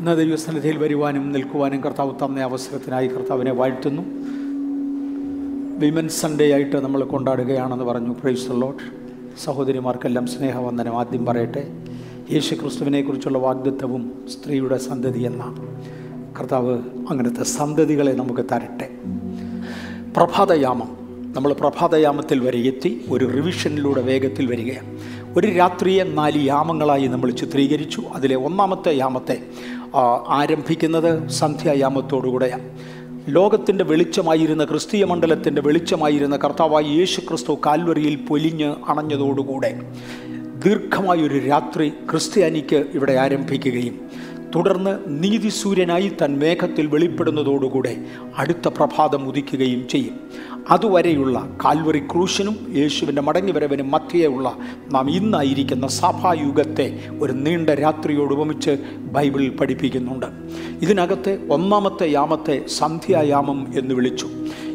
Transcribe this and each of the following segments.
ഇന്ന് ദൈവസന്നിധിയിൽ വരുവാനും നിൽക്കുവാനും കർത്താവ് തന്ന അവസരത്തിനായി കർത്താവിനെ വാഴ്ത്തുന്നു. വിമൻ സൺഡേ ആയിട്ട് നമ്മൾ കൊണ്ടാടുകയാണെന്ന് പറഞ്ഞു. പ്രൈസ് ലോട്ട് സഹോദരിമാർക്കെല്ലാം സ്നേഹവന്ദനം. ആദ്യം പറയട്ടെ. യേശു ക്രിസ്തുവിനെക്കുറിച്ചുള്ള വാഗ്ദത്വവും സ്ത്രീയുടെ സന്തതി എന്ന കർത്താവ് അങ്ങനത്തെ സന്തതികളെ നമുക്ക് തരട്ടെ. പ്രഭാതയാമം. നമ്മൾ പ്രഭാതയാമത്തിൽ വരെ എത്തി. ഒരു റിവിഷനിലൂടെ വേഗത്തിൽ വരികയാണ്. ഒരു രാത്രിയെ നാല് യാമങ്ങളായി നമ്മൾ ചിത്രീകരിച്ചു. അതിലെ ഒന്നാമത്തെ യാമത്തെ ആരംഭിക്കുന്നത് സന്ധ്യായാമത്തോടുകൂടെയാണ് ലോകത്തിന്റെ വെളിച്ചമായിരുന്ന ക്രിസ്തീയ മണ്ഡലത്തിന്റെ വെളിച്ചമായിരുന്ന കർത്താവായ യേശു ക്രിസ്തു കാൽവറിയിൽ പൊലിഞ്ഞ് അണഞ്ഞതോടുകൂടെ ദീർഘമായൊരു രാത്രി ക്രിസ്ത്യാനിക്ക് ഇവിടെ ആരംഭിക്കുകയും തുടർന്ന് നീതിസൂര്യനായി തൻ മേഘത്തിൽ വെളിപ്പെടുന്നതോടുകൂടെ അടുത്ത പ്രഭാതം ഉദിക്കുകയും ചെയ്യും. അതുവരെയുള്ള കാൽവറി ക്രൂശനും യേശുവിന്റെ മടങ്ങിവരവിനും മധ്യയുള്ള നാം ഇന്നായിരിക്കുന്ന സഭായുഗത്തെ ഒരു നീണ്ട രാത്രിയോട് ഉപമിച്ച് ബൈബിൾ പഠിപ്പിക്കുന്നുണ്ട്. ഇതിനകത്തെ ഒന്നാമത്തെ യാമത്തെ സന്ധ്യായാമം എന്ന് വിളിച്ചു.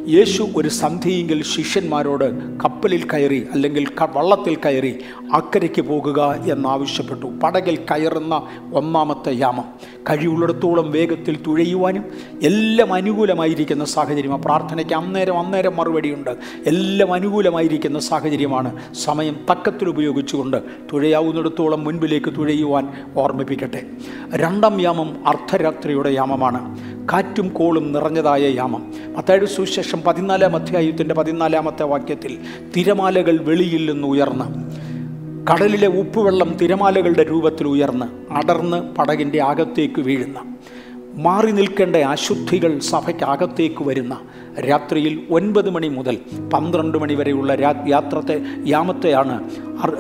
യേശു ഒരു സന്ധിയെങ്കിൽ ശിഷ്യന്മാരോട് കപ്പലിൽ കയറി അല്ലെങ്കിൽ വള്ളത്തിൽ കയറി അക്കരയ്ക്ക് പോകുക എന്നാവശ്യപ്പെട്ടു. പടകിൽ കയറുന്ന ഒന്നാമത്തെ യാമം. കഴിവുള്ളിടത്തോളം വേഗത്തിൽ തുഴയുവാനും എല്ലാം അനുകൂലമായിരിക്കുന്ന സാഹചര്യം ആ പ്രാർത്ഥനയ്ക്ക് അന്നേരം അന്നേരം മറുപടിയുണ്ട്. എല്ലാം അനുകൂലമായിരിക്കുന്ന സാഹചര്യമാണ് സമയം തക്കത്തിൽ ഉപയോഗിച്ചുകൊണ്ട് തുഴയാവുന്നിടത്തോളം മുൻപിലേക്ക് തുഴയുവാൻ ഓർമ്മിപ്പിക്കട്ടെ. രണ്ടാം യാമം അർദ്ധരാത്രിയുടെ യാമമാണ്. കാറ്റും കോളും നിറഞ്ഞതായ യാമം. മത്തായുടെ സുവിശേഷം പതിനാലാം അധ്യായത്തിന്റെ പതിനാലാമത്തെ വാക്യത്തിൽ തിരമാലകൾ വെളിയിൽ നിന്ന് ഉയർന്ന് കടലിലെ ഉപ്പുവെള്ളം തിരമാലകളുടെ രൂപത്തിൽ ഉയർന്ന് അടർന്ന് പടകിന്റെ അകത്തേക്ക് വീഴുന്ന മാറി നിൽക്കേണ്ട അശുദ്ധികൾ സഭയ്ക്കകത്തേക്ക് വരുന്ന രാത്രിയിൽ ഒൻപത് മണി മുതൽ പന്ത്രണ്ട് മണി വരെയുള്ള രാ യാത്രത്തെ യാമത്തെയാണ്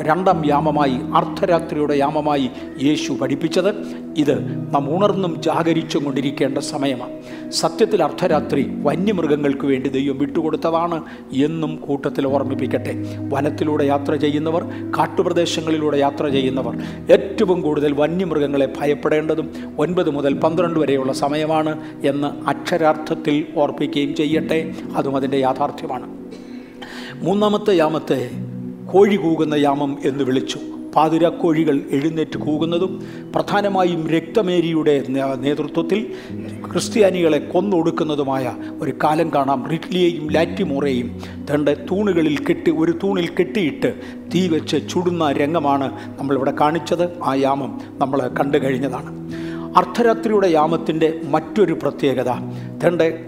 രണ്ടാം യാമമായി അർദ്ധരാത്രിയുടെ യാമമായി യേശു പഠിപ്പിച്ചത്. ഇത് നാം ഉണർന്നും ജാഗരിച്ചും കൊണ്ടിരിക്കേണ്ട സമയമാണ്. സത്യത്തിൽ അർദ്ധരാത്രി വന്യമൃഗങ്ങൾക്ക് വേണ്ടി ദൈവം വിട്ടുകൊടുത്തതാണ് എന്നും കൂട്ടത്തിൽ ഓർമ്മിപ്പിക്കട്ടെ. വനത്തിലൂടെ യാത്ര ചെയ്യുന്നവർ കാട്ടുപ്രദേശങ്ങളിലൂടെ യാത്ര ചെയ്യുന്നവർ ഏറ്റവും കൂടുതൽ വന്യമൃഗങ്ങളെ ഭയപ്പെടേണ്ടതും ഒൻപത് മുതൽ പന്ത്രണ്ട് വരെയുള്ള സമയമാണ് എന്ന് അക്ഷരാർത്ഥത്തിൽ ഓർപ്പിക്കുകയും ചെയ്യട്ടെ. അതും അതിന്റെ യാഥാർത്ഥ്യമാണ്. മൂന്നാമത്തെ യാമത്തെ കോഴി കൂകുന്ന യാമം എന്ന് വിളിച്ചു. പാതിരക്കോഴികൾ എഴുന്നേറ്റ് കൂകുന്നതും പ്രധാനമായും രക്തമേരിയുടെ നേതൃത്വത്തിൽ ക്രിസ്ത്യാനികളെ കൊന്നൊടുക്കുന്നതുമായ ഒരു കാലം കാണാം. റിഡ്ലിയെയും ലാറ്റിമോറേയും തന്റെ തൂണുകളിൽ കെട്ടി ഒരു തൂണിൽ കെട്ടിയിട്ട് തീ വെച്ച് ചുടുന്ന രംഗമാണ് നമ്മളിവിടെ കാണിച്ചത്. ആ യാമം നമ്മൾ കണ്ടു കഴിഞ്ഞതാണ്. അർദ്ധരാത്രിയുടെ യാമത്തിന്റെ മറ്റൊരു പ്രത്യേകത തന്റെ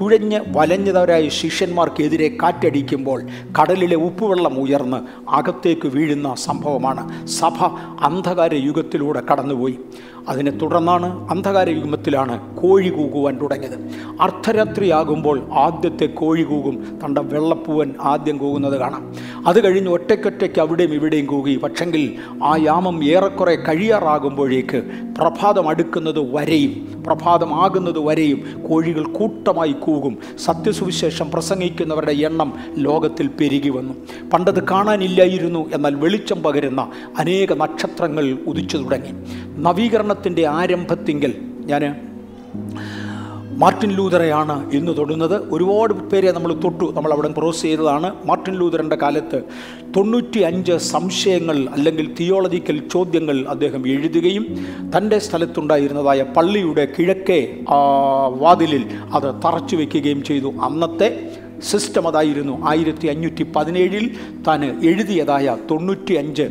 തുഴഞ്ഞ് വലഞ്ഞതവരായ ശിഷ്യന്മാർക്കെതിരെ കാറ്റടിക്കുമ്പോൾ കടലിലെ ഉപ്പുവെള്ളം ഉയർന്ന് അകത്തേക്ക് വീഴുന്ന സംഭവമാണ്. സഭ അന്ധകാര യുഗത്തിലൂടെ കടന്നുപോയി. അതിനെ തുടർന്നാണ് അന്ധകാര യുഗത്തിലാണ് കോഴി കൂകുവാൻ തുടങ്ങിയത്. അർദ്ധരാത്രിയാകുമ്പോൾ ആദ്യത്തെ കോഴി കൂകും. തണ്ട വെള്ളപ്പൂവൻ ആദ്യം കൂകുന്നത് കാണാം. അത് കഴിഞ്ഞ് ഒറ്റയ്ക്കൊറ്റയ്ക്ക് അവിടെയും ഇവിടെയും കൂകി. പക്ഷെങ്കിൽ ആ യാമം ഏറെക്കുറെ കഴിയാറാകുമ്പോഴേക്ക് പ്രഭാതം അടുക്കുന്നത് വരെയും പ്രഭാതമാകുന്നത് വരെയും കോഴികൾ കൂട്ടമായി കൂകും. സത്യസുവിശേഷം പ്രസംഗിക്കുന്നവരുടെ എണ്ണം ലോകത്തിൽ പെരുകി വന്നു. പണ്ടത് കാണാനില്ലായിരുന്നു. എന്നാൽ വെളിച്ചം പകരുന്ന അനേക നക്ഷത്രങ്ങൾ ഉദിച്ചു തുടങ്ങി. നവീകരണത്തിന്റെ ആരംഭത്തിങ്കൽ ഞാൻ മാർട്ടിൻ ലൂതറയാണ് ഇന്ന് തൊടുന്നത്. ഒരുപാട് പേരെ നമ്മൾ തൊട്ടു നമ്മൾ അവിടെ ക്രോസ് ചെയ്തതാണ്. മാർട്ടിൻ ലൂതറിന്റെ കാലത്ത് തൊണ്ണൂറ്റി അഞ്ച് സംശയങ്ങൾ അല്ലെങ്കിൽ തിയോളജിക്കൽ ചോദ്യങ്ങൾ അദ്ദേഹം എഴുതുകയും തന്റെ സ്ഥലത്തുണ്ടായിരുന്നതായ പള്ളിയുടെ കിഴക്കേ വാതിലിൽ അത് തറച്ചു വയ്ക്കുകയും ചെയ്തു. അന്നത്തെ സിസ്റ്റം അതായിരുന്നു ആയിരത്തി അഞ്ഞൂറ്റി പതിനേഴിൽ താൻ എഴുതിയതായ തൊണ്ണൂറ്റി അഞ്ച്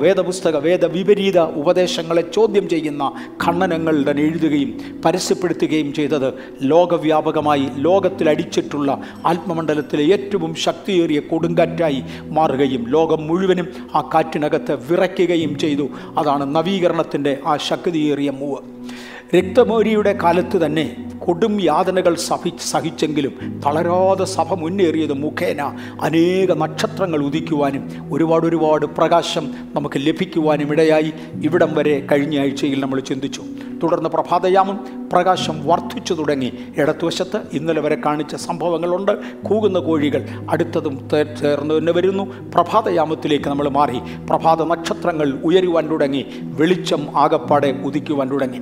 വേദപുസ്തക വേദവിപരീത ഉപദേശങ്ങളെ ചോദ്യം ചെയ്യുന്ന ഖണ്ഡനങ്ങൾ തന്നെ എഴുതുകയും പരസ്യപ്പെടുത്തുകയും ചെയ്തത് ലോകവ്യാപകമായി ലോകത്തിൽ അടിച്ചിട്ടുള്ള ആത്മമണ്ഡലത്തിലെ ഏറ്റവും ശക്തിയേറിയ കൊടുങ്കാറ്റായി മാറുകയും ലോകം മുഴുവനും ആ കാറ്റിനകത്ത് വിറയ്ക്കുകയും ചെയ്തു. അതാണ് നവീകരണത്തിന്റെ ആ ശക്തിയേറിയ മൂവ് രക്തമോരിയുടെ കാലത്ത് തന്നെ കൊടും യാതനകൾ സഹി സഹിച്ചെങ്കിലും തളരാതെ സഭ മുന്നേറിയത് മുഖേന അനേക നക്ഷത്രങ്ങൾ ഉദിക്കുവാനും ഒരുപാട് ഒരുപാട് പ്രകാശം നമുക്ക് ലഭിക്കുവാനും ഇടയായി. ഇവിടം വരെ കഴിഞ്ഞ ആഴ്ചയിൽ നമ്മൾ ചിന്തിച്ചു. തുടർന്ന് പ്രഭാതയാമം പ്രകാശം വർദ്ധിച്ചു തുടങ്ങി. ഇടത്തുവശത്ത് ഇന്നലെ വരെ കാണിച്ച സംഭവങ്ങളുണ്ട്. കൂകുന്ന കോഴികൾ അടുത്തതും ചേർന്ന് തന്നെ വരുന്നു. പ്രഭാതയാമത്തിലേക്ക് നമ്മൾ മാറി. പ്രഭാത നക്ഷത്രങ്ങൾ ഉയരുവാൻ തുടങ്ങി. വെളിച്ചം ആകപ്പാടെ ഉദിക്കുവാൻ തുടങ്ങി.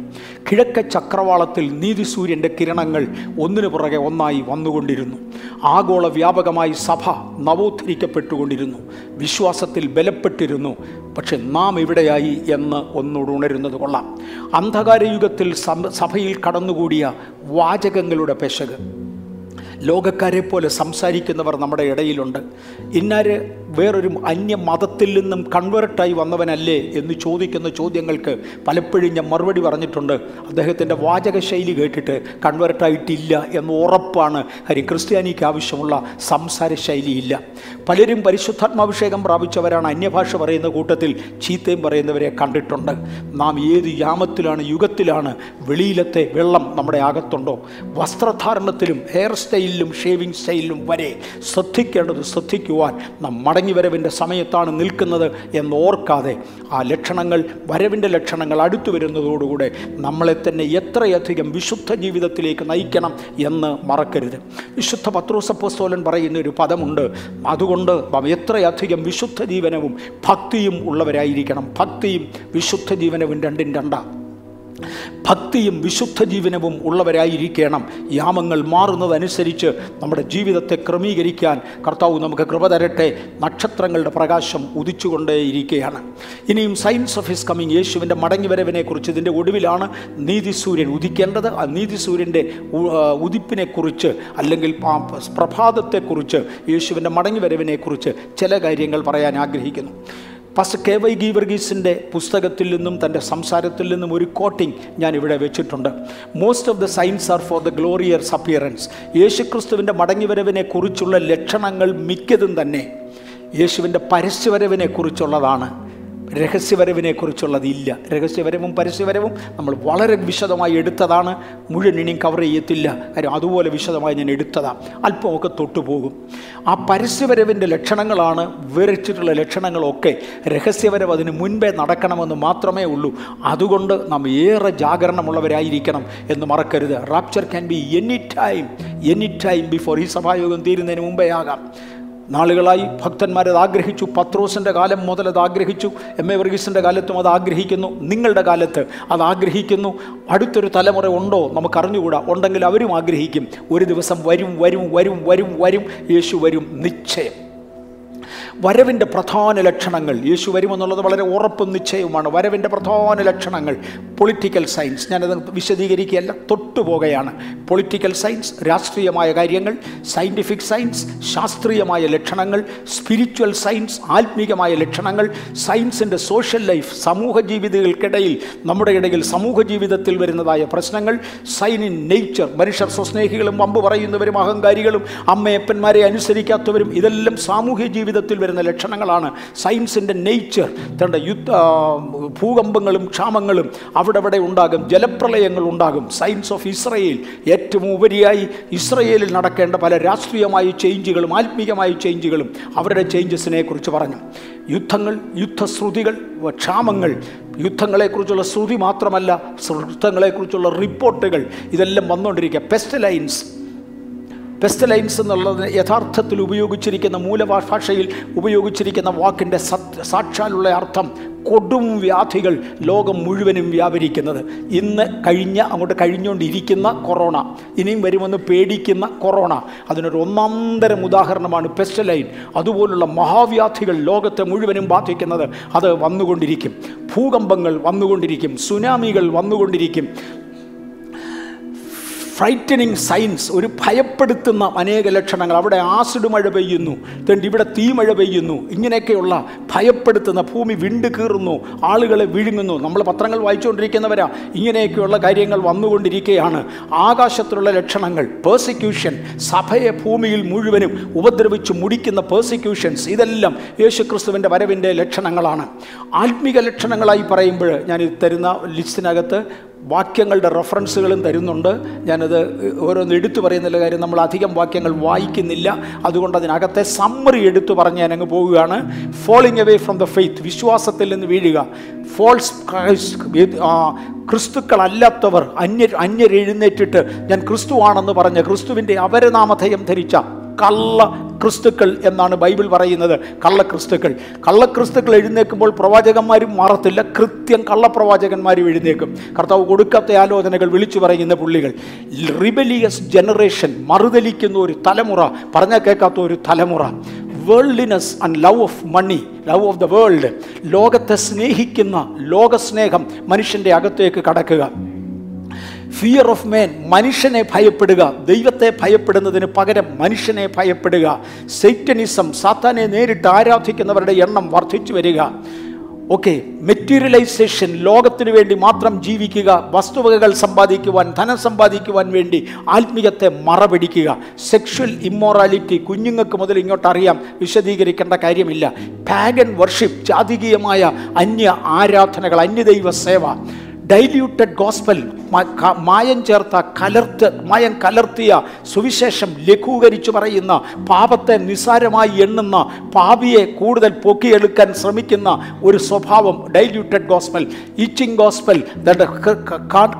കിഴക്ക ചക്രവാളത്തിൽ നീതിസൂര്യന്റെ കിരണങ്ങൾ ഒന്നിനു പുറകെ ഒന്നായി വന്നുകൊണ്ടിരുന്നു. ആഗോള വ്യാപകമായി സഭ നവോദ്ധരിക്കപ്പെട്ടുകൊണ്ടിരുന്നു വിശ്വാസത്തിൽ ബലപ്പെട്ടിരുന്നു. പക്ഷെ നാം ഇവിടെയായി എന്ന് ഒന്നോട് ഉണരുന്നത് കൊള്ളാം. അന്ധകാരയുഗത്തിൽ സഭയിൽ കടന്നുകൂടിയ വാചകങ്ങളുടെ പെശക്. ലോകക്കാരെ പോലെ സംസാരിക്കുന്നവർ നമ്മുടെ ഇടയിലുണ്ട്. ഇന്നാര് വേറൊരു അന്യ മതത്തിൽ നിന്നും കൺവേർട്ടായി വന്നവനല്ലേ എന്ന് ചോദിക്കുന്ന ചോദ്യങ്ങൾക്ക് പലപ്പോഴും ഞാൻ മറുപടി പറഞ്ഞിട്ടുണ്ട്. അദ്ദേഹത്തിന്റെ വാചക ശൈലി കേട്ടിട്ട് കൺവേർട്ടായിട്ടില്ല എന്ന് ഉറപ്പാണ്. കാര്യം ക്രിസ്ത്യാനിക്ക് ആവശ്യമുള്ള സംസാര ശൈലിയില്ല പലരും പരിശുദ്ധാത്മാഭിഷേകം പ്രാപിച്ചവരാണ് അന്യഭാഷ പറയുന്ന കൂട്ടത്തിൽ ചീത്തയും പറയുന്നവരെ കണ്ടിട്ടുണ്ട്. നാം ഏത് യാമത്തിലാണ് യുഗത്തിലാണ് വെളിയിലത്തെ വെള്ളം നമ്മുടെ അകത്തുണ്ടോ? വസ്ത്രധാരണത്തിലും ഹെയർ സ്റ്റൈലിലും ഷേവിംഗ് സ്റ്റൈലിലും വരെ ശ്രദ്ധിക്കേണ്ടത് ശ്രദ്ധിക്കുവാൻ നാം മടങ്ങിവരവിന്റെ സമയത്താണ് നിൽക്കുന്നത് എന്ന് ഓർക്കാതെ ആ ലക്ഷണങ്ങൾ വരവിന്റെ ലക്ഷണങ്ങൾ അടുത്തു വരുന്നതോടുകൂടെ നമ്മളെ തന്നെ എത്രയധികം വിശുദ്ധ ജീവിതത്തിലേക്ക് നയിക്കണം എന്ന് മറക്കരുത്. വിശുദ്ധ പത്രോസപ്പോസ്തോലൻ പറയുന്ന ഒരു പദമുണ്ട് അതുകൊണ്ട് എത്രയധികം വിശുദ്ധ ജീവനവും ഭക്തിയും ഉള്ളവരായിരിക്കണം. ഭക്തിയും വിശുദ്ധ ജീവനവും രണ്ടും രണ്ടാം. ഭക്തിയും വിശുദ്ധ ജീവനവും ഉള്ളവരായിരിക്കണം. യാമങ്ങൾ മാറുന്നതനുസരിച്ച് നമ്മുടെ ജീവിതത്തെ ക്രമീകരിക്കാൻ കർത്താവ് നമുക്ക് കൃപ തരട്ടെ. നക്ഷത്രങ്ങളുടെ പ്രകാശം ഉദിച്ചുകൊണ്ടേയിരിക്കുകയാണ്. ഇനിയും സയൻസ് ഓഫ് ഹിസ് കമ്മിങ് യേശുവിന്റെ മടങ്ങിവരവിനെക്കുറിച്ച് ഇതിന്റെ ഒടുവിലാണ് നീതിസൂര്യൻ ഉദിക്കേണ്ടത്. ആ നീതിസൂര്യന്റെ ഉദിപ്പിനെക്കുറിച്ച് അല്ലെങ്കിൽ പ്രഭാതത്തെക്കുറിച്ച് യേശുവിന്റെ മടങ്ങിവരവിനെക്കുറിച്ച് ചില കാര്യങ്ങൾ പറയാൻ ആഗ്രഹിക്കുന്നു. പാസ്റ്റർ കെ വൈ ഗീവർഗീസിന്റെ പുസ്തകത്തിൽ നിന്നും തന്റെ സംസാരത്തിൽ നിന്നും ഒരു കോട്ടിംഗ് ഞാൻ ഇവിടെ വെച്ചിട്ടുണ്ട്. Most of the signs are for the glorious appearance യേശുക്രിസ്തുവിന്റെ മടങ്ങിവരവിനെ കുറിച്ചുള്ള ലക്ഷണങ്ങൾ മിക്കതും തന്നെ യേശുവിന്റെ പരസ്യവരവിനെ കുറിച്ചുള്ളതാണ് രഹസ്യവരവിനെക്കുറിച്ചുള്ളതില്ല. രഹസ്യവരവും പരസ്യവരവും നമ്മൾ വളരെ വിശദമായി എടുത്തതാണ്. മുഴുവൻ ഇനിയും കവർ ചെയ്യത്തില്ല. കാര്യം അതുപോലെ വിശദമായി ഞാൻ എടുത്തതാണ് അല്പമൊക്കെ തൊട്ടുപോകും. ആ പരസ്യവരവിന്റെ ലക്ഷണങ്ങളാണ് വിവരിച്ചിട്ടുള്ള ലക്ഷണങ്ങളൊക്കെ രഹസ്യവരവ് അതിന് മുൻപേ നടക്കണമെന്ന് മാത്രമേ ഉള്ളൂ. അതുകൊണ്ട് നാം ഏറെ ജാഗരണമുള്ളവരായിരിക്കണം എന്ന് മറക്കരുത്. Rapture can be any time any time before ഈ സഭായോഗം തീരുന്നതിന് മുമ്പേ ആകാം. നാളുകളായി ഭക്തന്മാരത് ആഗ്രഹിച്ചു. പത്രോസിന്റെ കാലം മുതൽ അത് ആഗ്രഹിച്ചു. എം എ വർഗീസിന്റെ കാലത്തും അത് ആഗ്രഹിക്കുന്നു. നിങ്ങളുടെ കാലത്ത് അത് ആഗ്രഹിക്കുന്നു. അടുത്തൊരു തലമുറ ഉണ്ടോ? നമുക്കറിഞ്ഞുകൂടാ. ഉണ്ടെങ്കിൽ അവരും ആഗ്രഹിക്കും. ഒരു ദിവസം വരും വരും വരും വരും വരും. യേശു വരും. നിശ്ചയം. വരവിന്റെ പ്രധാന ലക്ഷണങ്ങൾ. യേശു വരുമെന്നുള്ളത് വളരെ ഉറപ്പും നിശ്ചയവുമാണ്. വരവിന്റെ പ്രധാന ലക്ഷണങ്ങൾ. പൊളിറ്റിക്കൽ സയൻസ് ഞാനത് വിശദീകരിക്കുകയല്ല തൊട്ടുപോകയാണ് പൊളിറ്റിക്കൽ സയൻസ് രാഷ്ട്രീയമായ കാര്യങ്ങൾ സയന്റിഫിക് സയൻസ് ശാസ്ത്രീയമായ ലക്ഷണങ്ങൾ സ്പിരിച്വൽ സയൻസ് ആത്മീകമായ ലക്ഷണങ്ങൾ സയൻസിന്റെ സോഷ്യൽ ലൈഫ് സമൂഹ ജീവിതങ്ങൾക്കിടയിൽ നമ്മുടെ ഇടയിൽ സമൂഹ ജീവിതത്തിൽ വരുന്നതായ പ്രശ്നങ്ങൾ സൈൻ ഇൻ നേച്ചർ മനുഷ്യർ സ്വസ്നേഹികളും വമ്പ് പറയുന്നവരും അഹങ്കാരികളും അമ്മയപ്പന്മാരെ അനുസരിക്കാത്തവരും ഇതെല്ലാം സാമൂഹ്യ ജീവിതത്തിൽ വരുന്ന ലക്ഷണങ്ങളാണ്. സയൻസിന്റെ നേച്ചർ തന്റെ യുദ്ധ ഭൂകമ്പങ്ങളും ക്ഷാമങ്ങളും അവിടെ അവിടെ ഉണ്ടാകും ജലപ്രളയങ്ങൾ ഉണ്ടാകും. സയൻസ് ഓഫ് ഇസ്രയേൽ ഏറ്റവും ഉപരിയായി ഇസ്രയേലിൽ നടക്കേണ്ട പല രാഷ്ട്രീയമായ ചേഞ്ചുകളും ആത്മീയമായ ചേഞ്ചുകളും അവരുടെ ചേഞ്ചസിനെ കുറിച്ച് പറഞ്ഞു. യുദ്ധങ്ങൾ യുദ്ധശ്രുതികൾ ക്ഷാമങ്ങൾ യുദ്ധങ്ങളെക്കുറിച്ചുള്ള ശ്രുതി മാത്രമല്ല യുദ്ധങ്ങളെക്കുറിച്ചുള്ള റിപ്പോർട്ടുകൾ ഇതെല്ലാം വന്നുകൊണ്ടിരിക്കുക പെസ്റ്റലൈൻസ് പെസ്റ്റലൈൻസ് എന്നുള്ളത് യഥാർത്ഥത്തിൽ ഉപയോഗിച്ചിരിക്കുന്ന മൂലഭാഷയിൽ ഉപയോഗിച്ചിരിക്കുന്ന വാക്കിന്റെ സാക്ഷാലുള്ള അർത്ഥം കൊടും വ്യാധികൾ ലോകം മുഴുവനും വ്യാപരിക്കുന്നത്. ഇന്ന് കഴിഞ്ഞ അങ്ങോട്ട് കഴിഞ്ഞുകൊണ്ടിരിക്കുന്ന കൊറോണ ഇനിയും വരുമെന്ന് പേടിക്കുന്ന കൊറോണ അതിനൊരു ഒന്നാന്തരം ഉദാഹരണമാണ് പെസ്റ്റലൈൻ അതുപോലുള്ള മഹാവ്യാധികൾ ലോകത്തെ മുഴുവനും ബാധിക്കുന്നത് അത് വന്നുകൊണ്ടിരിക്കും. ഭൂകമ്പങ്ങൾ വന്നുകൊണ്ടിരിക്കും. സുനാമികൾ വന്നുകൊണ്ടിരിക്കും. ഫ്രൈറ്റനിങ് സയൻസ് ഒരു ഭയപ്പെടുത്തുന്ന അനേക ലക്ഷണങ്ങൾ. അവിടെ ആസിഡ് മഴ പെയ്യുന്നു തണ്ട് ഇവിടെ തീ മഴ പെയ്യുന്നു. ഇങ്ങനെയൊക്കെയുള്ള ഭയപ്പെടുത്തുന്ന ഭൂമി വിണ്ട് കീറുന്നു ആളുകളെ വിഴുങ്ങുന്നു. നമ്മൾ പത്രങ്ങൾ വായിച്ചുകൊണ്ടിരിക്കുന്നവരാ ഇങ്ങനെയൊക്കെയുള്ള കാര്യങ്ങൾ വന്നുകൊണ്ടിരിക്കുകയാണ്. ആകാശത്തിലുള്ള ലക്ഷണങ്ങൾ പേഴ്സിക്യൂഷൻ സഭയെ ഭൂമിയിൽ മുഴുവനും ഉപദ്രവിച്ച് മുടിക്കുന്ന പേഴ്സിക്യൂഷൻസ് ഇതെല്ലാം യേശുക്രിസ്തുവിന്റെ വരവിന്റെ ലക്ഷണങ്ങളാണ്. ആത്മീക ലക്ഷണങ്ങളായി പറയുമ്പോൾ ഞാൻ തരുന്ന ലിസ്റ്റിനകത്ത് വാക്യങ്ങളുടെ റെഫറൻസുകളും തരുന്നുണ്ട്. ഞാനത് ഓരോന്ന് എടുത്തു പറയുന്നില്ല കാര്യം നമ്മൾ അധികം വാക്യങ്ങൾ വായിക്കുന്നില്ല. അതുകൊണ്ട് അതിനകത്തെ സമ്മറി എടുത്തു പറഞ്ഞ് ഞാൻ അങ്ങ് പോവുകയാണ്. Falling away from the faith വിശ്വാസത്തിൽ നിന്ന് വീഴുക. ഫോൾസ് ക്രിസ്തുക്കളല്ലാത്തവർ അന്യ അന്യരെഴുന്നേറ്റിട്ട് ഞാൻ ക്രിസ്തുവാണെന്ന് പറഞ്ഞ് ക്രിസ്തുവിന്റെ അപരനാമധേയം ധരിച്ച കള്ള ക്രിസ്തുക്കൾ എന്നാണ് ബൈബിൾ പറയുന്നത്. കള്ള ക്രിസ്തുക്കൾ. കള്ള ക്രിസ്തുക്കൾ എഴുന്നേൽക്കുമ്പോൾ പ്രവാചകന്മാരും മാറത്തില്ല. കൃത്യം കള്ളപ്രവാചകന്മാരും എഴുന്നേക്കും കർത്താവ് കൊടുക്കാത്ത ആലോചനകൾ വിളിച്ചു പറയുന്ന പുള്ളികൾ. റിബലിയസ് ജനറേഷൻ മറുതലിക്കുന്ന ഒരു തലമുറ പറഞ്ഞാൽ കേൾക്കാത്ത ഒരു തലമുറ. Worldliness and love of money love of the world. ലോകത്തെ സ്നേഹിക്കുന്ന ലോകസ്നേഹം മനുഷ്യന്റെ അകത്തേക്ക് കടക്കുക. ഫിയർ ഓഫ് മേൻ മനുഷ്യനെ ഭയപ്പെടുക. ദൈവത്തെ ഭയപ്പെടുന്നതിന് പകരം മനുഷ്യനെ ഭയപ്പെടുക. സെറ്റനിസം സാത്താനെ നേരിട്ട് ആരാധിക്കുന്നവരുടെ എണ്ണം വർദ്ധിച്ചു വരിക. ഓക്കെ മെറ്റീരിയലൈസേഷൻ ലോകത്തിന് വേണ്ടി മാത്രം ജീവിക്കുക. വസ്തുവകകൾ സമ്പാദിക്കുവാൻ ധനം സമ്പാദിക്കുവാൻ വേണ്ടി ആത്മീയത്തെ മറപിടിക്കുക. സെക്ഷൽ ഇമ്മോറാലിറ്റി കുഞ്ഞുങ്ങൾക്ക് മുതൽ ഇങ്ങോട്ട് അറിയാം വിശദീകരിക്കേണ്ട കാര്യമില്ല. പാഗൻ വർഷിപ്പ് ജാതികീയമായ അന്യ ആരാധനകൾ അന്യദൈവ സേവ. ഡൈല്യൂട്ടഡ് ഗോസ്പൽ മായം ചേർത്ത കലർത്ത് മായം കലർത്തിയ സുവിശേഷം ലഘൂകരിച്ചു പറയുന്ന പാപത്തെ നിസ്സാരമായി എണ്ണുന്ന പാപിയെ കൂടുതൽ പൊക്കിയെടുക്കാൻ ശ്രമിക്കുന്ന ഒരു സ്വഭാവം ഡൈല്യൂട്ടഡ് ഗോസ്പൽ ഈച്ചിങ് ഗോസ്പൽ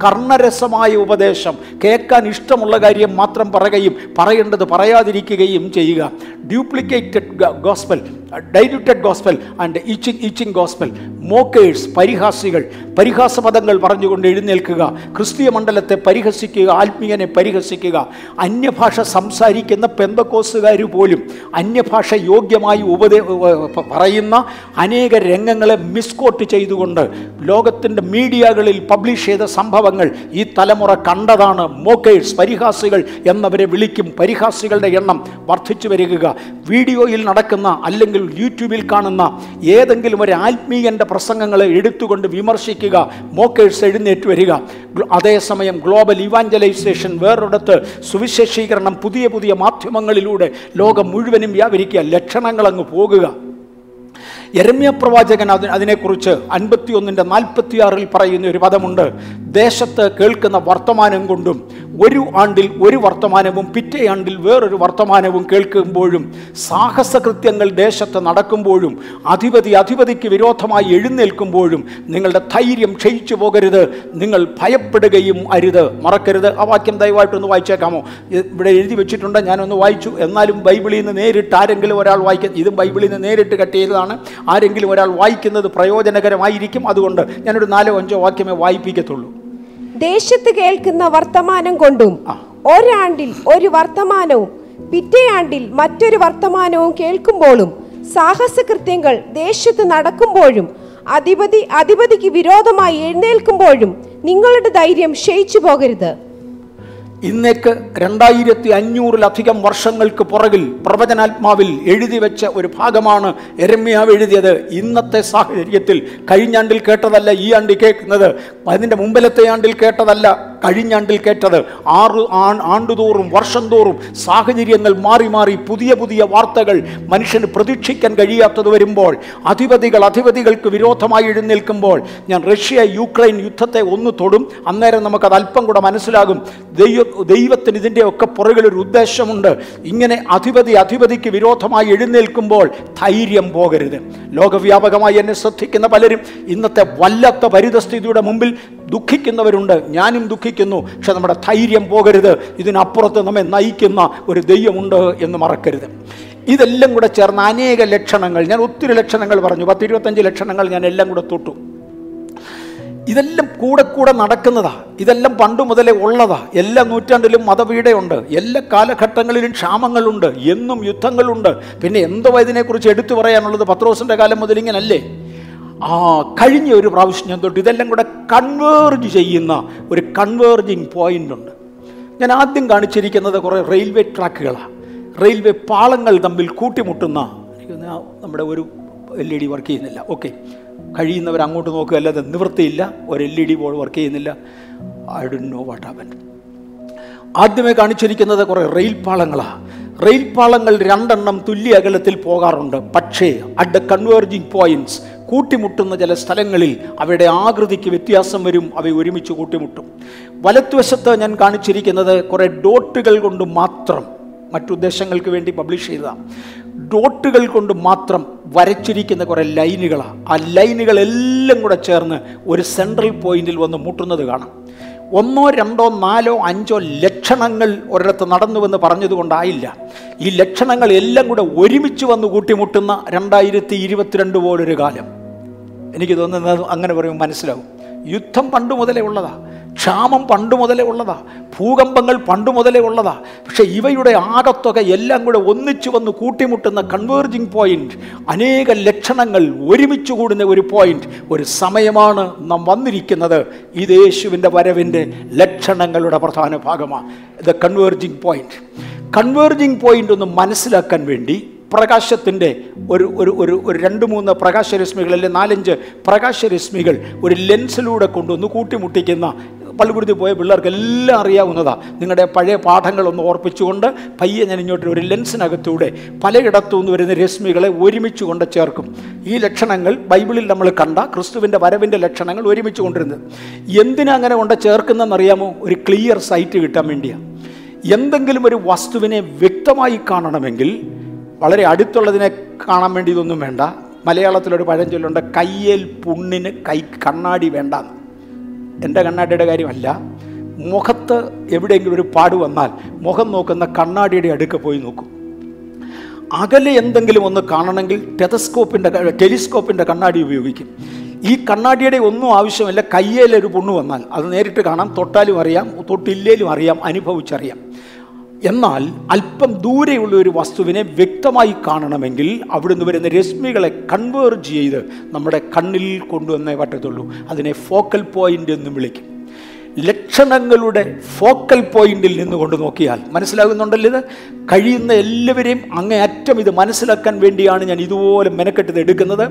കർണരസമായ ഉപദേശം. കേൾക്കാൻ ഇഷ്ടമുള്ള കാര്യം മാത്രം പറയുകയും പറയേണ്ടത് പറയാതിരിക്കുകയും ചെയ്യുക. Duplicated gospel diluted gospel and itching itching gospel mockers പരിഹാസികൾ പരിഹാസപദങ്ങൾ പറഞ്ഞുകൊണ്ട് എഴുന്നേൽക്കുക. ക്രിസ്തീയ മണ്ഡലത്തെ പരിഹസിക്കുക ആത്മീയനെ പരിഹസിക്കുക. അന്യഭാഷ സംസാരിക്കുന്ന പെന്തക്കോസുകാർ പോലും അന്യഭാഷ യോഗ്യമായി ഉപദേ പറയുന്ന അനേക രംഗങ്ങളെ മിസ്കോട്ട് ചെയ്തുകൊണ്ട് ലോകത്തിന്റെ മീഡിയകളിൽ പബ്ലിഷ് ചെയ്ത സംഭവങ്ങൾ ഈ തലമുറ കണ്ടതാണ്. മോക്കേഴ്സ് പരിഹാസികൾ എന്നവരെ വിളിക്കും. പരിഹാസികളുടെ എണ്ണം വർദ്ധിച്ചു വരിക. വീഡിയോയിൽ നടക്കുന്ന അല്ലെങ്കിൽ യൂട്യൂബിൽ കാണുന്ന ഏതെങ്കിലും ഒരു ആത്മീയന്റെ പ്രസംഗങ്ങളെ എടുത്തുകൊണ്ട് വിമർശിക്കുക മോക്കേഴ്സ് എഴുന്നേറ്റ് വരിക. അതേസമയം ഗ്ലോബൽ ഇവാഞ്ചലൈസേഷൻ വേറൊരിടത്ത് സുവിശേഷീകരണം പുതിയ പുതിയ മാധ്യമങ്ങളിലൂടെ ലോകം മുഴുവനും വ്യാപരിക്കുക ലക്ഷണങ്ങൾ അങ്ങ് പോകുക. യരമ്യ പ്രവാചകൻ അതിന് അതിനെക്കുറിച്ച് അൻപത്തി ഒന്നിന്റെ നാൽപ്പത്തിയാറിൽ പറയുന്ന ഒരു പദമുണ്ട്. ദേശത്ത് കേൾക്കുന്ന വർത്തമാനം കൊണ്ടും ഒരു ആണ്ടിൽ ഒരു വർത്തമാനവും പിറ്റേ ആണ്ടിൽ വേറൊരു വർത്തമാനവും കേൾക്കുമ്പോഴും സാഹസകൃത്യങ്ങൾ ദേശത്ത് നടക്കുമ്പോഴും അധിപതി അധിപതിക്ക് വിരോധമായി എഴുന്നേൽക്കുമ്പോഴും നിങ്ങളുടെ ധൈര്യം ക്ഷയിച്ചു പോകരുത്. നിങ്ങൾ ഭയപ്പെടുകയും അരുത്. മറക്കരുത്. ആ വാക്യം ദയവായിട്ടൊന്ന് വായിച്ചേക്കാമോ? ഇവിടെ എഴുതി വെച്ചിട്ടുണ്ട്. ഞാനൊന്ന് വായിച്ചു. എന്നാലും ബൈബിളിൽ നിന്ന് നേരിട്ട് ആരെങ്കിലും ഒരാൾ വായിക്കുക ഇതും ബൈബിളിൽ നിന്ന് നേരിട്ട് കട്ട് ചെയ്തതാണ്. ആരെങ്കിലും ഒരാൾ വായിക്കുന്നത് പ്രയോജനകരമായിരിക്കും അതുകൊണ്ട് ഞാനൊരു നാലോ അഞ്ചോ വാക്യമേ വായിപ്പിക്കത്തുള്ളൂ. ദേശത്ത് കേൾക്കുന്ന വർത്തമാനം കൊണ്ടും ഒരാണ്ടിൽ ഒരു വർത്തമാനവും പിറ്റേ ആണ്ടിൽ മറ്റൊരു വർത്തമാനവും കേൾക്കുമ്പോഴും സാഹസകൃത്യങ്ങൾ ദേശത്ത് നടക്കുമ്പോഴും അധിപതി അധിപതിക്ക് വിരോധമായി എഴുന്നേൽക്കുമ്പോഴും നിങ്ങളുടെ ധൈര്യം ക്ഷയിച്ചു പോകരുത്. ഇന്നേക്ക് രണ്ടായിരത്തി അഞ്ഞൂറിലധികം വർഷങ്ങൾക്ക് പുറകിൽ പ്രവചനാത്മാവിൽ എഴുതി വെച്ച ഒരു ഭാഗമാണ് എരമ്യാവ് എഴുതിയത്. ഇന്നത്തെ സാഹചര്യത്തിൽ കഴിഞ്ഞ ആണ്ടിൽ കേട്ടതല്ല ഈ ആണ്ടിൽ കേൾക്കുന്നത്. അതിന്റെ മുമ്പിലത്തെ ആണ്ടിൽ കേട്ടതല്ല കഴിഞ്ഞ ആണ്ടിൽ കേട്ടത്. ആറ് ആണ്ടുതോറും വർഷം തോറും സാഹചര്യങ്ങൾ മാറി മാറി പുതിയ പുതിയ വാർത്തകൾ മനുഷ്യന് പ്രതീക്ഷിക്കാൻ കഴിയാത്തത് വരുമ്പോൾ അധിപതികൾ അധിപതികൾക്ക് വിരോധമായി എഴുന്നേൽക്കുമ്പോൾ ഞാൻ റഷ്യ യുക്രൈൻ യുദ്ധത്തെ ഒന്ന് തൊടും. അന്നേരം നമുക്കത് അല്പം കൂടെ മനസ്സിലാകും. ദൈവ ദൈവത്തിന് ഇതിന്റെയൊക്കെ പുറകിൽ ഒരു ഉദ്ദേശമുണ്ട്. ഇങ്ങനെ അധിപതി അധിപതിക്ക് വിരോധമായി എഴുന്നേൽക്കുമ്പോൾ ധൈര്യം പോകരുത്. ലോകവ്യാപകമായി എന്നെ ശ്രദ്ധിക്കുന്ന പലരും ഇന്നത്തെ വല്ലാത്ത പരിതസ്ഥിതിയുടെ മുമ്പിൽ ദുഃഖിക്കുന്നവരുണ്ട്. ഞാനും ദുഃഖിക്കുന്നു. പക്ഷെ നമ്മുടെ ധൈര്യം പോകരുത്. ഇതിനപ്പുറത്ത് നമ്മെ നയിക്കുന്ന ഒരു ദൈവമുണ്ട് എന്ന് മറക്കരുത്. ഇതെല്ലാം കൂടെ ചേർന്ന അനേക ലക്ഷണങ്ങൾ. ഞാൻ ഒത്തിരി ലക്ഷണങ്ങൾ പറഞ്ഞു. പത്തിരുപത്തഞ്ച് ലക്ഷണങ്ങൾ ഞാൻ എല്ലാം കൂടെ തൊട്ടു. ഇതെല്ലാം കൂടെ കൂടെ നടക്കുന്നതാ. ഇതെല്ലാം പണ്ട് മുതലേ ഉള്ളതാ. എല്ലാ നൂറ്റാണ്ടിലും മതപീഡയുണ്ട്. എല്ലാ കാലഘട്ടങ്ങളിലും ക്ഷാമങ്ങളുണ്ട്. എന്നും യുദ്ധങ്ങളുണ്ട്. പിന്നെ എന്തോ ഇതിനെക്കുറിച്ച് എടുത്തു പറയാനുള്ളത് പത്രോസിന്റെ കാലം മുതൽ ഇങ്ങനല്ലേ? ആ കഴിഞ്ഞ ഒരു പ്രാവശ്യം തൊട്ട് ഇതെല്ലാം കൂടെ കൺവേർജ് ചെയ്യുന്ന ഒരു കൺവേർജിങ് പോയിന്റ് ഉണ്ട്. ഞാൻ ആദ്യം കാണിച്ചിരിക്കുന്നത് കുറേ റെയിൽവേ ട്രാക്കുകളാണ് റെയിൽവേ പാളങ്ങൾ തമ്മിൽ കൂട്ടിമുട്ടുന്ന നമ്മുടെ ഒരു എൽ ഇ ഡി വർക്ക് ചെയ്യുന്നില്ല. ഓക്കെ കഴിയുന്നവർ അങ്ങോട്ട് നോക്കുക അല്ലാതെ നിവൃത്തിയില്ല. ഒരു L E D board work ചെയ്യുന്നില്ല. I do know what happen ആദ്യമേ കാണിച്ചിരിക്കുന്നത് കുറേ റെയിൽ പാളങ്ങളാണ് റെയിൽ പാളങ്ങൾ രണ്ടെണ്ണം തുല്യ അകലത്തിൽ പോകാറുണ്ട്. പക്ഷേ അറ്റ് കൺവേർജിങ് പോയിന്റ്സ് കൂട്ടിമുട്ടുന്ന ചില സ്ഥലങ്ങളിൽ അവയുടെ ആകൃതിക്ക് വ്യത്യാസം വരും. അവ ഒരുമിച്ച് കൂട്ടിമുട്ടും. വലത്തുവശത്ത് ഞാൻ കാണിച്ചിരിക്കുന്നത് കുറേ ഡോട്ടുകൾ കൊണ്ട് മാത്രം മറ്റുദ്ദേശങ്ങൾക്ക് വേണ്ടി പബ്ലിഷ് ചെയ്തതാണ് ഡോട്ടുകൾ കൊണ്ട് മാത്രം വരച്ചിരിക്കുന്ന കുറേ ലൈനുകളാണ് ആ ലൈനുകളെല്ലാം കൂടെ ചേർന്ന് ഒരു സെൻട്രൽ പോയിന്റിൽ വന്ന് മുട്ടുന്നത് കാണാം. ഒന്നോ രണ്ടോ നാലോ അഞ്ചോ ലക്ഷണങ്ങൾ ഒരിടത്ത് നടന്നുവെന്ന് പറഞ്ഞതുകൊണ്ടായില്ല. ഈ ലക്ഷണങ്ങൾ എല്ലാം കൂടെ ഒരുമിച്ച് വന്ന് കൂട്ടിമുട്ടുന്ന രണ്ടായിരത്തി ഇരുപത്തിരണ്ട് പോലൊരു കാലം. എനിക്ക് തോന്നുന്നത് അങ്ങനെ പറയുമ്പോൾ മനസ്സിലാവും. യുദ്ധം പണ്ട് മുതലേ ഉള്ളതാ. ക്ഷാമം പണ്ട് മുതലേ ഉള്ളതാ. ഭൂകമ്പങ്ങൾ പണ്ട് മുതലേ ഉള്ളതാ. പക്ഷേ ഇവയുടെ ആകത്തുക എല്ലാം കൂടെ ഒന്നിച്ചു വന്ന് കൂട്ടിമുട്ടുന്ന കൺവേർജിങ് പോയിന്റ് അനേക ലക്ഷണങ്ങൾ ഒരുമിച്ച് കൂടുന്ന ഒരു പോയിന്റ് ഒരു സമയമാണ് നാം വന്നിരിക്കുന്നത്. ഇത് യേശുവിന്റെ വരവിന്റെ ലക്ഷണങ്ങളുടെ പ്രധാന ഭാഗമാണ് the converging point converging point ഒന്ന് മനസ്സിലാക്കാൻ വേണ്ടി പ്രകാശത്തിന്റെ ഒരു ഒരു ഒരു ഒരു രണ്ട് മൂന്ന് പ്രകാശരശ്മികൾ അല്ലെങ്കിൽ നാലഞ്ച് പ്രകാശരശ്മികൾ ഒരു ലെൻസിലൂടെ കൊണ്ടുവന്ന് കൂട്ടിമുട്ടിക്കുന്ന പള്ളിക്കുടുത്തി പോയ പിള്ളേർക്ക് എല്ലാം അറിയാവുന്നതാണ് നിങ്ങളുടെ പഴയ പാഠങ്ങളൊന്ന് ഓർപ്പിച്ചുകൊണ്ട് പയ്യെ ഞാൻ ഇങ്ങോട്ട് ഒരു ലെൻസിനകത്തൂടെ പലയിടത്തു നിന്ന് വരുന്ന രശ്മികളെ ഒരുമിച്ച് കൊണ്ട് ചേർക്കും. ഈ ലക്ഷണങ്ങൾ ബൈബിളിൽ നമ്മൾ കണ്ട ക്രിസ്തുവിന്റെ വരവിന്റെ ലക്ഷണങ്ങൾ ഒരുമിച്ച് കൊണ്ടിരുന്നത് എന്തിനാ അങ്ങനെ കൊണ്ട് ചേർക്കുന്നതെന്നറിയാമോ? ഒരു ക്ലിയർ സൈറ്റ് കിട്ടാൻ വേണ്ടിയാണ് എന്തെങ്കിലും ഒരു വസ്തുവിനെ വ്യക്തമായി കാണണമെങ്കിൽ വളരെ അടുത്തുള്ളതിനെ കാണാൻ വേണ്ടി ഇതൊന്നും വേണ്ട. മലയാളത്തിലൊരു പഴഞ്ചൊല്ലുണ്ട് കയ്യേൽ പുണ്ണിന് കൈ കണ്ണാടി വേണ്ട എന്റെ കണ്ണാടിയുടെ കാര്യമല്ല. മുഖത്ത് എവിടെയെങ്കിലും ഒരു പാട് വന്നാൽ മുഖം നോക്കുന്ന കണ്ണാടിയുടെ അടുക്ക പോയി നോക്കും. അകലെ എന്തെങ്കിലും ഒന്ന് കാണണമെങ്കിൽ ടെലസ്കോപ്പിന്റെ ടെലിസ്കോപ്പിന്റെ കണ്ണാടി ഉപയോഗിക്കും. ഈ കണ്ണാടിയുടെ ഒന്നും ആവശ്യമില്ല. കയ്യേലൊരു പുണ്ണ് വന്നാൽ അത് നേരിട്ട് കാണാം. തൊട്ടാലും അറിയാം. തൊട്ടില്ലേലും അറിയാം. അനുഭവിച്ചറിയാം. എന്നാൽ അല്പം ദൂരെയുള്ള ഒരു വസ്തുവിനെ വ്യക്തമായി കാണണമെങ്കിൽ അവിടുന്ന് വരുന്ന രശ്മികളെ കൺവേർജ് ചെയ്ത് നമ്മുടെ കണ്ണിൽ കൊണ്ടുവന്നേ പറ്റത്തുള്ളൂ. അതിനെ ഫോക്കൽ പോയിന്റ് എന്ന് വിളിക്കും. ലക്ഷണങ്ങളുടെ ഫോക്കൽ പോയിന്റിൽ നിന്ന് കൊണ്ട് നോക്കിയാൽ മനസ്സിലാകുന്നുണ്ടല്ലോ ഇത്? കഴിയുന്ന എല്ലാവരെയും അങ്ങേയറ്റം ഇത് മനസ്സിലാക്കാൻ വേണ്ടിയാണ് ഞാൻ ഇതുപോലെ മെനക്കെട്ടത് എടുക്കുന്നത്.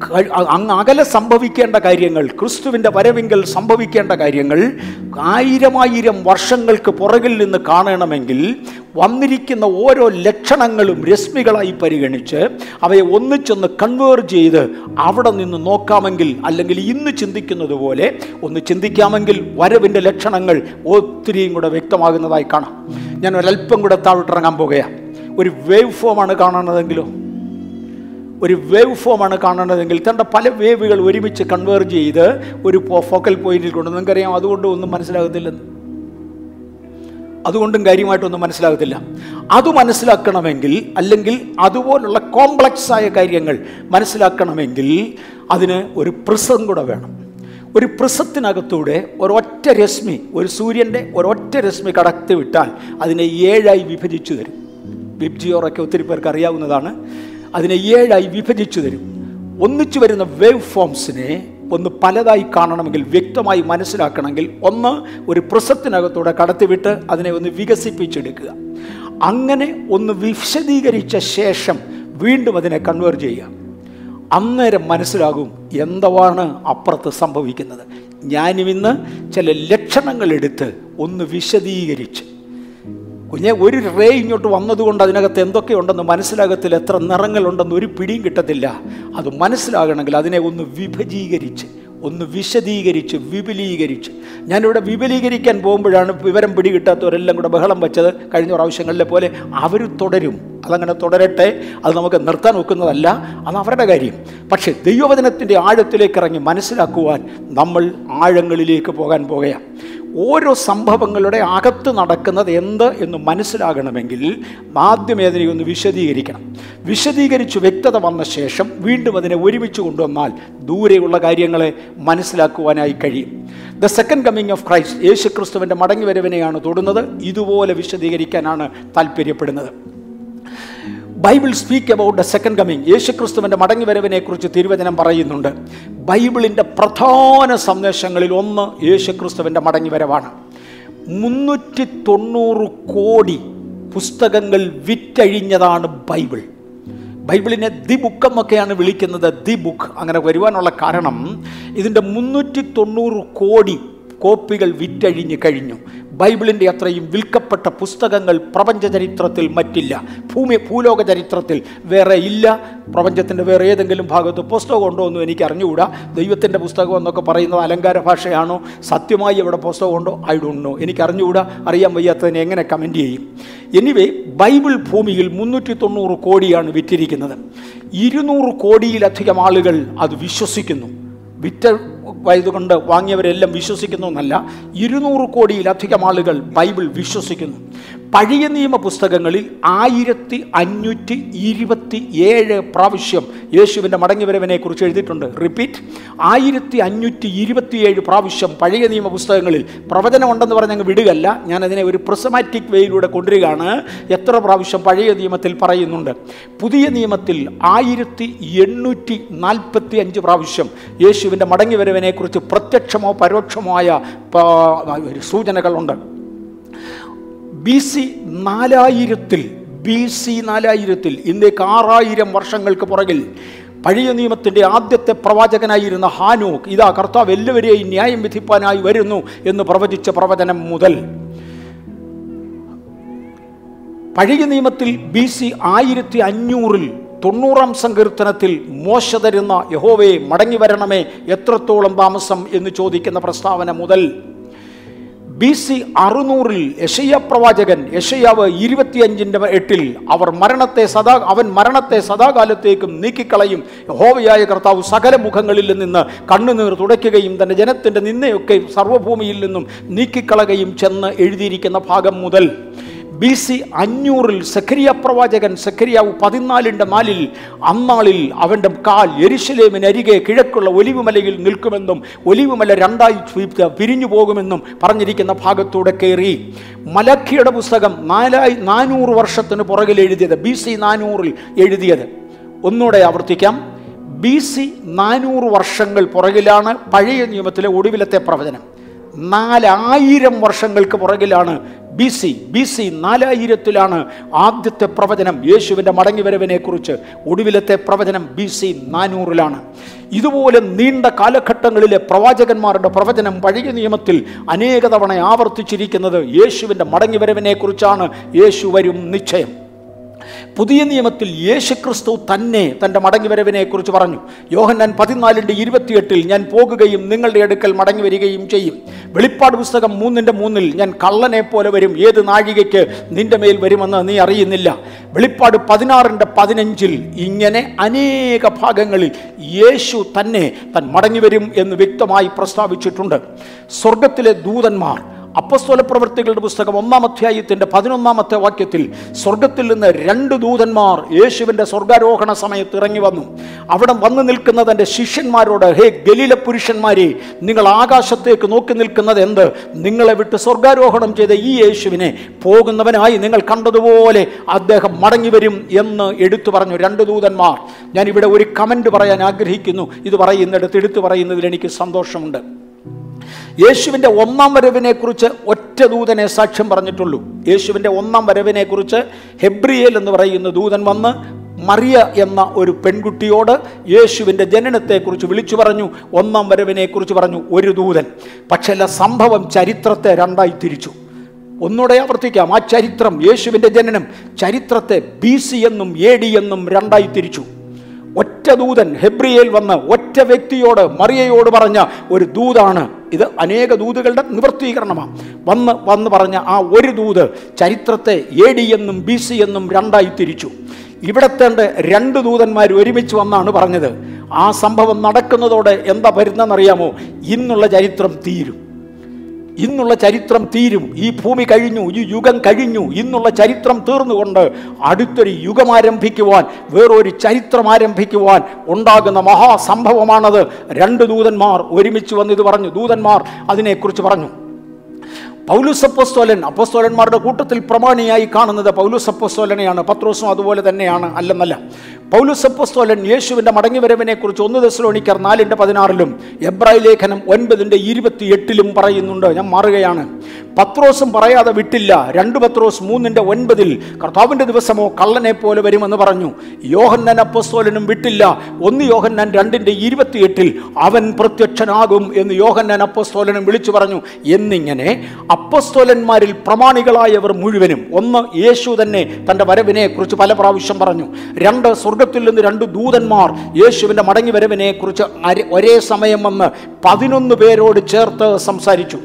അങ്ങ് അകലെ സംഭവിക്കേണ്ട കാര്യങ്ങൾ ക്രിസ്തുവിന്റെ വരവിങ്കൽ സംഭവിക്കേണ്ട കാര്യങ്ങൾ ആയിരമായിരം വർഷങ്ങൾക്ക് പുറകിൽ നിന്ന് കാണണമെങ്കിൽ വന്നിരിക്കുന്ന ഓരോ ലക്ഷണങ്ങളും രശ്മികളായി പരിഗണിച്ച് അവയെ ഒന്നിച്ചൊന്ന് കൺവേർജ് ചെയ്ത് അവിടെ നിന്ന് നോക്കാമെങ്കിൽ അല്ലെങ്കിൽ ഇന്ന് ചിന്തിക്കുന്നത് പോലെ ഒന്ന് ചിന്തിക്കാമെങ്കിൽ വരവിന്റെ ലക്ഷണങ്ങൾ ഒത്തിരിയും കൂടെ വ്യക്തമാകുന്നതായി കാണാം. ഞാൻ ഒരല്പം കൂടെ താഴോട്ടിറങ്ങാൻ പോകുകയാണ്. ഒരു വേവ് ഫോമാണ് കാണുന്നതെങ്കിലോ? ഒരു വേവ് ഫോമാണ് കാണേണ്ടതെങ്കിൽ തന്റെ പല വേവുകൾ ഒരുമിച്ച് കൺവേർജ് ചെയ്ത് ഒരു ഫോക്കൽ പോയിന്റിൽ കൊണ്ട് നിങ്ങൾക്കറിയാം അതുകൊണ്ട് ഒന്നും മനസ്സിലാകത്തില്ലെന്ന് അതുകൊണ്ടും കാര്യമായിട്ടൊന്നും മനസ്സിലാകത്തില്ല. അത് മനസ്സിലാക്കണമെങ്കിൽ അല്ലെങ്കിൽ അതുപോലുള്ള കോംപ്ലക്സ് ആയ കാര്യങ്ങൾ മനസ്സിലാക്കണമെങ്കിൽ അതിന് ഒരു പ്രിസം കൂടെ വേണം. ഒരു പ്രിസത്തിനകത്തൂടെ ഒരൊറ്റ രശ്മി ഒരു സൂര്യന്റെ ഒരൊറ്റ രശ്മി കടത്തി വിട്ടാൽ അതിനെ ഏഴായി വിഭജിച്ചു തരും. വിബ്ജിയോറൊക്കെ ഒത്തിരി പേർക്ക് അറിയാവുന്നതാണ്. അതിനെ ഏഴായി വിഭജിച്ചു തരും. ഒന്നിച്ചു വരുന്ന വേവ് ഫോംസിനെ ഒന്ന് പലതായി കാണണമെങ്കിൽ വ്യക്തമായി മനസ്സിലാക്കണമെങ്കിൽ ഒന്ന് ഒരു പ്രസത്തിനകത്തൂടെ കടത്തിവിട്ട് അതിനെ ഒന്ന് വികസിപ്പിച്ചെടുക്കുക. അങ്ങനെ ഒന്ന് വിശദീകരിച്ച ശേഷം വീണ്ടും അതിനെ കൺവേർ ചെയ്യുക. അന്നേരം മനസ്സിലാകും എന്തവാണ് അപ്പുറത്ത് സംഭവിക്കുന്നത്. ഞാനും ഇന്ന് ചില ലക്ഷണങ്ങളെടുത്ത് ഒന്ന് വിശദീകരിച്ച് കുഞ്ഞെ ഒരു റേ ഇങ്ങോട്ട് വന്നതുകൊണ്ട് അതിനകത്ത് എന്തൊക്കെയുണ്ടെന്ന് മനസ്സിലാകത്തിൽ എത്ര നിറങ്ങളുണ്ടെന്ന് ഒരു പിടിയും കിട്ടത്തില്ല. അത് മനസ്സിലാകണമെങ്കിൽ അതിനെ ഒന്ന് വിഭജീകരിച്ച് ഒന്ന് വിശദീകരിച്ച് വിപുലീകരിച്ച്. ഞാനിവിടെ വിപുലീകരിക്കാൻ പോകുമ്പോഴാണ് വിവരം പിടികിട്ടാത്തവരെല്ലാം കൂടെ ബഹളം വെച്ചത് കഴിഞ്ഞ പ്രാവശ്യങ്ങളിലെ പോലെ അവർ തുടരും. അതങ്ങനെ തുടരട്ടെ അത് നമുക്ക് നിർത്താൻ നോക്കുന്നതല്ല അത് അവരുടെ കാര്യം. പക്ഷേ ദൈവവചനത്തിന്റെ ആഴത്തിലേക്ക് ഇറങ്ങി മനസ്സിലാക്കുവാൻ നമ്മൾ ആഴങ്ങളിലേക്ക് പോകാൻ പോകുകയാണ്. ഓരോ സംഭവങ്ങളുടെ അകത്ത് നടക്കുന്നത് എന്ത് എന്ന് മനസ്സിലാകണമെങ്കിൽ അതിനെ ഒന്ന് വിശദീകരിക്കണം. വിശദീകരിച്ച് വ്യക്തത വന്ന ശേഷം വീണ്ടും അതിനെ ഒരുമിച്ച് കൊണ്ടുവന്നാൽ ദൂരെയുള്ള കാര്യങ്ങളെ മനസ്സിലാക്കുവാനായി കഴിയും. The second coming of Christ യേശു ക്രിസ്തുവിന്റെ മടങ്ങിവരവിനെയാണ് തൊടുന്നത്. ഇതുപോലെ വിശദീകരിക്കാനാണ് താല്പര്യപ്പെടുന്നത്. Bible speak about the second coming. യേശുക്രിസ്തുവിന്റെ മടങ്ങി വരവിനെ കുറിച്ച് തിരുവചനം പറയുന്നുണ്ട്. ബൈബിളിന്റെ പ്രധാന സന്ദേശങ്ങളിൽ ഒന്ന് യേശുക്രിസ്തുവിന്റെ മടങ്ങി വരവാണ് മുന്നൂറ്റി തൊണ്ണൂറ് കോടി പുസ്തകങ്ങൾ വിറ്റഴിഞ്ഞതാണ് ബൈബിൾ. ബൈബിളിനെ ദി ബുക്ക് എന്നൊക്കെയാണ് വിളിക്കുന്നത്. The book. അങ്ങനെ വരുവാനുള്ള കാരണം ഇതിന്റെ മുന്നൂറ്റി തൊണ്ണൂറ് കോടി കോപ്പികൾ വിറ്റഴിഞ്ഞ് കഴിഞ്ഞു. ബൈബിളിന്റെ അത്രയും വിൽക്കപ്പെട്ട പുസ്തകങ്ങൾ പ്രപഞ്ച ചരിത്രത്തിൽ മറ്റില്ല. ഭൂമി ഭൂലോക ചരിത്രത്തിൽ വേറെ ഇല്ല. പ്രപഞ്ചത്തിന്റെ വേറെ ഏതെങ്കിലും ഭാഗത്ത് പുസ്തകം ഉണ്ടോ എന്നും എനിക്ക് അറിഞ്ഞുകൂടാ ദൈവത്തിന്റെ പുസ്തകം എന്നൊക്കെ പറയുന്നത് അലങ്കാര ഭാഷയാണോ? സത്യമായി എവിടെ പുസ്തകം ഉണ്ടോ? I don't know. എനിക്ക് അറിഞ്ഞുകൂടാ അറിയാൻ വയ്യാത്തതിനെ എങ്ങനെ കമന്റ് ചെയ്യും? എനിവേ ബൈബിൾ ഭൂമിയിൽ മുന്നൂറ്റി തൊണ്ണൂറ് കോടിയാണ് വിറ്റിരിക്കുന്നത്. ഇരുന്നൂറ് കോടിയിലധികം ആളുകൾ അത് വിശ്വസിക്കുന്നു. വിറ്റ കൊണ്ട് വാങ്ങിയവരെല്ലാം വിശ്വസിക്കുന്നു എന്നല്ല ഇരുന്നൂറ് കോടിയിലധികം ആളുകൾ ബൈബിൾ വിശ്വസിക്കുന്നു. പഴയ നിയമ പുസ്തകങ്ങളിൽ ആയിരത്തി അഞ്ഞൂറ്റി ഇരുപത്തി ഏഴ് പ്രാവശ്യം യേശുവിന്റെ മടങ്ങിവരവിനെ കുറിച്ച് എഴുതിയിട്ടുണ്ട്. റിപ്പീറ്റ് ആയിരത്തി അഞ്ഞൂറ്റി ഇരുപത്തിയേഴ് പ്രാവശ്യം പഴയ നിയമ പുസ്തകങ്ങളിൽ പ്രവചനമുണ്ടെന്ന് പറഞ്ഞ് അങ്ങ് വിടുകല്ല ഞാൻ അതിനെ ഒരു പ്രിസമാറ്റിക് വേയിലൂടെ കൊണ്ടുവരികയാണ്. എത്ര പ്രാവശ്യം പഴയ നിയമത്തിൽ പറയുന്നുണ്ട്. പുതിയ നിയമത്തിൽ ആയിരത്തി എണ്ണൂറ്റി നാൽപ്പത്തി അഞ്ച് പ്രാവശ്യം യേശുവിന്റെ മടങ്ങിവരവിനെ കുറിച്ച് പ്രത്യക്ഷമോ പരോക്ഷമായ സൂചനകളുണ്ട്. ബി സി നാലായിരത്തിൽ ബി സി നാലായിരത്തിൽ ഇന്നേക്ക് ആറായിരം വർഷങ്ങൾക്ക് പുറകിൽ പഴയ നിയമത്തിന്റെ ആദ്യത്തെ പ്രവാചകനായിരുന്ന ഹാനൂക്ക് ഇതാ കർത്താവ് എല്ലാവരെയും ന്യായം വിധിപ്പാനായി വരുന്നു എന്ന് പ്രവചിച്ച പ്രവചനം മുതൽ. പഴയ നിയമത്തിൽ ബി സി ആയിരത്തി അഞ്ഞൂറിൽ തൊണ്ണൂറാം സങ്കീർത്തനത്തിൽ മോശ തരുന്ന യഹോവയെ മടങ്ങി വരണമേ എത്രത്തോളം താമസം എന്ന് ചോദിക്കുന്ന പ്രസ്താവന മുതൽ ബി സി അറുന്നൂറിൽ യശയ്യ പ്രവാചകൻ യശയ്യാവ് ഇരുപത്തിയഞ്ചിന്റെ എട്ടിൽ അവർ മരണത്തെ സദാ അവൻ മരണത്തെ സദാകാലത്തേക്കും നീക്കിക്കളയും. ഹോവയായ കർത്താവ് സകല മുഖങ്ങളിൽ നിന്ന് കണ്ണുനീർ തുടയ്ക്കുകയും തന്റെ ജനത്തിന്റെ നിന്നയൊക്കെ സർവഭൂമിയിൽ നിന്നും നീക്കിക്കളകയും ചെന്ന് എഴുതിയിരിക്കുന്ന ഭാഗം മുതൽ ബി സി അഞ്ഞൂറിൽ സഖരിയ പ്രവാചകൻ സഖരിയാവ് പതിനാലിന്റെ നാലിൽ അന്നാളിൽ അവന്റെ കാൽ എരിശിലേമിനരികെ കിഴക്കുള്ള ഒലിവുമലയിൽ നിൽക്കുമെന്നും ഒലിവുമല രണ്ടായി പിരിഞ്ഞു പോകുമെന്നും പറഞ്ഞിരിക്കുന്ന ഭാഗത്തൂടെ കയറി. മലക്കിയുടെ പുസ്തകം നാലായി നാനൂറ് വർഷത്തിന് പുറകിൽ എഴുതിയത് ബി സി നാനൂറിൽ എഴുതിയത്. ഒന്നുകൂടെ ആവർത്തിക്കാം. ബി സി നാനൂറ് വർഷങ്ങൾ പുറകിലാണ് പഴയ നിയമത്തിലെ ഒടുവിലത്തെ പ്രവചനം. നാലായിരം വർഷങ്ങൾക്ക് പുറകിലാണ് ബി സി ബി സി നാലായിരത്തിലാണ് ആദ്യത്തെ പ്രവചനം. യേശുവിന്റെ മടങ്ങിവരവിനെ കുറിച്ച് ഒടുവിലത്തെ പ്രവചനം ബി സി നാനൂറിലാണ്. ഇതുപോലെ നീണ്ട കാലഘട്ടങ്ങളിലെ പ്രവാചകന്മാരുടെ പ്രവചനം പഴയ നിയമത്തിൽ അനേക തവണ ആവർത്തിച്ചിരിക്കുന്നത് യേശുവിന്റെ മടങ്ങിവരവിനെ കുറിച്ചാണ് യേശു വരും നിശ്ചയം. പുതിയ നിയമത്തിൽ യേശുക്രിസ്തു തന്നെ തന്റെ മടങ്ങിവരവിനെ കുറിച്ച് പറഞ്ഞു. യോഹന്നാൻ പതിനാലിന്റെ ഇരുപത്തിയെട്ടിൽ ഞാൻ പോകുകയും നിങ്ങളുടെ അടുക്കൽ മടങ്ങി വരികയും ചെയ്യും. വെളിപ്പാട് പുസ്തകം മൂന്നിന്റെ മൂന്നിൽ ഞാൻ കള്ളനെ പോലെ വരും. ഏത് നാഴികയ്ക്ക് നിന്റെ മേൽ വരുമെന്ന് നീ അറിയുന്നില്ല. വെളിപ്പാട് പതിനാറിന്റെ പതിനഞ്ചിൽ ഇങ്ങനെ അനേക ഭാഗങ്ങളിൽ യേശു തന്നെ താൻ മടങ്ങി വരും എന്ന് വ്യക്തമായി പ്രസ്താവിച്ചിട്ടുണ്ട്. സ്വർഗത്തിലെ ദൂതന്മാർ അപ്പസ്തോല പ്രവൃത്തികളുടെ പുസ്തകം ഒന്നാം അധ്യായത്തിന്റെ പതിനൊന്നാമത്തെ വാക്യത്തിൽ സ്വർഗത്തിൽ നിന്ന് രണ്ട് ദൂതന്മാർ യേശുവിന്റെ സ്വർഗാരോഹണ സമയത്ത് ഇറങ്ങി വന്നു. അവിടെ വന്നു നിൽക്കുന്ന തന്റെ ശിഷ്യന്മാരോട് ഹേ ഗലീല പുരുഷന്മാരെ നിങ്ങൾ ആകാശത്തേക്ക് നോക്കി നിൽക്കുന്നത് എന്ത്? നിങ്ങളെ വിട്ട് സ്വർഗാരോഹണം ചെയ്ത ഈ യേശുവിനെ പോകുന്നവനായി നിങ്ങൾ കണ്ടതുപോലെ അദ്ദേഹം മടങ്ങി വരും എന്ന് എടുത്തു പറഞ്ഞു രണ്ട് ദൂതന്മാർ. ഞാൻ ഇവിടെ ഒരു കമന്റ് പറയാൻ ആഗ്രഹിക്കുന്നു. ഇത് പറയുന്നിടത്ത് എടുത്തു പറയുന്നതിൽ എനിക്ക് സന്തോഷമുണ്ട്. യേശുവിന്റെ ഒന്നാം വരവിനെക്കുറിച്ച് ഒറ്റ ദൂതനെ സാക്ഷ്യം പറഞ്ഞിട്ടുള്ളൂ. യേശുവിന്റെ ഒന്നാം വരവിനെക്കുറിച്ച് ഹെബ്രിയേൽ എന്ന് പറയുന്ന ദൂതൻ വന്ന് മറിയ എന്ന ഒരു പെൺകുട്ടിയോട് യേശുവിന്റെ ജനനത്തെക്കുറിച്ച് വിളിച്ചു പറഞ്ഞു ഒന്നാം വരവിനെക്കുറിച്ച് പറഞ്ഞു ഒരു ദൂതൻ. പക്ഷേ സംഭവം ചരിത്രത്തെ രണ്ടായി തിരിച്ചു. ഒന്നുകൂടെ ആവർത്തിക്കാം ആ ചരിത്രം യേശുവിന്റെ ജനനം ചരിത്രത്തെ ബി സി എന്നും എ ഡി എന്നും രണ്ടായി തിരിച്ചു. ഒറ്റ ദൂതൻ ഹെബ്രിയയിൽ വന്ന് ഒറ്റ വ്യക്തിയോട് മറിയയോട് പറഞ്ഞ ഒരു ദൂതാണ്. ഇത് അനേക ദൂതുകളുടെ നിവൃത്തീകരണമാണ് വന്ന് വന്ന് പറഞ്ഞ ആ ഒരു ദൂത് ചരിത്രത്തെ എ ഡി എന്നും ബി സി എന്നും രണ്ടായി തിരിച്ചു. ഇവിടത്തെ രണ്ട് ദൂതന്മാർ ഒരുമിച്ച് വന്നാണ് പറഞ്ഞത്. ആ സംഭവം നടക്കുന്നതോടെ എന്താ വരുന്നതെന്നറിയാമോ? ഇന്നുള്ള ചരിത്രം തീരും. ഇന്നുള്ള ചരിത്രം തീരും. ഈ ഭൂമി കഴിഞ്ഞു ഈ യുഗം കഴിഞ്ഞു ഇന്നുള്ള ചരിത്രം തീർന്നുകൊണ്ട് അടുത്തൊരു യുഗം ആരംഭിക്കുവാൻ വേറൊരു ചരിത്രം ആരംഭിക്കുവാൻ ഉണ്ടാകുന്ന മഹാസംഭവമാണത്. രണ്ട് ദൂതന്മാർ ഒരുമിച്ച് വന്നിത് പറഞ്ഞു. ദൂതന്മാർ അതിനെക്കുറിച്ച് പറഞ്ഞു. പൗലുസ് അപ്പോസ്തോലന്മാരുടെ കൂട്ടത്തിൽ പ്രമാണിയായി കാണുന്നത് പൗലുസ് അപ്പോസ്തോലനെയാണ് പത്രോസും അതുപോലെ തന്നെയാണ്. അല്ലെന്നല്ല. പൗലുസ് അപ്പോസ്തോലൻ യേശുവിന്റെ മടങ്ങിവരവിനെ കുറിച്ച് ഒന്ന് ദശലോണിക്കർ നാലിന്റെ പതിനാറിലും എബ്രായ ലേഖനം ഒൻപതിന്റെ ഇരുപത്തി എട്ടിലും പറയുന്നുണ്ട്. ഞാൻ മാറുകയാണ്. പത്രോസും പറയാതെ വിട്ടില്ല. രണ്ട് പത്രോസ് മൂന്നിന്റെ ഒൻപതിൽ കർത്താവിന്റെ ദിവസമോ കള്ളനെ പോലെ വരുമെന്ന് പറഞ്ഞു. യോഹന്നൻ അപ്പസ്തോലനും വിട്ടില്ല. ഒന്ന് യോഹന്നാൻ രണ്ടിന്റെ ഇരുപത്തിയെട്ടിൽ അവൻ പ്രത്യക്ഷനാകും എന്ന് യോഹന്നൻ അപ്പസ്തോലനും വിളിച്ചു പറഞ്ഞു. എന്നിങ്ങനെ അപ്പസ്തോലന്മാരിൽ പ്രമാണികളായവർ മുഴുവനും ഒന്ന് യേശു തന്നെ തന്റെ വരവിനെ കുറിച്ച് പല പ്രാവശ്യം പറഞ്ഞു. രണ്ട് സ്വർഗത്തിൽ നിന്ന് രണ്ട് ദൂതന്മാർ യേശുവിന്റെ മടങ്ങി വരവിനെ കുറിച്ച് ഒരേ സമയം വന്ന് പതിനൊന്ന് പേരോട് ചേർത്ത് സംസാരിച്ചു.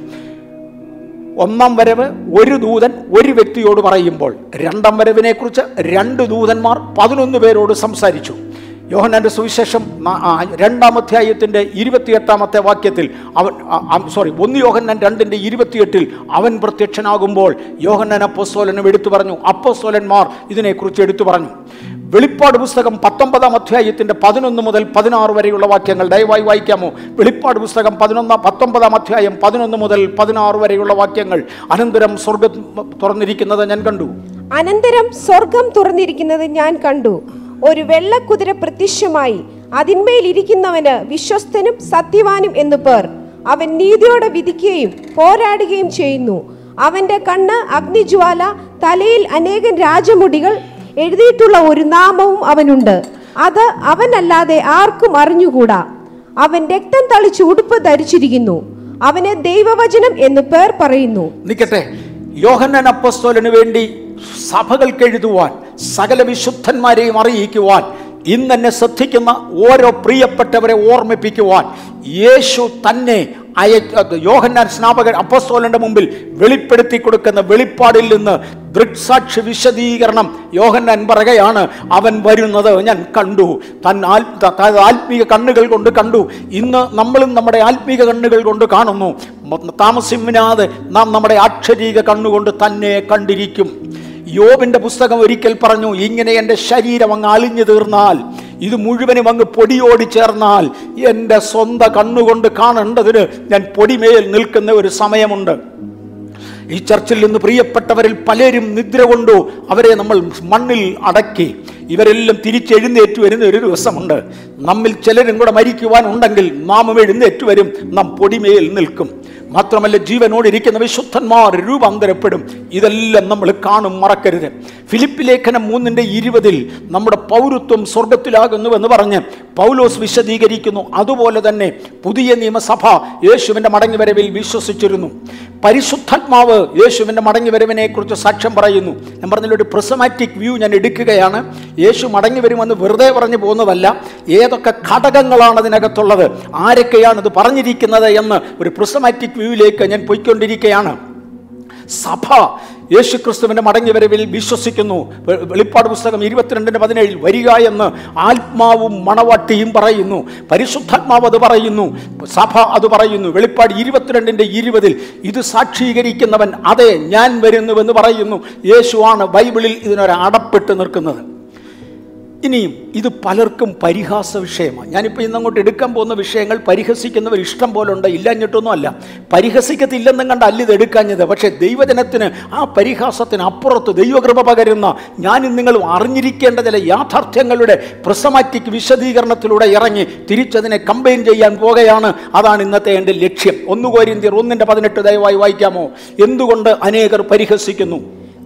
ഒന്നാം വരവ് ഒരു ദൂതൻ ഒരു വ്യക്തിയോട് പറയുമ്പോൾ രണ്ടാം വരവിനെ കുറിച്ച് രണ്ട് ദൂതന്മാർ പതിനൊന്ന് പേരോട് സംസാരിച്ചു. യോഹന്നാന്റെ സുവിശേഷം രണ്ടാം അധ്യായത്തിന്റെ ഇരുപത്തിയെട്ടാമത്തെ വാക്യത്തിൽ അവൻ സോറി ഒന്ന് യോഹന്നാൻ രണ്ടിന്റെ ഇരുപത്തിയെട്ടിൽ അവൻ പ്രത്യക്ഷനാകുമ്പോൾ യോഹന്നാൻ അപ്പോസ്തോലനും എടുത്തു പറഞ്ഞു. അപ്പോസ്തോലന്മാർ ഇതിനെക്കുറിച്ച് എടുത്തു പറഞ്ഞു. വെളിപ്പാട് പുസ്തകം പത്തൊമ്പതാം അധ്യായത്തിന്റെ പതിനൊന്ന് മുതൽ പതിനാറ് വരെയുള്ള വാക്യങ്ങൾ ദയവായി വായിക്കാമോ? വെളിപ്പാട് പുസ്തകം പതിനൊന്നാം പത്തൊമ്പതാം അധ്യായം പതിനൊന്ന് മുതൽ പതിനാറ് വരെയുള്ള വാക്യങ്ങൾ. അനന്തരം സ്വർഗം തുറന്നിരിക്കുന്നത് ഞാൻ കണ്ടു. അനന്തരം സ്വർഗം തുറന്നിരിക്കുന്നത് ഞാൻ കണ്ടു. ഒരു വെള്ളക്കുതിര പ്രത്യക്ഷമായി. അതിന്മേലിരിക്കുന്നവന് വിശ്വസ്തനും സത്യവാനും എന്നു പേർ. അവൻ നീതിയോടെ വിധിക്കുകയും പോരാടുകയും ചെയ്യുന്നു. അവന്റെ കണ്ണ് അഗ്നിജ്വാല തലയിൽ അനേകം രാജമുടികൾ എഴുതിയിട്ടുള്ള ഒരു നാമവും അവനുണ്ട്. അത് അവനല്ലാതെ ആർക്കും അറിഞ്ഞുകൂടാ. അവൻ രക്തം തളിച്ച് ഉടുപ്പ് ധരിച്ചിരിക്കുന്നു. അവന് ദൈവവചനം എന്ന് പേർ പറയുന്നു. നിൽക്കട്ടെ യോഹന്നാൻ അപ്പസ്തോലന് വേണ്ടി സഭകൾക്ക് എഴുതുവാൻ സകല വിശുദ്ധന്മാരെയും അറിയിക്കുവാൻ ഇന്ന് എന്നെ ശ്രദ്ധിക്കുന്ന ഓരോ പ്രിയപ്പെട്ടവരെ ഓർമ്മിപ്പിക്കുവാൻ യേശു തന്നെ അയ യോഹന്നാൻ സ്നാപകൻ അപ്പസ്തോലന്റെ മുമ്പിൽ വെളിപ്പെടുത്തി കൊടുക്കുന്ന വെളിപ്പാടിൽ നിന്ന് ദൃക്സാക്ഷി വിശദീകരണം യോഹന്നാൻ പറയുകയാണ് അവൻ വരുന്നത് ഞാൻ കണ്ടു. തൻ ആത്മ ത- ത- ആത്മീയ കണ്ണുകൾ കൊണ്ട് കണ്ടു. ഇന്ന് നമ്മളും നമ്മുടെ ആത്മീക കണ്ണുകൾ കൊണ്ട് കാണുന്നു. താമസിമിനാതെ നാം നമ്മുടെ അക്ഷരീക കണ്ണുകൊണ്ട് തന്നെ കണ്ടിരിക്കും. യോബിന്റെ പുസ്തകം ഒരിക്കൽ പറഞ്ഞു ഇങ്ങനെ എന്റെ ശരീരം അങ്ങ് അലിഞ്ഞു തീർന്നാൽ ഇത് മുഴുവനും അങ്ങ് പൊടിയോടി ചേർന്നാൽ എന്റെ സ്വന്തം കണ്ണുകൊണ്ട് കാണേണ്ടതിന് ഞാൻ പൊടിമേൽ നിൽക്കുന്ന ഒരു സമയമുണ്ട്. ഈ ചർച്ചിൽ നിന്ന് പ്രിയപ്പെട്ടവരിൽ പലരും നിദ്ര കൊണ്ടു അവരെ നമ്മൾ മണ്ണിൽ അടക്കി. ഇവരെല്ലാം തിരിച്ചെഴുന്നേറ്റ് വരുന്ന ഒരു ദിവസമുണ്ട്. നമ്മിൽ ചിലരും കൂടെ മരിക്കുവാനുണ്ടെങ്കിൽ നാമും എഴുന്നേറ്റ് വരും നാം പൊടിമേൽ നിൽക്കും. മാത്രമല്ല ജീവനോടിരിക്കുന്ന വിശുദ്ധന്മാർ രൂപാന്തരപ്പെടും. ഇതെല്ലാം നമ്മൾ കാണും മറക്കരുത്. ഫിലിപ്പ് ലേഖനം മൂന്നിന്റെ ഇരുപതിൽ നമ്മുടെ പൗരത്വം സ്വർഗത്തിലാകുന്നു എന്ന് പറഞ്ഞ് പൗലോസ് വിശദീകരിക്കുന്നു. അതുപോലെ തന്നെ പുതിയ നിയമസഭ യേശുവിന്റെ മടങ്ങിവരവിൽ വിശ്വസിച്ചിരുന്നു. പരിശുദ്ധാത്മാവ് യേശുവിന്റെ മടങ്ങിവരവിനെ കുറിച്ച് സാക്ഷ്യം പറയുന്നു. ഞാൻ പറഞ്ഞതിലൊരു പ്രസമാറ്റിക് വ്യൂ ഞാൻ എടുക്കുകയാണ്. യേശു മടങ്ങി വരുമെന്ന് വെറുതെ പറഞ്ഞു പോകുന്നതല്ല ഏതൊക്കെ ഘടകങ്ങളാണ് അതിനകത്തുള്ളത് ആരൊക്കെയാണ് ഇത് പറഞ്ഞിരിക്കുന്നത് എന്ന് ഒരു പ്രസമാറ്റിക് വ്യൂവിലേക്ക് ഞാൻ പോയിക്കൊണ്ടിരിക്കുകയാണ് സഭ യേശു ക്രിസ്തുവിന്റെ മടങ്ങിവരവിൽ വിശ്വസിക്കുന്നു. വെ- വെളിപ്പാട് പുസ്തകം ഇരുപത്തിരണ്ടിന് പതിനേഴിൽ വരിക എന്ന് ആത്മാവും മണവാട്ടിയും പറയുന്നു. പരിശുദ്ധാത്മാവ് അത് പറയുന്നു. സഭ അത് പറയുന്നു. വെളിപ്പാട് ഇരുപത്തിരണ്ടിന്റെ ഇരുപതിൽ ഇത് സാക്ഷീകരിക്കുന്നവൻ അതെ ഞാൻ വരുന്നുവെന്ന് പറയുന്നു. യേശുവാണ് ബൈബിളിൽ ഇതിനൊരു അടപ്പെട്ട് നിൽക്കുന്നത്. ഇനിയും ഇത് പലർക്കും പരിഹാസ വിഷയമാണ്. ഞാനിപ്പോൾ ഇന്നങ്ങോട്ട് എടുക്കാൻ പോകുന്ന വിഷയങ്ങൾ പരിഹസിക്കുന്നവർ ഇഷ്ടം പോലെ ഉണ്ട് ഇല്ലഞ്ഞിട്ടൊന്നും അല്ല. പരിഹസിക്കത്തില്ലെന്നും കണ്ട് അല്ല ഇത് എടുക്കാഞ്ഞത്. പക്ഷേ ദൈവജനത്തിന് ആ പരിഹാസത്തിന് അപ്പുറത്ത് ദൈവകൃപ പകരുന്ന ഞാനും നിങ്ങളും അറിഞ്ഞിരിക്കേണ്ട ചില യാഥാർത്ഥ്യങ്ങളുടെ പ്രസമാറ്റിക് വിശദീകരണത്തിലൂടെ ഇറങ്ങി തിരിച്ചതിനെ കമ്പയിൻ ചെയ്യാൻ പോകുകയാണ്. അതാണ് ഇന്നത്തെ എന്റെ ലക്ഷ്യം. ഒന്ന് കോരിന്തിയർ ഒന്നിന്റെ പതിനെട്ട് ദയവായി വായിക്കാമോ? എന്തുകൊണ്ട് അനേകർ പരിഹസിക്കുന്നു?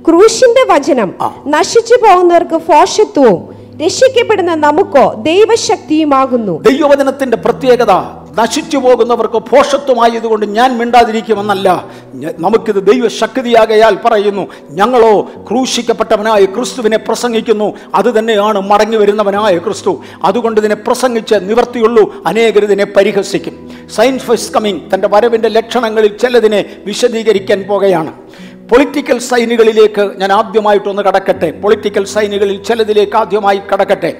ക്രൂശിന്റെ വചനം. നശിച്ചു പോകുന്നവർക്ക് ഫോഷത്വവും രക്ഷിക്കപ്പെടുന്ന നമുക്കോ ദൈവശക്തിയുമാകുന്നു. ദൈവവചനത്തിന്റെ പ്രത്യേകത നശിച്ചു പോകുന്നവർക്ക് ഭോഷത്വമായതുകൊണ്ട് ഞാൻ മിണ്ടാതിരിക്കുമെന്നല്ല. നമുക്കിത് ദൈവശക്തിയാകയാൽ പറയുന്നു ഞങ്ങളോ ക്രൂശിക്കപ്പെട്ടവനായ ക്രിസ്തുവിനെ പ്രസംഗിക്കുന്നു. അത് തന്നെയാണ് മടങ്ങി വരുന്നവനായ ക്രിസ്തു. അതുകൊണ്ട് ഇതിനെ പ്രസംഗിച്ച് നിവർത്തിയുള്ളൂ അനേകർ ഇതിനെ പരിഹസിക്കും. സയൻസ് ഫസ്റ്റ് കമ്മിങ് തന്റെ വരവിന്റെ ലക്ഷണങ്ങളിൽ ചിലതിനെ വിശദീകരിക്കാൻ പോകുകയാണ് പൊളിറ്റിക്കൽ സൈനുകളിലേക്ക് ഞാൻ ആദ്യമായിട്ടൊന്ന് കടക്കട്ടെ. പൊളിറ്റിക്കൽ സൈനുകളിൽ ചിലതിലേക്ക് ആദ്യമായി കടക്കട്ടെ.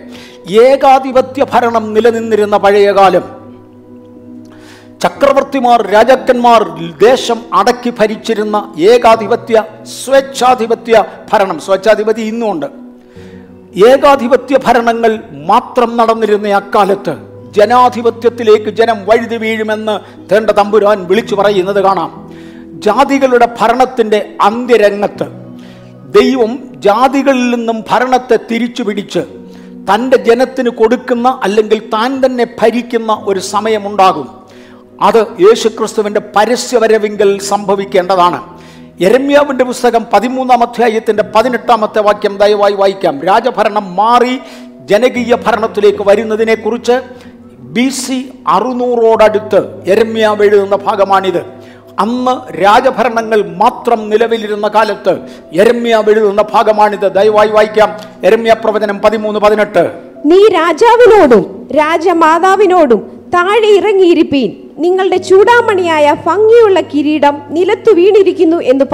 ഏകാധിപത്യ ഭരണം നിലനിന്നിരുന്ന പഴയകാലം. ചക്രവർത്തിമാർ രാജാക്കന്മാർ ദേശം അടക്കി ഭരിച്ചിരുന്ന ഏകാധിപത്യ സ്വേച്ഛാധിപത്യ ഭരണം. സ്വേച്ഛാധിപതി ഇന്നുമുണ്ട്. ഏകാധിപത്യ ഭരണങ്ങൾ മാത്രം നടന്നിരുന്ന അക്കാലത്ത് ജനാധിപത്യത്തിലേക്ക് ജനം വഴുതി വീഴുമെന്ന് തേണ്ട തമ്പുരാൻ വിളിച്ചു പറയുന്നത് കാണാം. ജാതികളുടെ ഭരണത്തിന്റെ അന്ത്യരംഗത്ത് ദൈവം ജാതികളിൽ നിന്നും ഭരണത്തെ തിരിച്ചു പിടിച്ച് തന്റെ ജനത്തിന് കൊടുക്കുന്ന അല്ലെങ്കിൽ താൻ തന്നെ ഭരിക്കുന്ന ഒരു സമയമുണ്ടാകും. അത് യേശുക്രിസ്തുവിന്റെ പരസ്യവരവിങ്കൽ സംഭവിക്കേണ്ടതാണ്. യരമ്യാവിന്റെ പുസ്തകം പതിമൂന്നാം അധ്യായത്തിന്റെ പതിനെട്ടാമത്തെ വാക്യം ദയവായി വായിക്കാം. രാജഭരണം മാറി ജനകീയ ഭരണത്തിലേക്ക് വരുന്നതിനെക്കുറിച്ച് ബി സി അറുന്നൂറോടടുത്ത് യരമ്യാവ് എഴുതുന്ന ഭാഗമാണിത്. അന്ന് രാജഭരണങ്ങൾ മാത്രം നിലവിലിരുന്ന കാലത്ത് എരമ്യ എഴുതുന്ന ഭാഗമാണിത്. ദയവായി വായിക്കാം. എരമ്യ പ്രവചനം പതിമൂന്ന് പതിനെട്ട്. നീ രാജാവിനോടും രാജമാതാവിനോടും താഴെ ഇറങ്ങിയിരിപ്പീൻ. നിങ്ങളുടെ ചൂടാമണിയായ ഭംഗിയുള്ള കിരീടം നിലത്തു വീണിരിക്കുന്നു എന്ന്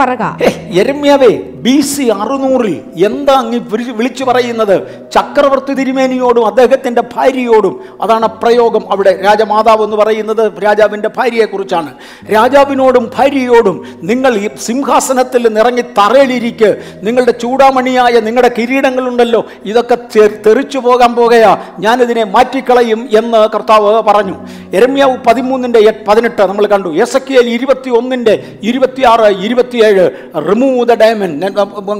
എന്താ അങ്ങ് വിളിച്ചു പറയുന്നത്? ചക്രവർത്തി തിരുമേനിയോടും അദ്ദേഹത്തിന്റെ ഭാര്യയോടും അതാണ് പ്രയോഗം അവിടെ രാജമാതാവ് എന്ന് പറയുന്നത് രാജാവിന്റെ ഭാര്യയെക്കുറിച്ചാണ്. രാജാവിനോടും ഭാര്യയോടും നിങ്ങൾ ഈ സിംഹാസനത്തിൽ നിറങ്ങി തറയിലിരിക്ക്. നിങ്ങളുടെ ചൂടാമണിയായ നിങ്ങളുടെ കിരീടങ്ങളുണ്ടല്ലോ ഇതൊക്കെ തെറിച്ചു പോകാൻ പോകയാ ഞാനിതിനെ മാറ്റിക്കളയും എന്ന് കർത്താവ് പറഞ്ഞു. എരമ്യാവ് പതിമൂന്നിന്റെ പതിനെട്ട് നമ്മൾ കണ്ടു. എസ് എക്കിയൽ ഇരുപത്തി ഒന്നിന്റെ ഇരുപത്തിയാറ് ഇരുപത്തിയേഴ് റിമൂവ് ദ ഡയമണ്ട് ഞാൻ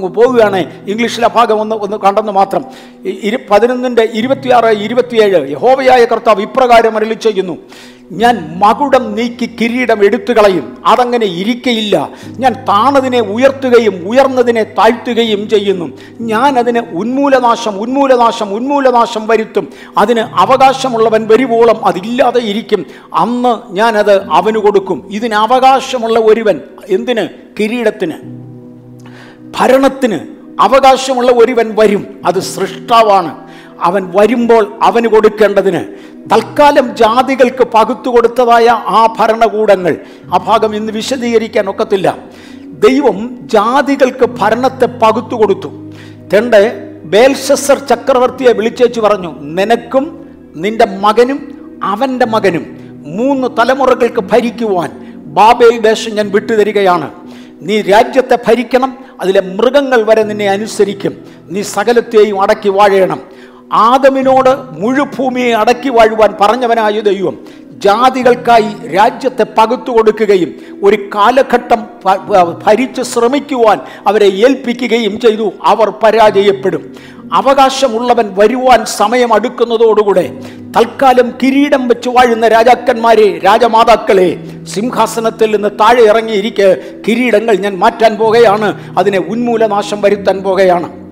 പോവുകയാണ്. ഇംഗ്ലീഷിലെ ഭാഗം ഒന്ന് ഒന്ന് കണ്ടെന്ന് മാത്രം. പതിനൊന്നിന്റെ ഇരുപത്തിയാറ് ഇരുപത്തിയേഴ് യഹോവയായ കർത്താവ് ഇപ്രകാരം അരളി ചെയ്യുന്നു. ഞാൻ മകുടം നീക്കി കിരീടം എടുത്തു കളയും. അതങ്ങനെ ഇരിക്കയില്ല. ഞാൻ താണതിനെ ഉയർത്തുകയും ഉയർന്നതിനെ താഴ്ത്തുകയും ചെയ്യുന്നു. ഞാൻ അതിന് ഉന്മൂലനാശം ഉന്മൂലനാശം ഉന്മൂലനാശം വരുത്തും. അതിന് അവകാശമുള്ളവൻ വരുവോളം അതില്ലാതെ ഇരിക്കും. അന്ന് ഞാനത് അവന് കൊടുക്കും. ഇതിന് അവകാശമുള്ള ഒരുവൻ എന്തിന്? കിരീടത്തിന്. ഭരണത്തിന് അവകാശമുള്ള ഒരുവൻ വരും. അത് സൃഷ്ടാവാണ്. അവൻ വരുമ്പോൾ അവന് കൊടുക്കേണ്ടതിന്. തൽക്കാലം ജാതികൾക്ക് പകുത്തു കൊടുത്തതായ ആ ഭരണകൂടങ്ങൾ ആ ഭാഗം ഇന്ന് വിശദീകരിക്കാൻ ഒക്കത്തില്ല. ദൈവം ജാതികൾക്ക് ഭരണത്തെ പകുത്തു കൊടുത്തു. തെണ്ട് ബേൽഷസർ ചക്രവർത്തിയെ വിളിച്ചേച്ചു പറഞ്ഞു നിനക്കും നിന്റെ മകനും അവന്റെ മകനും മൂന്ന് തലമുറകൾക്ക് ഭരിക്കുവാൻ ബാബേൽ ദേശം ഞാൻ വിട്ടുതരികയാണ്. നീ രാജ്യത്തെ ഭരിക്കണം അതിലെ മൃഗങ്ങൾ വരെ നിന്നെ അനുസരിക്കും. നീ സകലത്തെയും അടക്കി വാഴണം ആദമിനോട് മുഴുഭൂമിയെ അടക്കി വാഴുവാൻ പറഞ്ഞവനായ ദൈവം ജാതികൾക്കായി രാജ്യത്തെ പകുത്തു കൊടുക്കുകയും ഒരു കാലഘട്ടം ഭരിച്ച് ശ്രമിക്കുവാൻ അവരെ ഏൽപ്പിക്കുകയും ചെയ്തു. അവർ പരാജയപ്പെടും. അവകാശമുള്ളവൻ വരുവാൻ സമയം അടുക്കുന്നതോടുകൂടെ തൽക്കാലം കിരീടം വെച്ച് വാഴുന്ന രാജാക്കന്മാരെ രാജമാതാക്കളെ സിംഹാസനത്തിൽ നിന്ന് താഴെ ഇറങ്ങിയിരിക്കെ കിരീടങ്ങൾ ഞാൻ മാറ്റാൻ പോകുകയാണ് അതിനെ ഉന്മൂലനാശം വരുത്താൻ പോകുകയാണ്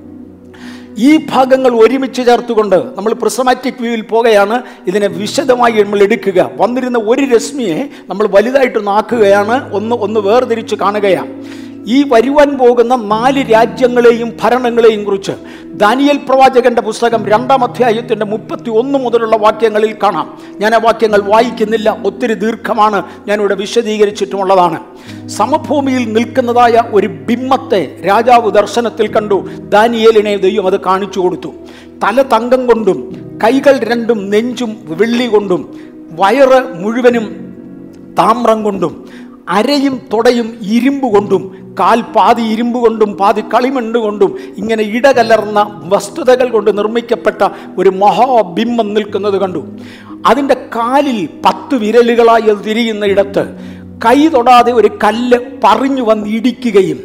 ഈ ഭാഗങ്ങൾ ഒരുമിച്ച് ചേർത്തുകൊണ്ട് നമ്മൾ പ്രിസമാറ്റിക് വ്യൂവിൽ പോകുകയാണ്. ഇതിനെ വിശദമായി നമ്മൾ എടുക്കുക. വന്നിരുന്ന ഒരു രശ്മിയെ നമ്മൾ വലുതായിട്ടൊന്ന് ആക്കുകയാണ്. ഒന്ന് ഒന്ന് വേർതിരിച്ച് കാണുകയാണ്. ഈ വരുവാൻ പോകുന്ന നാല് രാജ്യങ്ങളെയും ഭരണങ്ങളെയും കുറിച്ച് ദാനിയൽ പ്രവാചകന്റെ പുസ്തകം രണ്ടാം അധ്യായത്തിന്റെ മുപ്പത്തി ഒന്ന് മുതലുള്ള വാക്യങ്ങളിൽ കാണാം. ഞാൻ ആ വാക്യങ്ങൾ വായിക്കുന്നില്ല ഒത്തിരി ദീർഘമാണ് ഞാനിവിടെ വിശദീകരിച്ചിട്ടുമുള്ളതാണ്. സമഭൂമിയിൽ നിൽക്കുന്നതായ ഒരു ബിംബത്തെ രാജാവ് ദർശനത്തിൽ കണ്ടു ദാനിയേലിനെ ദൈവം അത് കാണിച്ചു കൊടുത്തു. തല തങ്കം കൊണ്ടും കൈകൾ രണ്ടും നെഞ്ചും വെള്ളി കൊണ്ടും വയറ് മുഴുവനും താമ്രം കൊണ്ടും അരയും തൊടയും ഇരുമ്പ് കൊണ്ടും കാൽ പാതി ഇരുമ്പ് കൊണ്ടും പാതി കളിമണ്ണ് കൊണ്ടും ഇങ്ങനെ ഇടകലർന്ന വസ്തുതകൾ കൊണ്ട് നിർമ്മിക്കപ്പെട്ട ഒരു മഹാബിംബം നിൽക്കുന്നത് കണ്ടു. അതിന്റെ കാലിൽ പത്ത് വിരലുകളായി അത് തിരിയുന്ന ഇടത്ത് കൈ തൊടാതെ ഒരു കല്ല് പറഞ്ഞു വന്ന് ഇടിക്കുകയും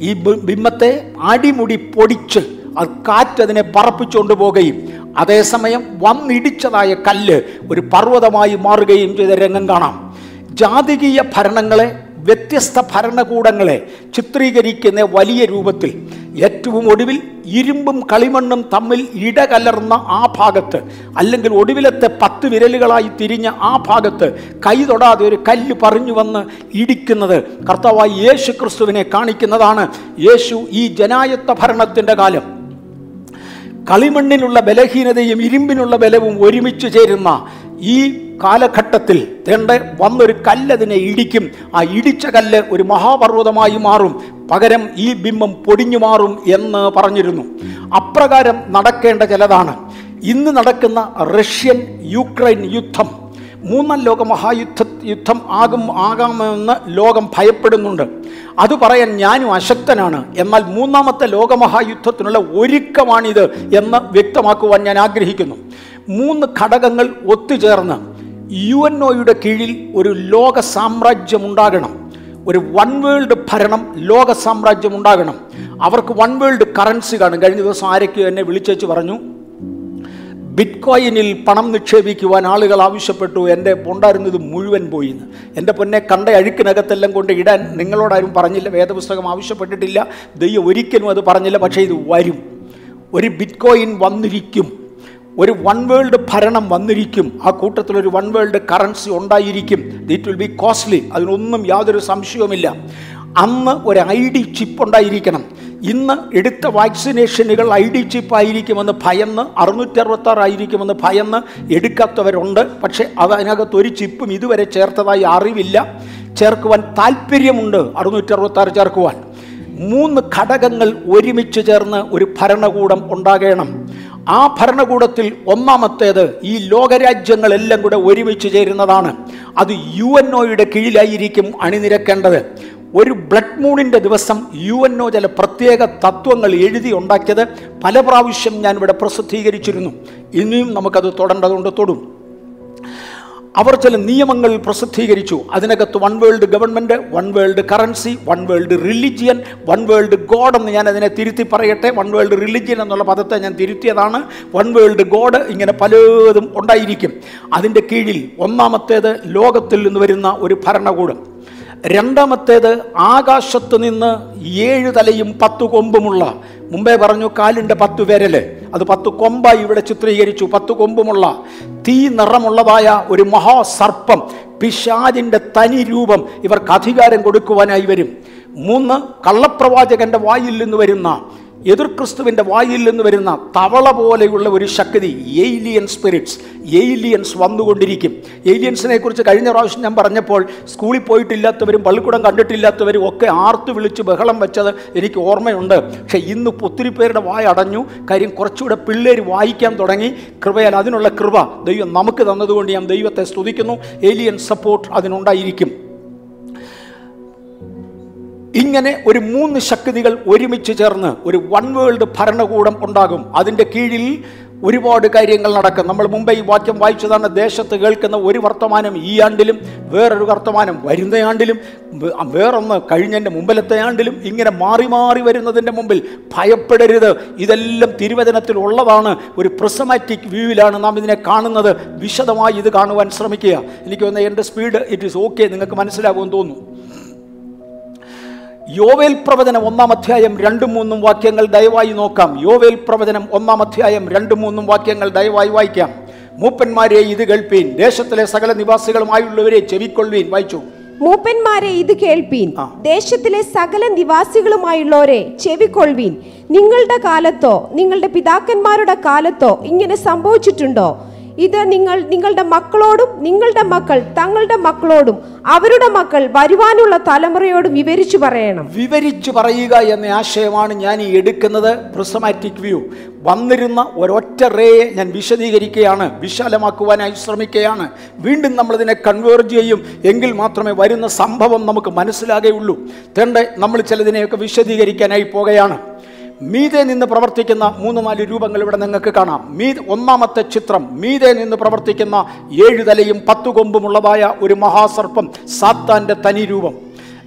ഈ ബിംബത്തെ അടിമുടി പൊടിച്ച് അത് കാറ്റതിനെ പറപ്പിച്ചുകൊണ്ട് പോകുകയും അതേസമയം വന്നിടിച്ചതായ കല്ല് ഒരു പർവതമായി മാറുകയും ചെയ്ത രംഗം കാണാം. ജാതികീയ ഭരണങ്ങളെ വ്യത്യസ്ത ഭരണകൂടങ്ങളെ ചിത്രീകരിക്കുന്ന വലിയ രൂപത്തിൽ ഏറ്റവും ഒടുവിൽ ഇരുമ്പും കളിമണ്ണും തമ്മിൽ ഇടകലർന്ന ആ ഭാഗത്ത് അല്ലെങ്കിൽ ഒടുവിലത്തെ പത്ത് വിരലുകളായി തിരിഞ്ഞ ആ ഭാഗത്ത് കൈ തൊടാതെ ഒരു കല്ല് പറഞ്ഞു വന്ന് ഇടിക്കുന്നത് കർത്താവായി യേശു ക്രിസ്തുവിനെ കാണിക്കുന്നതാണ്. യേശു ഈ ജനായത്ത ഭരണത്തിന്റെ കാലം. കളിമണ്ണിനുള്ള ബലഹീനതയും ഇരുമ്പിനുള്ള ബലവും ഒരുമിച്ച് ചേരുന്ന ഈ കാലഘട്ടത്തിൽ തേണ്ട വന്നൊരു കല്ലതിനെ ഇടിക്കും. ആ ഇടിച്ച കല്ല് ഒരു മഹാപർവതമായി മാറും. പകരം ഈ ബിംബം പൊടിഞ്ഞു മാറും എന്ന് പറഞ്ഞിരുന്നു. അപ്രകാരം നടക്കേണ്ട ചിലതാണ്. ഇന്ന് നടക്കുന്ന റഷ്യൻ യുക്രൈൻ യുദ്ധം. മൂന്നാം ലോക മഹായുദ്ധ യുദ്ധം ആകും ആകാമെന്ന് ലോകം ഭയപ്പെടുന്നുണ്ട്. അത് പറയാൻ ഞാനും അശക്തനാണ്. എന്നാൽ മൂന്നാമത്തെ ലോകമഹായുദ്ധത്തിനുള്ള ഒരുക്കമാണിത് എന്ന് വ്യക്തമാക്കുവാൻ ഞാൻ ആഗ്രഹിക്കുന്നു. മൂന്ന് ഘടകങ്ങൾ ഒത്തുചേർന്ന് യു എൻ ഒയുടെ കീഴിൽ ഒരു ലോക സാമ്രാജ്യം ഉണ്ടാകണം ഒരു വൺ വേൾഡ് ഭരണം ലോക സാമ്രാജ്യം ഉണ്ടാകണം അവർക്ക് വൺ വേൾഡ് കറൻസി കാണും. കഴിഞ്ഞ ദിവസം ആരൊക്കെയോ എന്നെ വിളിച്ചേച്ച് പറഞ്ഞു ബിറ്റ്കോയിനിൽ പണം നിക്ഷേപിക്കുവാൻ ആളുകൾ ആവശ്യപ്പെട്ടു. എന്റെ ഉണ്ടായിരുന്നത് മുഴുവൻ പോയി എന്ന് എന്റെ പൊന്നെ കണ്ട അഴുക്കിനകത്തെല്ലാം കൊണ്ട് ഇടാൻ നിങ്ങളോടാരും പറഞ്ഞില്ല. വേദപുസ്തകം ആവശ്യപ്പെട്ടിട്ടില്ല. ദൈവം ഒരിക്കലും അത് പറഞ്ഞില്ല. പക്ഷേ ഇത് വരും. ഒരു ബിറ്റ്കോയിൻ വന്നിരിക്കും. ഒരു വൺ വേൾഡ് ഭരണം വന്നിരിക്കും. ആ കൂട്ടത്തിൽ ഒരു വൺ വേൾഡ് കറൻസി ഉണ്ടായിരിക്കും. ഇറ്റ് വിൽ ബി കോസ്റ്റ്ലി അതിനൊന്നും യാതൊരു സംശയവുമില്ല. അന്ന് ഒരു ഐ ഡി ചിപ്പ് ഉണ്ടായിരിക്കണം. ഇന്ന് എടുത്ത വാക്സിനേഷനുകൾ ഐ ഡി ചിപ്പ് ആയിരിക്കുമെന്ന് ഭയന്ന് അറുന്നൂറ്റി അറുപത്തി ആറ് ആയിരിക്കുമെന്ന് ഭയന്ന് എടുക്കാത്തവരുണ്ട്. പക്ഷേ അതിനകത്ത് ഒരു ചിപ്പും ഇതുവരെ ചേർത്തതായി അറിവില്ല. ചേർക്കുവാൻ താല്പര്യമുണ്ട് അറുന്നൂറ്ററുപത്താറ് ചേർക്കുവാൻ. മൂന്ന് ഘടകങ്ങൾ ഒരുമിച്ച് ചേർന്ന് ഒരു ഭരണകൂടം ഉണ്ടാകണം. ആ ഭരണകൂടത്തിൽ ഒന്നാമത്തേത് ഈ ലോകരാജ്യങ്ങളെല്ലാം കൂടെ ഒരുമിച്ച് ചേരുന്നതാണ്. അത് യു എൻ ഒയുടെ കീഴിലായിരിക്കും അണിനിരക്കേണ്ടത്. ഒരു ബ്ലഡ് മൂണിന്റെ ദിവസം യു എൻ ഒ ചില പ്രത്യേക തത്വങ്ങൾ എഴുതി ഉണ്ടാക്കിയത് പല പ്രാവശ്യം ഞാനിവിടെ പ്രസിദ്ധീകരിച്ചിരുന്നു. ഇനിയും നമുക്കത് തൊടേണ്ടതുകൊണ്ട് തൊടും. അവർ ചില നിയമങ്ങൾ പ്രസിദ്ധീകരിച്ചു. അതിനകത്ത് one world government one world currency one world religion one world God എന്ന് ഞാൻ അതിനെ തിരുത്തി പറയട്ടെ. വൺ വേൾഡ് റിലിജിയൻ എന്നുള്ള പദത്തെ ഞാൻ തിരുത്തിയതാണ്. വൺ വേൾഡ് ഗോഡ് ഇങ്ങനെ പലതും ഉണ്ടായിരിക്കും. അതിന്റെ കീഴിൽ ഒന്നാമത്തേത് ലോകത്തിൽ നിന്ന് വരുന്ന ഒരു ഭരണകൂടം. രണ്ടാമത്തേത് ആകാശത്ത് നിന്ന് ഏഴ് തലയും പത്ത് കൊമ്പുമുള്ള മുമ്പേ പറഞ്ഞു കാലിന്റെ പത്ത് വിരൽ. അത് പത്ത് കൊമ്പായി ഇവിടെ ചിത്രീകരിച്ചു. പത്ത് കൊമ്പുമുള്ള തീ നിറമുള്ളതായ ഒരു മഹാസർപ്പം പിശാജിന്റെ തനി രൂപം ഇവർക്ക് അധികാരം കൊടുക്കുവാനായി വരും. മൂന്ന് കള്ളപ്രവാചകന്റെ വായിൽ നിന്ന് വരുന്ന എതിർ ക്രിസ്തുവിന്റെ വായിൽ നിന്ന് വരുന്ന തവള പോലെയുള്ള ഒരു ശക്തി എയിലിയൻ സ്പിരിറ്റ്സ് എയിലിയൻസ് വന്നുകൊണ്ടിരിക്കും. എയിലിയൻസിനെ കുറിച്ച് കഴിഞ്ഞ പ്രാവശ്യം ഞാൻ പറഞ്ഞപ്പോൾ സ്കൂളിൽ പോയിട്ടില്ലാത്തവരും പള്ളിക്കൂടം കണ്ടിട്ടില്ലാത്തവരും ഒക്കെ ആർത്തു വിളിച്ച് ബഹളം വെച്ചത് എനിക്ക് ഓർമ്മയുണ്ട്. പക്ഷേ ഇന്ന് ഒത്തിരി പേരുടെ വായ അടഞ്ഞു. കാര്യം കുറച്ചുകൂടെ പിള്ളേർ വായിക്കാൻ തുടങ്ങി. കൃപയാൽ അതിനുള്ള കൃപ ദൈവം നമുക്ക് തന്നതുകൊണ്ട് ഞാൻ ദൈവത്തെ സ്തുതിക്കുന്നു. ഏലിയൻ സപ്പോർട്ട് അതിനുണ്ടായിരിക്കും. ഇങ്ങനെ ഒരു മൂന്ന് ശക്തികൾ ഒരുമിച്ച് ചേർന്ന് ഒരു വൺ വേൾഡ് ഭരണകൂടം ഉണ്ടാകും. അതിന്റെ കീഴിൽ ഒരുപാട് കാര്യങ്ങൾ നടക്കും. നമ്മൾ മുമ്പേ ഈ വാക്യം വായിച്ചതാണ് ദേശത്ത് കേൾക്കുന്ന ഒരു വർത്തമാനം ഈ ആണ്ടിലും വേറൊരു വർത്തമാനം വരുന്ന ആണ്ടിലും വേറൊന്ന് കഴിഞ്ഞതിന്റെ മുമ്പിലത്തെ ആണ്ടിലും ഇങ്ങനെ മാറി മാറി വരുന്നതിന്റെ മുമ്പിൽ. ഭയപ്പെടരുത്. ഇതെല്ലാം തിരുവചനത്തിൽ ഉള്ളതാണ്. ഒരു പ്രിസമാറ്റിക് വ്യൂവിലാണ് നാം ഇതിനെ കാണുന്നത്. വിശദമായി ഇത് കാണുവാൻ ശ്രമിക്കുക. എനിക്ക് തോന്നുന്നത് എന്റെ സ്പീഡ് ഇറ്റ് ഈസ് ഓക്കെ നിങ്ങൾക്ക് മനസ്സിലാകുമെന്ന് തോന്നുന്നു. യോവേൽ പ്രവചനം ഒന്നാം അധ്യായം രണ്ടും മൂന്നും വാക്യങ്ങൾ ദയവായി നോക്കാം. യോവേൽ പ്രവചനം ഒന്നാം അധ്യായം രണ്ടും മൂന്നും വാക്യങ്ങൾ ദയവായി വായിക്കാം. മൂപ്പന്മാരെ ഇത് കേൾപ്പീൻ. ദേശത്തിലെ സകല നിവാസികളുമായുള്ളവരെ ചെവിക്കൊള്ളുവീൻ. വായിച്ചു. മൂപ്പന്മാരെ ഇത് കേൾപ്പീൻ. ദേശത്തിലെ സകല നിവാസികളുമായുള്ളവരെ ചെവിക്കൊള്ളുവീൻ. നിങ്ങളുടെ കാലത്തോ നിങ്ങളുടെ പിതാക്കന്മാരുടെ കാലത്തോ ഇങ്ങനെ സംഭവിച്ചിട്ടുണ്ടോ? ഇത് നിങ്ങൾ നിങ്ങളുടെ മക്കളോടും നിങ്ങളുടെ മക്കൾ തങ്ങളുടെ മക്കളോടും അവരുടെ മക്കൾ വരുവാനുള്ള തലമുറയോടും വിവരിച്ചു പറയണം. വിവരിച്ചു പറയുക എന്ന ആശയമാണ് ഞാൻ ഈ എടുക്കുന്നത്. പ്രിസമാറ്റിക് വ്യൂ വന്നിരുന്ന ഒരൊറ്റ റേയെ ഞാൻ വിശദീകരിക്കുകയാണ്. വിശാലമാക്കുവാനായി ശ്രമിക്കുകയാണ്. വീണ്ടും നമ്മളിതിനെ കൺവേർജ് ചെയ്യും. എങ്കിൽ മാത്രമേ വരുന്ന സംഭവം നമുക്ക് മനസ്സിലാകുകയുള്ളൂ തേണ്ട നമ്മൾ ചിലതിനെയൊക്കെ വിശദീകരിക്കാനായി പോകുകയാണ് മീതെ നിന്ന് പ്രവർത്തിക്കുന്ന മൂന്ന് നാല് രൂപങ്ങൾ ഇവിടെ നിങ്ങൾക്ക് കാണാം. മീ ഒന്നാമത്തെ ചിത്രം മീതെ നിന്ന് പ്രവർത്തിക്കുന്ന ഏഴ് തലയും പത്തു കൊമ്പുമുള്ളതായ ഒരു മഹാസർപ്പം സാത്താന്റെ തനി രൂപം.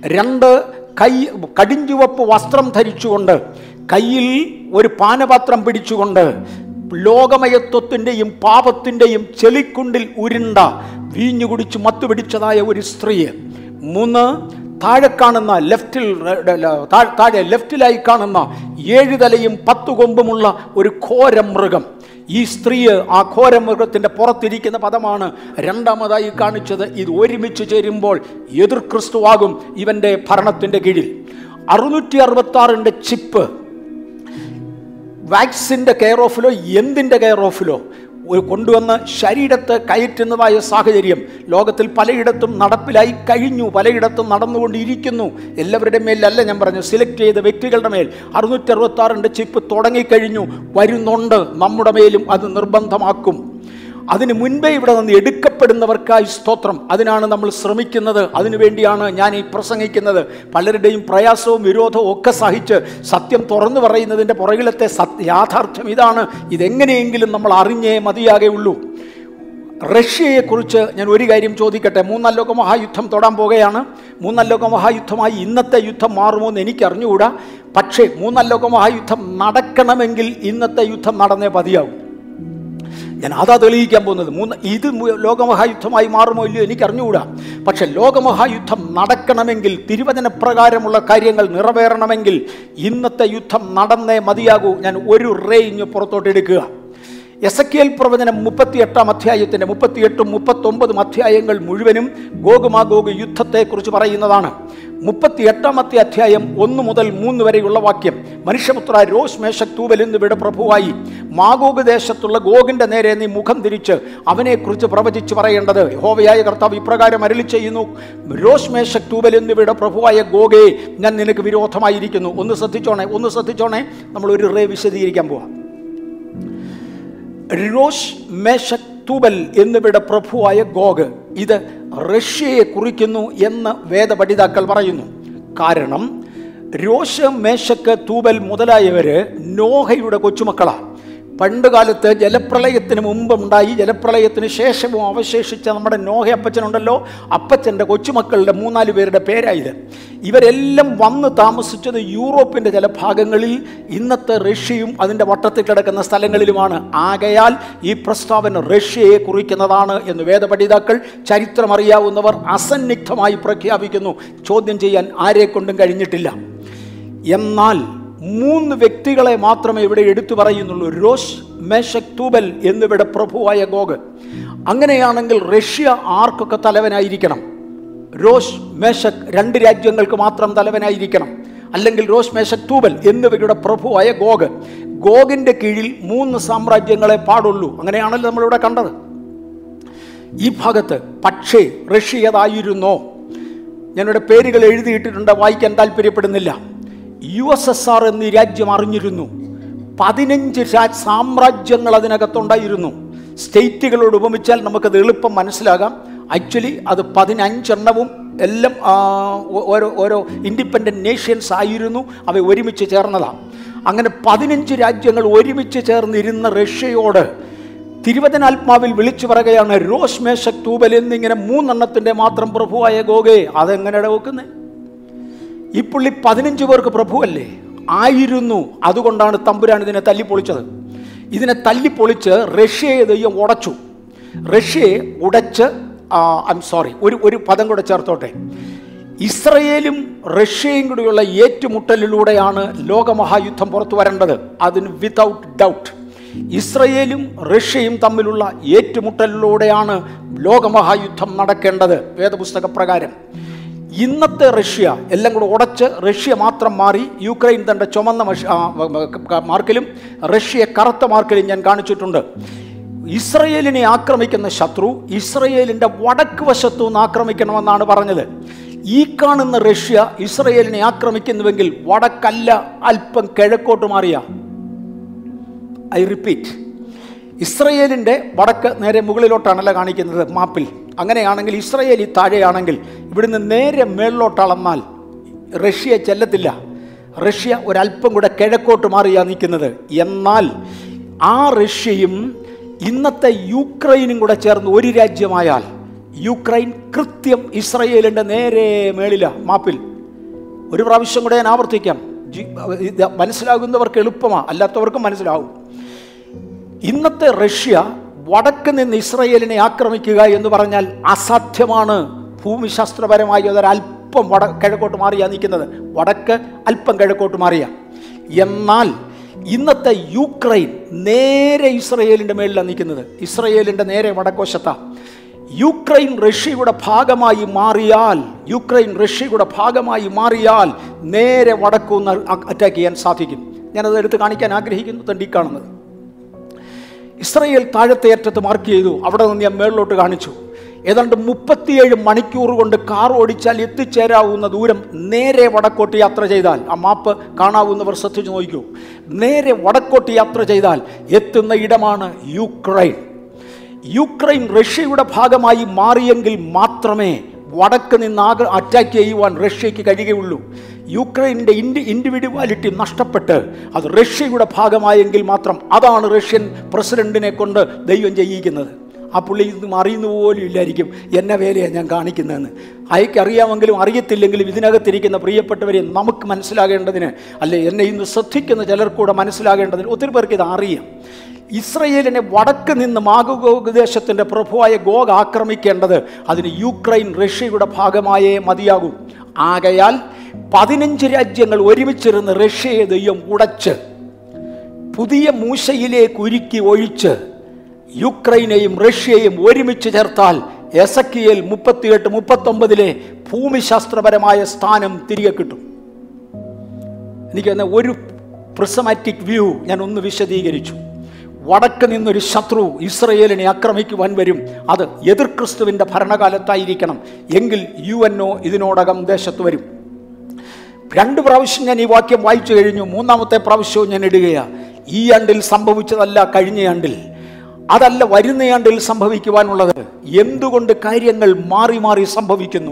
രണ്ട് കൈ കടിഞ്ചുവപ്പ് വസ്ത്രം ധരിച്ചുകൊണ്ട് കയ്യിൽ ഒരു പാനപാത്രം പിടിച്ചുകൊണ്ട് ലോകമയത്വത്തിന്റെയും പാപത്തിന്റെയും ചെളിക്കുണ്ടിൽ ഉരുണ്ട വീഞ്ഞു കുടിച്ച് മത്തുപിടിച്ചതായ ഒരു സ്ത്രീ. മൂന്ന് താഴെ കാണുന്ന ലെഫ്റ്റിൽ താഴെ ലെഫ്റ്റിലായി കാണുന്ന ഏഴ് തലയും പത്തു കൊമ്പുമുള്ള ഒരു ഘോരമൃഗം. ഈ സ്ത്രീ ആ ഘോരമൃഗത്തിന്റെ പുറത്തിരിക്കുന്ന പദമാണ് രണ്ടാമതായി കാണിച്ചത്. ഇത് ഒരുമിച്ച് ചേരുമ്പോൾ എതിർ ക്രിസ്തുവാകും ഇവന്റെ ഭരണത്തിന്റെ കീഴിൽ. അറുന്നൂറ്റി അറുപത്തി ആറിന്റെ ചിപ്പ്. വാക്സിന്റെ കെയർ ഓഫിലോ എന്തിന്റെ കെയർ ഓഫിലോ? കൊണ്ടുവന്ന് ശരീരത്തെ കയറ്റുന്നതായ സാഹചര്യം ലോകത്തിൽ പലയിടത്തും നടപ്പിലായി കഴിഞ്ഞു പലയിടത്തും നടന്നുകൊണ്ടിരിക്കുന്നു. എല്ലാവരുടെ മേലല്ല ഞാൻ പറഞ്ഞു സെലക്ട് ചെയ്ത വ്യക്തികളുടെ മേൽ. അറുന്നൂറ്റി അറുപത്താറിന്റെ ചിപ്പ് തുടങ്ങിക്കഴിഞ്ഞു വരുന്നുണ്ട്. നമ്മുടെ മേലും അത് നിർബന്ധമാക്കും. അതിന് മുൻപേ ഇവിടെ നിന്ന് എടുക്കപ്പെടുന്നവർക്കായി സ്തോത്രം. അതിനാണ് നമ്മൾ ശ്രമിക്കുന്നത്. അതിനുവേണ്ടിയാണ് ഞാൻ ഈ പ്രസംഗിക്കുന്നത്. പലരുടെയും പ്രയാസവും വിരോധവും ഒക്കെ സഹിച്ച് സത്യം തുറന്നു പറയുന്നതിന്റെ പുറകിലത്തെ യാഥാർത്ഥ്യം ഇതാണ്. ഇതെങ്ങനെയെങ്കിലും നമ്മൾ അറിഞ്ഞേ മതിയാകെയുള്ളൂ. റഷ്യയെക്കുറിച്ച് ഞാൻ ഒരു കാര്യം ചോദിക്കട്ടെ. മൂന്നാം ലോക മഹായുദ്ധം തൊടാൻ പോകുകയാണ് മൂന്നാം ലോക മഹായുദ്ധമായി ഇന്നത്തെ യുദ്ധം മാറുമോ എന്ന് എനിക്ക് അറിഞ്ഞുകൂടാ പക്ഷേ മൂന്നാം ലോക മഹായുദ്ധം നടക്കണമെങ്കിൽ ഇന്നത്തെ യുദ്ധം നടന്നേ മതിയാവും. ഞാൻ അതാ തെളിയിക്കാൻ പോകുന്നത്. മൂന്ന് ഇത് ലോകമഹായുദ്ധമായി മാറുമോ ഇല്ലയോ എനിക്ക് അറിഞ്ഞുകൂടാ പക്ഷെ ലോകമഹായുദ്ധം നടക്കണമെങ്കിൽ തിരുവചന പ്രകാരമുള്ള കാര്യങ്ങൾ നിറവേറണമെങ്കിൽ ഇന്നത്തെ യുദ്ധം നടന്നേ മതിയാകൂ. ഞാൻ ഒരു റേഞ്ച് പുറത്തോട്ട് എടുക്കുക. എസ് എൽ പ്രവചനം മുപ്പത്തിയെട്ടാം അധ്യായത്തിന്റെ മുപ്പത്തിയെട്ടും മുപ്പത്തൊമ്പതും അധ്യായങ്ങൾ മുഴുവനും ഗോകുമാഗോഗ് യുദ്ധത്തെക്കുറിച്ച് പറയുന്നതാണ്. മുപ്പത്തിയെട്ടാമത്തെ അധ്യായം ഒന്ന് മുതൽ മൂന്ന് വരെയുള്ള വാക്യം. മനുഷ്യപുത്ര രോഷ് മേശക് തൂവൽ എന്നിവയുടെ പ്രഭുവായി. മാഗോഗ് ദേശത്തുള്ള ഗോഗിന്റെ നേരെ നീ മുഖം തിരിച്ച് അവനെക്കുറിച്ച് പ്രവചിച്ച് പറയേണ്ടത്. ഹോവയായ കർത്താവ് ഇപ്രകാരം അരളി ചെയ്യുന്നു. രോഷ് മേശക് തൂവൽ എന്നിവയുടെ പ്രഭുവായ ഗോഗയെ ഞാൻ നിനക്ക് വിരോധമായിരിക്കുന്നു. ഒന്ന് ശ്രദ്ധിച്ചോണേ ഒന്ന് ശ്രദ്ധിച്ചോണേ. നമ്മൾ ഒരു റേ വിശദീകരിക്കാൻ പോവാം. രോഷ് മേശക് തൂബൽ എന്നിവയുടെ പ്രഭുവായ ഗോഗ് ഇത് റഷ്യയെ കുറിക്കുന്നു എന്ന് വേദപഠിതാക്കൾ പറയുന്നു. കാരണം രോഷ മേശക്ക് തൂബൽ മുതലായവര് നോഹയുടെ കൊച്ചുമക്കളാണ് പണ്ടുകാലത്ത് ജലപ്രളയത്തിന് മുമ്പുണ്ടായി ജലപ്രളയത്തിന് ശേഷവും അവശേഷിച്ച നമ്മുടെ നോഹ അപ്പച്ചനുണ്ടല്ലോ. അപ്പച്ചന്റെ കൊച്ചുമക്കളുടെ മൂന്നാൽ പേരുടെ പേരായത്. ഇവരെല്ലാം വന്ന് താമസിച്ചത് യൂറോപ്പിന്റെ ചില ഭാഗങ്ങളിൽ ഇന്നത്തെ റഷ്യയും അതിന്റെ വട്ടത്തിൽ കിടക്കുന്ന സ്ഥലങ്ങളിലുമാണ്. ആകയാൽ ഈ പ്രസ്താവന റഷ്യയെ കുറിക്കുന്നതാണ് എന്ന് വേദപഠിതാക്കൾ ചരിത്രമറിയാവുന്നവർ അസന്നിഗ്ധമായി പ്രഖ്യാപിക്കുന്നു. ചോദ്യം ചെയ്യാൻ ആരെക്കൊണ്ടും കഴിഞ്ഞിട്ടില്ല. എന്നാൽ മൂന്ന് വ്യക്തികളെ മാത്രമേ ഇവിടെ എടുത്തു പറയുന്നുള്ളൂ. റോഷ് മേശക് തൂബൽ എന്നിവിടെ പ്രഭുവായ ഗോഗ്. അങ്ങനെയാണെങ്കിൽ റഷ്യ ആർക്കൊക്കെ തലവനായിരിക്കണം? റോഷ് മേശക് രണ്ട് രാജ്യങ്ങൾക്ക് മാത്രം തലവനായിരിക്കണം. അല്ലെങ്കിൽ റോഷ് മേശക് തൂബൽ എന്നിവയുടെ പ്രഭുവായ ഗോഗ്. ഗോഗിന്റെ കീഴിൽ മൂന്ന് സാമ്രാജ്യങ്ങളെ പാടുള്ളൂ. അങ്ങനെയാണല്ലോ നമ്മളിവിടെ കണ്ടത്. ഈ ഭാഗത്ത് പക്ഷേ റഷ്യതായിരുന്നോ ഞാനിവിടെ പേരുകൾ എഴുതിയിട്ടിട്ടുണ്ട് വായിക്കാൻ താല്പര്യപ്പെടുന്നില്ല. യു എസ് എസ് ആർ എന്നീ രാജ്യം അറിഞ്ഞിരുന്നു. പതിനഞ്ച് രാജ് സാമ്രാജ്യങ്ങൾ അതിനകത്തുണ്ടായിരുന്നു. സ്റ്റേറ്റുകളോട് ഉപമിച്ചാൽ നമുക്കത് എളുപ്പം മനസ്സിലാകാം. ആക്ച്വലി അത് പതിനഞ്ചെണ്ണവും എല്ലാം ഓരോ ഓരോ ഇൻഡിപെൻഡന്റ് നേഷ്യൻസ് ആയിരുന്നു. അവ ഒരുമിച്ച് ചേർന്നതാണ് അങ്ങനെ പതിനഞ്ച് രാജ്യങ്ങൾ ഒരുമിച്ച് ചേർന്നിരുന്ന റഷ്യയോട് തിരുവചനാത്മാവിൽ വിളിച്ചു പറയുകയാണ് റോസ് മേശക് തൂബൽ എന്നിങ്ങനെ മൂന്നെണ്ണത്തിന്റെ മാത്രം പ്രഭുവായ ഗോഗേ അതെങ്ങനെ വെക്കുന്നത് ഈ പുള്ളി പതിനഞ്ച് പേർക്ക് പ്രഭുവല്ലേ? ആയിരുന്നു. അതുകൊണ്ടാണ് തമ്പുരാൻ ഇതിനെ തല്ലിപ്പൊളിച്ചത്. ഇതിനെ തല്ലിപ്പൊളിച്ച് റഷ്യയെ ദൈവം ഉടച്ചു. റഷ്യയെ ഉടച്ച് ഐ സോറി ഒരു ഒരു പദം കൂടെ ചേർത്തോട്ടെ. ഇസ്രയേലും റഷ്യയും കൂടിയുള്ള ഏറ്റുമുട്ടലിലൂടെയാണ് ലോകമഹായുദ്ധം പുറത്തു വരേണ്ടത്. അതിന് വിതൗട്ട് ഡൗട്ട് ഇസ്രയേലും റഷ്യയും തമ്മിലുള്ള ഏറ്റുമുട്ടലിലൂടെയാണ് ലോകമഹായുദ്ധം നടക്കേണ്ടത്. വേദപുസ്തക പ്രകാരം ഇന്നത്തെ റഷ്യ എല്ലാം കൂടെ ഉടച്ച് റഷ്യ മാത്രം മാറി യുക്രൈൻ തന്റെ ചുമന്ന മാർക്കിലും റഷ്യ കറുത്ത മാർക്കിലും ഞാൻ കാണിച്ചിട്ടുണ്ട്. ഇസ്രയേലിനെ ആക്രമിക്കുന്ന ശത്രു ഇസ്രയേലിന്റെ വടക്ക് വശത്തു നിന്ന് ആക്രമിക്കണമെന്നാണ് പറഞ്ഞത്. ഈ കാണുന്ന റഷ്യ ഇസ്രയേലിനെ ആക്രമിക്കുന്നുവെങ്കിൽ വടക്കല്ല അല്പം കിഴക്കോട്ട് മാറിയ. I repeat. ഇസ്രയേലിന്റെ വടക്ക് നേരെ മുകളിലോട്ടാണല്ലോ കാണിക്കുന്നത് മാപ്പിൽ. അങ്ങനെയാണെങ്കിൽ ഇസ്രയേൽ ഈ താഴെയാണെങ്കിൽ ഇവിടുന്ന് നേരെ മേളിലോട്ട് അളന്നാൽ റഷ്യ ചെല്ലത്തില്ല. റഷ്യ ഒരല്പം കൂടെ കിഴക്കോട്ട് മാറിയാ നിൽക്കുന്നത്. എന്നാൽ ആ റഷ്യയും ഇന്നത്തെ യുക്രൈനും കൂടെ ചേർന്ന് ഒരു രാജ്യമായാൽ യുക്രൈൻ കൃത്യം ഇസ്രയേലിന്റെ നേരെ മേളില മാപ്പിൽ. ഒരു പ്രാവശ്യം കൂടെ ഞാൻ ആവർത്തിക്കാം. മനസ്സിലാകുന്നവർക്ക് എളുപ്പമാണ് അല്ലാത്തവർക്കും മനസ്സിലാവും. ഇന്നത്തെ റഷ്യ വടക്ക് നിന്ന് ഇസ്രയേലിനെ ആക്രമിക്കുക എന്ന് പറഞ്ഞാൽ അസാധ്യമാണ്. ഭൂമിശാസ്ത്രപരമായി അതൊരല്പം വട കിഴക്കോട്ട് മാറിയാ നിൽക്കുന്നത്. വടക്ക് അല്പം കിഴക്കോട്ട് മാറിയ. എന്നാൽ ഇന്നത്തെ യുക്രൈൻ നേരെ ഇസ്രയേലിന്റെ മേളിലാണ് നിൽക്കുന്നത്. ഇസ്രയേലിന്റെ നേരെ വടക്കോശത്താണ് യുക്രൈൻ റഷ്യയുടെ ഭാഗമായി മാറിയാൽ യുക്രൈൻ റഷ്യയുടെ ഭാഗമായി മാറിയാൽ നേരെ വടക്കുന്ന് അറ്റാക്ക് ചെയ്യാൻ സാധിക്കും. ഞാനത് എടുത്ത് കാണിക്കാൻ ആഗ്രഹിക്കുന്നു തണ്ടി കാണുന്നത് ഇസ്രയേൽ താഴത്തെ അറ്റത്ത് മാർക്ക് ചെയ്തു. അവിടെ നിന്ന് ഞാൻ മേളിലോട്ട് കാണിച്ചു. ഏതാണ്ട് മുപ്പത്തിയേഴ് മണിക്കൂർ കൊണ്ട് കാർ ഓടിച്ചാൽ എത്തിച്ചേരാവുന്ന ദൂരം നേരെ വടക്കോട്ട് യാത്ര ചെയ്താൽ ആ മാപ്പ് കാണാവുന്നവർ ശ്രദ്ധിച്ചു നോക്കൂ. നേരെ വടക്കോട്ട് യാത്ര ചെയ്താൽ എത്തുന്ന ഇടമാണ് യുക്രൈൻ. യുക്രൈൻ റഷ്യയുടെ ഭാഗമായി മാറിയെങ്കിൽ മാത്രമേ വടക്ക് നിന്ന് ആഗ്ര അറ്റാക്ക് ചെയ്യുവാൻ റഷ്യയ്ക്ക് കഴിയുകയുള്ളൂ. യുക്രൈന്റെ ഇൻഡി ഇൻഡിവിജ്വാലിറ്റി നഷ്ടപ്പെട്ട് അത് റഷ്യയുടെ ഭാഗമായെങ്കിൽ മാത്രം അതാണ് റഷ്യൻ പ്രസിഡന്റിനെ കൊണ്ട് ദൈവം ചെയ്യിക്കുന്നത്. ആ പുള്ളി ഇന്നും അറിയുന്ന പോലും ഇല്ലായിരിക്കും. എന്നെ വേലയാണ് ഞാൻ കാണിക്കുന്നതെന്ന്. അയക്കറിയാമെങ്കിലും അറിയത്തില്ലെങ്കിലും ഇതിനകത്തിരിക്കുന്ന പ്രിയപ്പെട്ടവരെ നമുക്ക് മനസ്സിലാകേണ്ടതിന് അല്ലെ എന്നെ ഇന്ന് ശ്രദ്ധിക്കുന്ന ചിലർക്കൂടെ മനസ്സിലാകേണ്ടതിന് ഒത്തിരി പേർക്ക് ഇത് അറിയാം. ഇസ്രയേലിനെ വടക്ക് നിന്ന് മാഗോദേശത്തിന്റെ പ്രഭുവായ ഗോഗ് ആക്രമിക്കേണ്ടത് അതിന് യുക്രൈൻ റഷ്യയുടെ ഭാഗമായേ മതിയാകൂ. ആകയാൽ പതിനഞ്ച് രാജ്യങ്ങൾ ഒരുമിച്ചിരുന്ന് റഷ്യയെ ദൈവം ഉടച്ച് പുതിയ മൂശയിലേക്ക് ഒരുക്കി ഒഴിച്ച് യുക്രൈനെയും റഷ്യയും ഒരുമിച്ച് ചേർത്താൽ എസക്കിയേൽ മുപ്പത്തിയെട്ട് മുപ്പത്തൊമ്പതിലെ ഭൂമിശാസ്ത്രപരമായ സ്ഥാനം തിരികെ കിട്ടും. എനിക്ക് തന്നെ ഒരു പ്രിസമാറ്റിക് വ്യൂ ഞാൻ ഒന്ന് വിശദീകരിച്ചു. വടക്ക് നിന്നൊരു ശത്രു ഇസ്രയേലിനെ ആക്രമിക്കുവാൻ വരും. അത് എതിർ ക്രിസ്തുവിന്റെ ഭരണകാലത്തായിരിക്കണം. എങ്കിൽ യു എൻ ഒ ഇതിനോടകം ദേശത്ത് വരും. രണ്ട് പ്രാവശ്യം ഞാൻ ഈ വാക്യം വായിച്ചു കഴിഞ്ഞു. മൂന്നാമത്തെ പ്രാവശ്യവും ഞാൻ ഇടുകയാണ് ഈ ആണ്ടിൽ സംഭവിച്ചതല്ല കഴിഞ്ഞ ആണ്ടിൽ. അതല്ല വരുന്നയാണ്ടിൽ സംഭവിക്കുവാനുള്ളത്. എന്തുകൊണ്ട് കാര്യങ്ങൾ മാറി മാറി സംഭവിക്കുന്നു?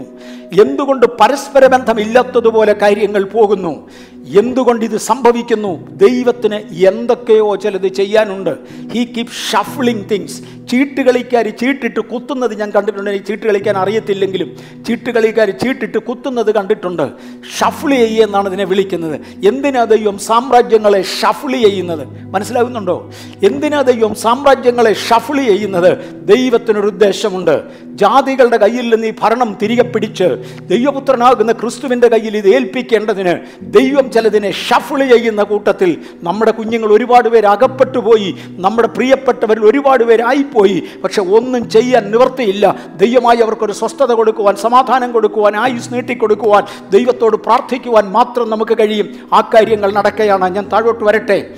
എന്തുകൊണ്ട് പരസ്പര ബന്ധമില്ലാത്തതുപോലെ കാര്യങ്ങൾ പോകുന്നു? എന്തുകൊണ്ട് ഇത് സംഭവിക്കുന്നു? ദൈവത്തിന് എന്തൊക്കെയോ ചിലത് ചെയ്യാനുണ്ട്. ഹീ കീപ് ഷഫ്ലിംഗ് തിങ്സ് ചീട്ട് കളിക്കാർ ചീട്ടിട്ട് കുത്തുന്നത് ഞാൻ കണ്ടിട്ടുണ്ട്. എനിക്ക് ചീട്ട് കളിക്കാൻ അറിയത്തില്ലെങ്കിലും ചീട്ട് കളിക്കാർ ചീട്ടിട്ട് കുത്തുന്നത് കണ്ടിട്ടുണ്ട്. ഷഫ്ലി ചെയ്യുമെന്നാണ് ഇതിനെ വിളിക്കുന്നത്. എന്തിനാ ദൈവം സാമ്രാജ്യങ്ങളെ ഷഫ്ലി ചെയ്യുന്നത്? മനസ്സിലാകുന്നുണ്ടോ എന്തിനാ ദൈവം സാമ്രാജ്യങ്ങളെ ഷഫ്ലി ചെയ്യുന്നത്? ദൈവത്തിനൊരു ഉദ്ദേശമുണ്ട്. ജാതികളുടെ കയ്യിൽ നിന്ന് ഈ ഭരണം തിരികെ പിടിച്ച് ദൈവപുത്രനാകുന്ന ക്രിസ്തുവിന്റെ കയ്യിൽ ഇത് ഏൽപ്പിക്കേണ്ടതിന് ദൈവം ചിലതിനെ ഷഫിൾ ചെയ്യുന്ന കൂട്ടത്തിൽ നമ്മുടെ കുഞ്ഞുങ്ങൾ ഒരുപാട് പേര് അകപ്പെട്ടു പോയി നമ്മുടെ പ്രിയപ്പെട്ടവരിൽ ഒരുപാട് പേരായിപ്പോയി പക്ഷെ ഒന്നും ചെയ്യാൻ നിവർത്തിയില്ല ദൈവമായി അവർക്കൊരു സ്വസ്ഥത കൊടുക്കുവാൻ സമാധാനം കൊടുക്കുവാൻ ആയുസ് നീട്ടിക്കൊടുക്കുവാൻ ദൈവത്തോട് പ്രാർത്ഥിക്കുവാൻ മാത്രം നമുക്ക് കഴിയും. ആ കാര്യങ്ങൾ നടക്കുകയാണ് ഞാൻ താഴോട്ട് വരട്ടെ.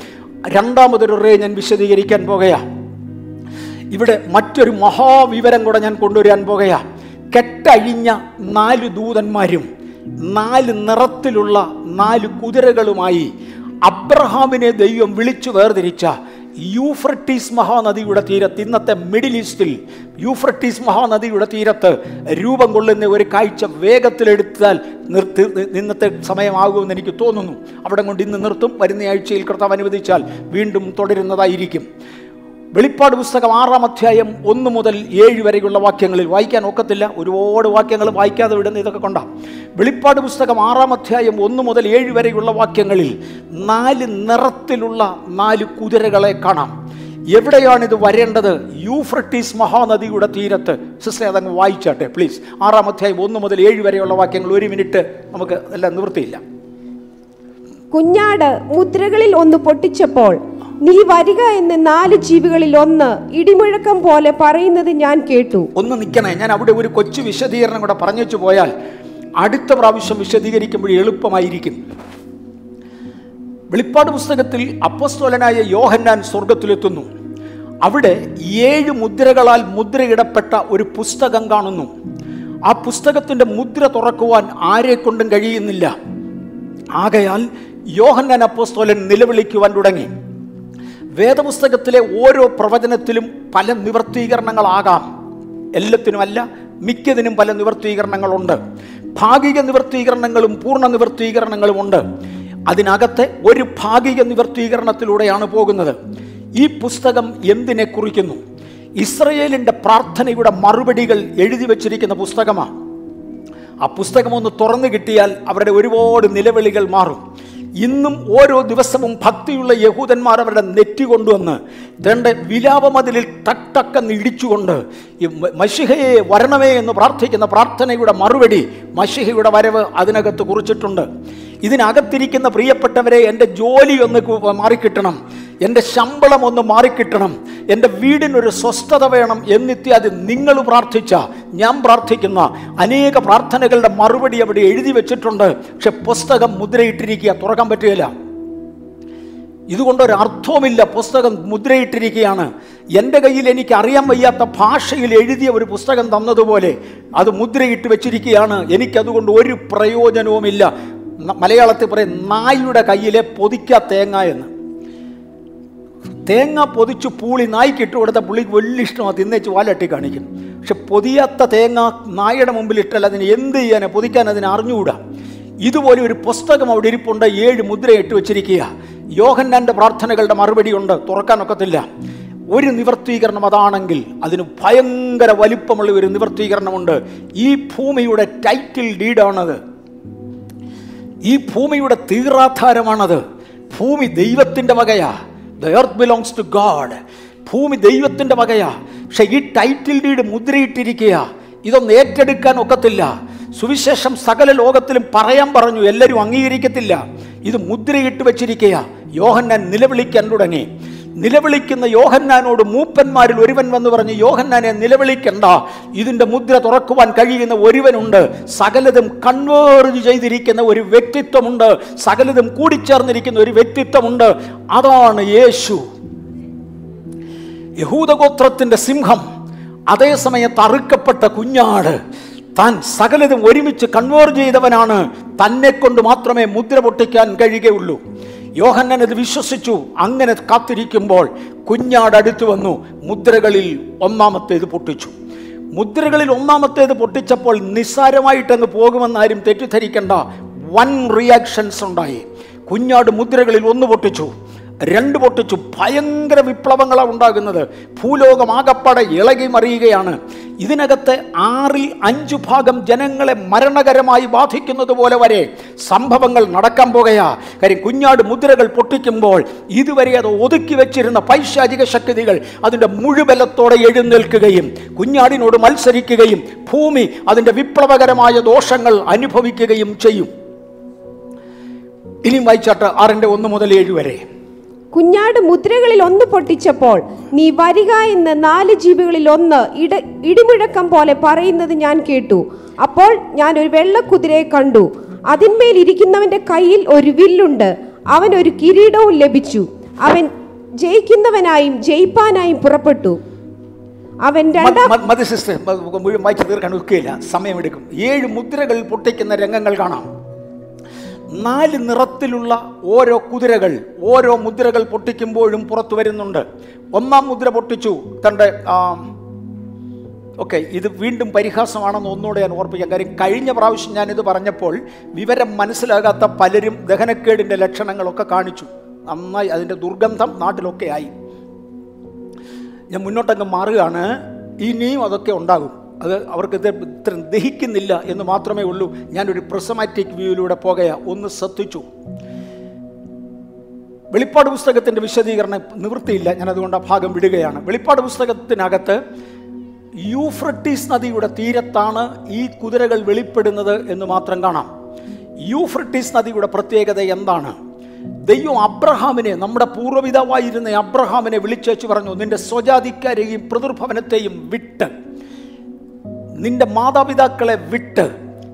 രണ്ടാമതൊരു റേ ഞാൻ വിശദീകരിക്കാൻ പോകുകയാണ്. ഇവിടെ മറ്റൊരു മഹാവിവരം കൂടെ ഞാൻ കൊണ്ടുവരാൻ പോകയാ കെട്ടഴിഞ്ഞ നാല് ദൂതന്മാരും നാല് നിറത്തിലുള്ള നാല് കുതിരകളുമായി അബ്രഹാമിനെ ദൈവം വിളിച്ചു വേർതിരിച്ച യൂഫ്രട്ടീസ് മഹാനദിയുടെ തീരത്ത് ഇന്നത്തെ മിഡിൽ ഈസ്റ്റിൽ യൂഫ്രട്ടീസ് മഹാനദിയുടെ തീരത്ത് രൂപം കൊള്ളുന്ന ഒരു കാഴ്ച വേഗത്തിലെടുത്താൽ നിർത്തി ഇന്നത്തെ സമയമാകുമെന്ന് എനിക്ക് തോന്നുന്നു. അവിടെ കൊണ്ട് ഇന്ന് നിർത്തും. വരുന്ന ആഴ്ചയിൽ കർത്താവ് അനുവദിച്ചാൽ വീണ്ടും തുടരുന്നതായിരിക്കും. വെളിപ്പാട് പുസ്തകം ആറാം അധ്യായം ഒന്ന് മുതൽ ഏഴ് വരെയുള്ള വാക്യങ്ങളിൽ വായിക്കാൻ ഒക്കത്തില്ല. ഒരുപാട് വാക്യങ്ങൾ വായിക്കാതെ വിടുന്ന ഇതൊക്കെ കൊണ്ടാണ് വെളിപ്പാട് പുസ്തകം ആറാം അധ്യായം ഒന്ന് മുതൽ ഏഴ് വരെയുള്ള വാക്യങ്ങളിൽ നാല് നിറത്തിലുള്ള നാല് കുതിരകളെ കാണാം. എവിടെയാണ് ഇത് വരേണ്ടത്? യൂഫ്രട്ടീസ് മഹാനദിയുടെ തീരത്ത്. സിസ്റ്റർ അതങ്ങ് വായിച്ചാട്ടെ പ്ലീസ്. ആറാം അധ്യായം ഒന്ന് മുതൽ ഏഴ് വരെയുള്ള വാക്യങ്ങൾ ഒരു മിനിറ്റ് നമുക്ക് എല്ലാം നിവൃത്തിയില്ല. കുഞ്ഞാട് മുദ്രകളിൽ ഒന്ന് പൊട്ടിച്ചപ്പോൾ നീ വരിക എന്ന് നാല് ജീവികളിൽ ഒന്ന് ഇടിമുഴക്കം പോലെ പറയുന്നത് ഞാൻ കേട്ടു. ഒന്ന് നിൽക്കണേ. ഞാൻ അവിടെ ഒരു കൊച്ചു വിശദീകരണം കൂടെ പറഞ്ഞു വെച്ചു പോയാൽ അടുത്ത പ്രാവശ്യം വിശദീകരിക്കുമ്പോൾ എളുപ്പമായിരിക്കും. വെളിപ്പാട് പുസ്തകത്തിൽ അപ്പസ്തോലനായ യോഹന്നാൻ സ്വർഗത്തിലെത്തുന്നു അവിടെ ഏഴ് മുദ്രകളാൽ മുദ്രയിടപ്പെട്ട ഒരു പുസ്തകം കാണുന്നു. ആ പുസ്തകത്തിന്റെ മുദ്ര തുറക്കുവാൻ ആരെ കൊണ്ടും കഴിയുന്നില്ല. ആകയാൽ യോഹന്നാൻ അപ്പോസ്തോലൻ നിലവിളിക്കുവാൻ തുടങ്ങി. വേദപുസ്തകത്തിലെ ഓരോ പ്രവചനത്തിലും പല നിവർത്തീകരണങ്ങളാകാം. എല്ലാത്തിനുമല്ല മിക്കതിനും പല നിവർത്തീകരണങ്ങളുണ്ട്. ഭാഗിക നിവർത്തീകരണങ്ങളും പൂർണ നിവർത്തീകരണങ്ങളും ഉണ്ട് അതിനകത്തെ ഒരു ഭാഗിക നിവർത്തീകരണത്തിലൂടെയാണ് പോകുന്നത്. ഈ പുസ്തകം എന്തിനെ കുറിക്കുന്നു? ഇസ്രയേലിന്റെ പ്രാർത്ഥനയുടെ മറുപടികൾ എഴുതി വച്ചിരിക്കുന്ന പുസ്തകമാണ് ആ പുസ്തകം ഒന്ന് തുറന്നു കിട്ടിയാൽ അവരുടെ ഒരുപാട് നിലവിളികൾ മാറും. ഇന്നും ഓരോ ദിവസവും ഭക്തിയുള്ള യഹൂദന്മാർ അവരുടെ നെറ്റി കൊണ്ടുവന്ന് തന്റെ വിലാപമതിലിൽ തട്ടക്കെന്ന് ഇടിച്ചുകൊണ്ട് ഈ മഷിഹയെ വരണമേ എന്ന് പ്രാർത്ഥിക്കുന്ന പ്രാർത്ഥനയുടെ മറുപടി മഷിഹയുടെ വരവ് അതിനകത്ത് കുറിച്ചിട്ടുണ്ട്. ഇതിനകത്തിരിക്കുന്ന പ്രിയപ്പെട്ടവരെ എന്റെ ജോലി ഒന്ന് മാറിക്കിട്ടണം. എന്റെ ശമ്പളം ഒന്ന് മാറിക്കിട്ടണം. എന്റെ വീടിനൊരു സ്വസ്ഥത വേണം എന്നിത്യാദി നിങ്ങൾ പ്രാർത്ഥിച്ച ഞാൻ പ്രാർത്ഥിക്കുന്ന അനേക പ്രാർത്ഥനകളുടെ മറുപടി അവിടെ എഴുതി വെച്ചിട്ടുണ്ട്. പക്ഷെ പുസ്തകം മുദ്രയിട്ടിരിക്കുക തുറക്കാൻ പറ്റുകയില്ല. ഇതുകൊണ്ടൊരർത്ഥവുമില്ല പുസ്തകം മുദ്രയിട്ടിരിക്കുകയാണ്. എന്റെ കയ്യിൽ എനിക്ക് അറിയാൻ വയ്യാത്ത ഭാഷയിൽ എഴുതിയ ഒരു പുസ്തകം തന്നതുപോലെ അത് മുദ്രയിട്ട് വെച്ചിരിക്കുകയാണ്. എനിക്കതുകൊണ്ട് ഒരു പ്രയോജനവുമില്ല. മലയാളത്തിൽ പറയും നായുടെ കയ്യിലെ പൊതിക്ക തേങ്ങ എന്ന്. തേങ്ങ പൊതിച്ച് പൂളി നായ്ക്ക് ഇട്ട് കൊടുത്ത പുള്ളിക്ക് വലിയ ഇഷ്ടമാണ്. തിന്നേച്ച് വാലട്ടി കാണിക്കും പക്ഷെ പൊതിയാത്ത തേങ്ങ നായയുടെ മുമ്പിൽ ഇട്ടല്ല അതിന് എന്ത് ചെയ്യാനാണ് പൊതിക്കാൻ അതിനെ അറിഞ്ഞുകൂടാ. ഇതുപോലെ ഒരു പുസ്തകം അവിടെ ഇരിപ്പുണ്ട്. ഏഴ് മുദ്ര ഇട്ട് വെച്ചിരിക്കുക. യോഹന്നാന്റെ പ്രാർത്ഥനകളുടെ മറുപടി ഉണ്ട്. തുറക്കാനൊക്കത്തില്ല ഒരു നിവർത്തീകരണം അതാണെങ്കിൽ അതിന് ഭയങ്കര വലിപ്പമുള്ള ഒരു നിവർത്തീകരണമുണ്ട്. ഈ ഭൂമിയുടെ ടൈറ്റിൽ ഡീഡാണത്. ഈ ഭൂമിയുടെ തീറാധാരമാണത്. ഭൂമി ദൈവത്തിന്റെ വകയാ. The earth belongs to God ഭൂമി ദൈവത്തിന്റെ വകയാ. പക്ഷെ ഈ ടൈറ്റിൽ ഡീഡ് മുദ്രയിട്ടിരിക്കുക ഇതൊന്നും ഏറ്റെടുക്കാൻ ഒക്കത്തില്ല. സുവിശേഷം സകല ലോകത്തിലും പറയാൻ പറഞ്ഞു. എല്ലാവരും അംഗീകരിക്കത്തില്ല. ഇത് മുദ്രയിട്ട് വെച്ചിരിക്കുക യോഹന്നാൻ നിലവിളിക്കാൻ തുടങ്ങി. നിലവിളിക്കുന്ന യോഹന്നാനോട് മൂപ്പന്മാരിൽ ഒരുവൻ വന്ന് പറഞ്ഞ് യോഹന്നാനെ നിലവിളിക്കണ്ട. ഇതിന്റെ മുദ്ര തുറക്കുവാൻ കഴിയുന്ന ഒരുവനുണ്ട്. സകലതും കൺവേർജ് ചെയ്തിരിക്കുന്ന ഒരു വ്യക്തിത്വമുണ്ട്. സകലതും കൂടിച്ചേർന്നിരിക്കുന്ന ഒരു വ്യക്തിത്വമുണ്ട്. അതാണ് യേശു. യഹൂദഗോത്രത്തിന്റെ സിംഹം അതേ സമയത്ത് അറുക്കപ്പെട്ട കുഞ്ഞാട് താൻ സകലതും ഒരുമിച്ച് കൺവേർജ് ചെയ്തവനാണ്. തന്നെ കൊണ്ട് മാത്രമേ മുദ്ര പൊട്ടിക്കാൻ കഴിയുകയുള്ളൂ. യോഹന്നൻ ഇത് വിശ്വസിച്ചു. അങ്ങനെ കാത്തിരിക്കുമ്പോൾ കുഞ്ഞാട് അടുത്തു വന്നു മുദ്രകളിൽ ഒന്നാമത്തേത് പൊട്ടിച്ചു. മുദ്രകളിൽ ഒന്നാമത്തേത് പൊട്ടിച്ചപ്പോൾ നിസ്സാരമായിട്ടങ്ങ് പോകുമെന്ന് ആരും തെറ്റിദ്ധരിക്കേണ്ട. വൻ റിയാക്ഷൻസ് ഉണ്ടായി. കുഞ്ഞാട് മുദ്രകളിൽ ഒന്ന് പൊട്ടിച്ചു. രണ്ട് പൊട്ടിച്ചു ഭയങ്കര വിപ്ലവങ്ങളാണ് ഉണ്ടാകുന്നത്. ഭൂലോകമാകപ്പാടെ ഇളകി മറിയുകയാണ് ഇതിനകത്ത് ആറിൽ അഞ്ചു ഭാഗം ജനങ്ങളെ മരണകരമായി ബാധിക്കുന്നത് പോലെ വരെ സംഭവങ്ങൾ നടക്കാൻ പോകയാ. കാര്യം കുഞ്ഞാട് മുദ്രകൾ പൊട്ടിക്കുമ്പോൾ ഇതുവരെ അത് ഒതുക്കി വെച്ചിരുന്ന പൈശാചിക ശക്തികൾ അതിന്റെ മുഴുബലത്തോടെ എഴുന്നേൽക്കുകയും കുഞ്ഞാടിനോട് മത്സരിക്കുകയും ഭൂമി അതിന്റെ വിപ്ലവകരമായ ദോഷങ്ങൾ അനുഭവിക്കുകയും ചെയ്യും. ഇനിയും വായിച്ചാട്ട് ആറിന്റെ ഒന്ന് മുതൽ ഏഴ് വരെ. കുഞ്ഞാട് മുദ്രകളിൽ ഒന്ന് പൊട്ടിച്ചപ്പോൾ നീ വരിക എന്ന് നാല് ജീവികളിൽ ഒന്ന് ഇട ഇടിമുഴക്കം പോലെ പറയുന്നത് ഞാൻ കേട്ടു. അപ്പോൾ ഞാൻ ഒരു വെള്ളക്കുതിരയെ കണ്ടു. അതിന്മേൽ ഇരിക്കുന്നവന്റെ കയ്യിൽ ഒരു വില്ലുണ്ട്. അവൻ ഒരു കിരീടവും ലഭിച്ചു. അവൻ ജയിക്കുന്നവനായും ജയിപ്പാനായും പുറപ്പെട്ടു. അവൻ രണ്ടാം സമയമെടുക്കും. ഏഴ് മുദ്രകൾ പൊട്ടിക്കുന്ന രംഗങ്ങൾ കാണാം. നാല് നിറത്തിലുള്ള ഓരോ കുതിരകൾ ഓരോ മുദ്രകൾ പൊട്ടിക്കുമ്പോഴും പുറത്തു വരുന്നുണ്ട്. ഒന്നാം മുദ്ര പൊട്ടിച്ചു. തന്റെ ഓക്കെ ഇത് വീണ്ടും പരിഹാസമാണെന്ന് ഒന്നുകൂടെ ഞാൻ ഓർപ്പിക്കാം. കാര്യം കഴിഞ്ഞ പ്രാവശ്യം ഞാനിത് പറഞ്ഞപ്പോൾ വിവരം മനസ്സിലാകാത്ത പലരും ദഹനക്കേടിന്റെ ലക്ഷണങ്ങളൊക്കെ കാണിച്ചു. നന്നായി അതിന്റെ ദുർഗന്ധം നാട്ടിലൊക്കെ ആയി. ഞാൻ മുന്നോട്ടങ്ങ് മാറുകയാണ്. ഇനിയും അതൊക്കെ ഉണ്ടാകും. അത് അവർക്ക് ഇത് ഇത്ര ദഹിക്കുന്നില്ല എന്ന് മാത്രമേ ഉള്ളൂ. ഞാനൊരു പ്രസമാറ്റിക് വ്യൂയിലൂടെ പോകയാ. ഒന്ന് ശ്രദ്ധിച്ചു. വെളിപ്പാട് പുസ്തകത്തിന്റെ വിശദീകരണം നിവൃത്തിയില്ല. ഞാൻ അതുകൊണ്ട് ആ ഭാഗം വിടുകയാണ്. വെളിപ്പാട് പുസ്തകത്തിനകത്ത് യൂഫ്രട്ടീസ് നദിയുടെ തീരത്താണ് ഈ കുതിരകൾ വെളിപ്പെടുന്നത് എന്ന് മാത്രം കാണാം. യൂഫ്രട്ടീസ് നദിയുടെ പ്രത്യേകത എന്താണ്? ദൈവം അബ്രഹാമിനെ നമ്മുടെ പൂർവപിതാവായിരുന്ന അബ്രഹാമിനെ വിളിച്ചേച്ച് പറഞ്ഞു നിന്റെ സ്വജാതിക്കാരെയും പിതൃഭവനത്തെയും വിട്ട്. നിന്റെ മാതാപിതാക്കളെ വിട്ട്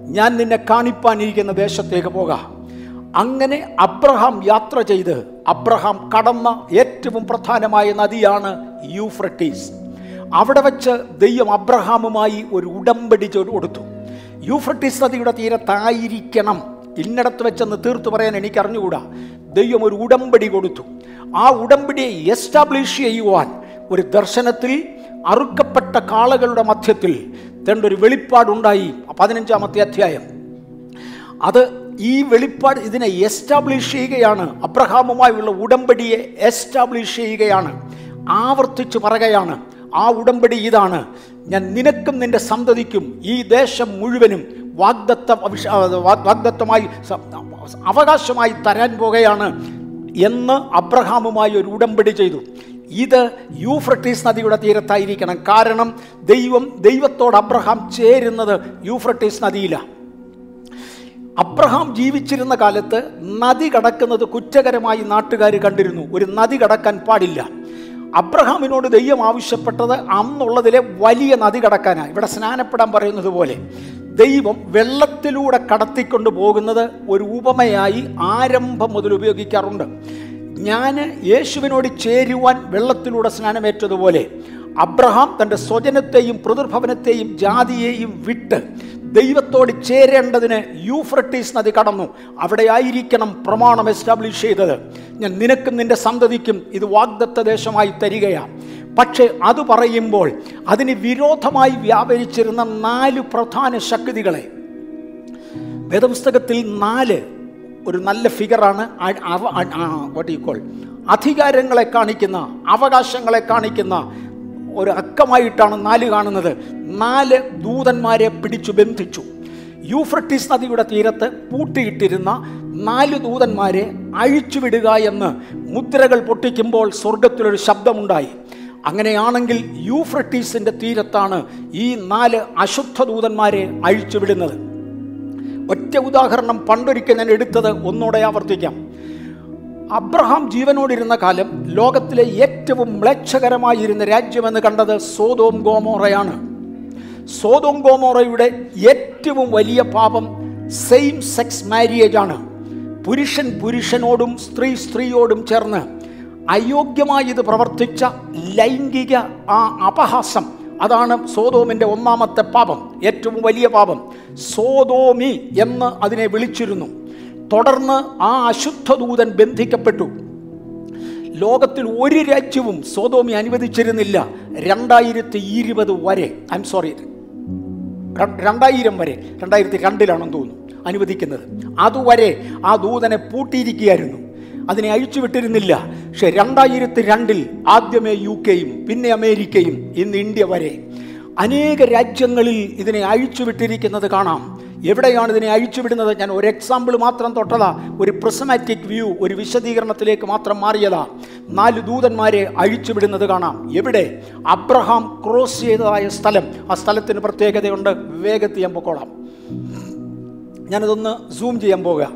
ഞാൻ നിന്നെ കാണിപ്പാനിരിക്കുന്ന ദേശത്തേക്ക് പോകാം. അങ്ങനെ അബ്രഹാം യാത്ര ചെയ്ത് അബ്രഹാം കടന്ന ഏറ്റവും പ്രധാനമായ നദിയാണ് യൂഫ്രട്ടീസ്. അവിടെ വെച്ച് ദൈവം അബ്രഹാമുമായി ഒരു ഉടമ്പടി കൊടുത്തു. യൂഫ്രട്ടീസ് നദിയുടെ തീരത്തായിരിക്കണം. ഇന്നടത്ത് വെച്ചെന്ന് തീർത്തു പറയാൻ എനിക്ക് അറിഞ്ഞുകൂടാ ദൈവം ഒരു ഉടമ്പടി കൊടുത്തു. ആ ഉടമ്പടിയെ എസ്റ്റാബ്ലിഷ് ചെയ്യുവാൻ ഒരു ദർശനത്തിൽ അറുക്കപ്പെട്ട കാളകളുടെ മധ്യത്തിൽ തന്റെ ഒരു വെളിപ്പാടുണ്ടായി. പതിനഞ്ചാമത്തെ അധ്യായം. അത് ഈ വെളിപ്പാട് ഇതിനെ എസ്റ്റാബ്ലിഷ് ചെയ്യുകയാണ്. അബ്രഹാമുമായുള്ള ഉടമ്പടിയെ എസ്റ്റാബ്ലിഷ് ചെയ്യുകയാണ്. ആവർത്തിച്ച് പറയുകയാണ്. ആ ഉടമ്പടി ഇതാണ്. ഞാൻ നിനക്കും നിന്റെ സന്തതിക്കും ഈ ദേശം മുഴുവനും വാഗ്ദത്ത വാഗ്ദത്തമായി അവകാശമായി തരാൻ പോകുകയാണ് എന്ന് അബ്രഹാമുമായി ഒരു ഉടമ്പടി ചെയ്തു. ഇത് യൂഫ്രട്ടീസ് നദിയുടെ തീരത്തായിരിക്കണം. കാരണം ദൈവം ദൈവത്തോട് അബ്രഹാം ചേരുന്നത് യൂഫ്രട്ടീസ് നദിയിലാണ് അബ്രഹാം ജീവിച്ചിരുന്ന കാലത്ത് നദി കടക്കുന്നത് കുറ്റകരമായി നാട്ടുകാർ കണ്ടിരുന്നു. ഒരു നദി കടക്കാൻ പാടില്ല. അബ്രഹാമിനോട് ദൈവം ആവശ്യപ്പെട്ടത് അന്നുള്ളതിലെ വലിയ നദി കടക്കാനാണ് ഇവിടെ സ്നാനപ്പെടാൻ പറയുന്നത് പോലെ. ദൈവം വെള്ളത്തിലൂടെ കടത്തിക്കൊണ്ട് പോകുന്നത് ഒരു ഉപമയായി ആരംഭം മുതൽ ഉപയോഗിക്കാറുണ്ട്. ഞാൻ യേശുവിനോട് ചേരുവാൻ വെള്ളത്തിലൂടെ സ്നാനമേറ്റതുപോലെ അബ്രഹാം തന്റെ സ്വജനത്തെയും പ്രതിർഭവനത്തെയും ജാതിയെയും വിട്ട് ദൈവത്തോട് ചേരേണ്ടതിന് യൂഫ്രട്ടീസ് നദി കടന്നു. അവിടെ ആയിരിക്കണം പ്രമാണം എസ്റ്റാബ്ലിഷ് ചെയ്തത്. ഞാൻ നിനക്കും നിന്റെ സന്തതിക്കും ഇത് വാഗ്ദത്ത ദേശമായി തരികയാണ് പക്ഷേ അത് പറയുമ്പോൾ അതിന് വിരോധമായി വ്യാപരിച്ചിരുന്ന നാല് പ്രധാന ശക്തികളെ. വേദപുസ്തകത്തിൽ നാല് ഒരു നല്ല ഫിഗറാണ് വാട്ട് യു കോൾ അധികാരങ്ങളെ കാണിക്കുന്ന അവകാശങ്ങളെ കാണിക്കുന്ന ഒരു അക്കമായിട്ടാണ് നാല് കാണുന്നത്. നാല് ദൂതന്മാരെ പിടിച്ചു ബന്ധിച്ചു. യൂഫ്രട്ടീസ് നദിയുടെ തീരത്ത് പൂട്ടിയിട്ടിരുന്ന നാല് ദൂതന്മാരെ അഴിച്ചുവിടുക എന്ന് മുദ്രകൾ പൊട്ടിക്കുമ്പോൾ സ്വർഗത്തിലൊരു ശബ്ദമുണ്ടായി. അങ്ങനെയാണെങ്കിൽ യൂഫ്രട്ടീസിന്റെ തീരത്താണ് ഈ നാല് അശുദ്ധ ദൂതന്മാരെ അഴിച്ചുവിടുന്നത് ഒറ്റ ഉദാഹരണം പണ്ടൊരിക്കൽ ഞാൻ എടുത്തത് ഒന്നുകൂടെ ആവർത്തിക്കാം. അബ്രഹാം ജീവനോടിരുന്ന കാലം ലോകത്തിലെ ഏറ്റവും മ്ലേച്ഛകരമായിരുന്ന രാജ്യമെന്ന് കണ്ടത് സോതോം ഗോമോറയാണ്. സോതോം ഗോമോറയുടെ ഏറ്റവും വലിയ പാപം സെയിം സെക്സ് മാരിയേജ് ആണ്. പുരുഷൻ പുരുഷനോടും സ്ത്രീ സ്ത്രീയോടും ചേർന്ന് അയോഗ്യമായി ഇത് പ്രവർത്തിച്ച ലൈംഗിക ആ അപഹാസം അതാണ് സോതോമിന്റെ ഒന്നാമത്തെ പാപം ഏറ്റവും വലിയ പാപം. സോതോമി എന്ന് അതിനെ വിളിച്ചിരുന്നു. തുടർന്ന് ആ അശുദ്ധ ദൂതൻ ബന്ധിക്കപ്പെട്ടു. ലോകത്തിൽ ഒരു രാജ്യവും സോതോമി അനുവദിച്ചിരുന്നില്ല. രണ്ടായിരത്തി ഇരുപത് വരെ ഐ എം സോറി രണ്ടായിരം വരെ രണ്ടായിരത്തി രണ്ടിലാണെന്ന് തോന്നുന്നു അനുവദിക്കുന്നത്. അതുവരെ ആ ദൂതനെ പൂട്ടിയിരിക്കുകയായിരുന്നു. അതിനെ അഴിച്ചുവിട്ടിരുന്നില്ല. പക്ഷെ രണ്ടായിരത്തി രണ്ടിൽ ആദ്യമേ യു കെയും പിന്നെ അമേരിക്കയും ഇന്ന് ഇന്ത്യ വരെ. അനേക രാജ്യങ്ങളിൽ ഇതിനെ അഴിച്ചുവിട്ടിരിക്കുന്നത് കാണാം. എവിടെയാണ് ഇതിനെ അഴിച്ചുവിടുന്നത്? ഞാൻ ഒരു എക്സാമ്പിൾ മാത്രം തൊട്ടതാ. ഒരു പ്രസമാറ്റിക് വ്യൂ ഒരു വിശദീകരണത്തിലേക്ക് മാത്രം മാറിയതാ. നാല് ദൂതന്മാരെ അഴിച്ചുവിടുന്നത് കാണാം. എവിടെ? അബ്രഹാം ക്രോസ് ചെയ്തതായ സ്ഥലം. ആ സ്ഥലത്തിന് പ്രത്യേകതയുണ്ട്. വേഗത്തിൽ ഞാൻ പൊക്കോളാം. ഞാനിതൊന്ന് സൂം ചെയ്യാൻ പോകുക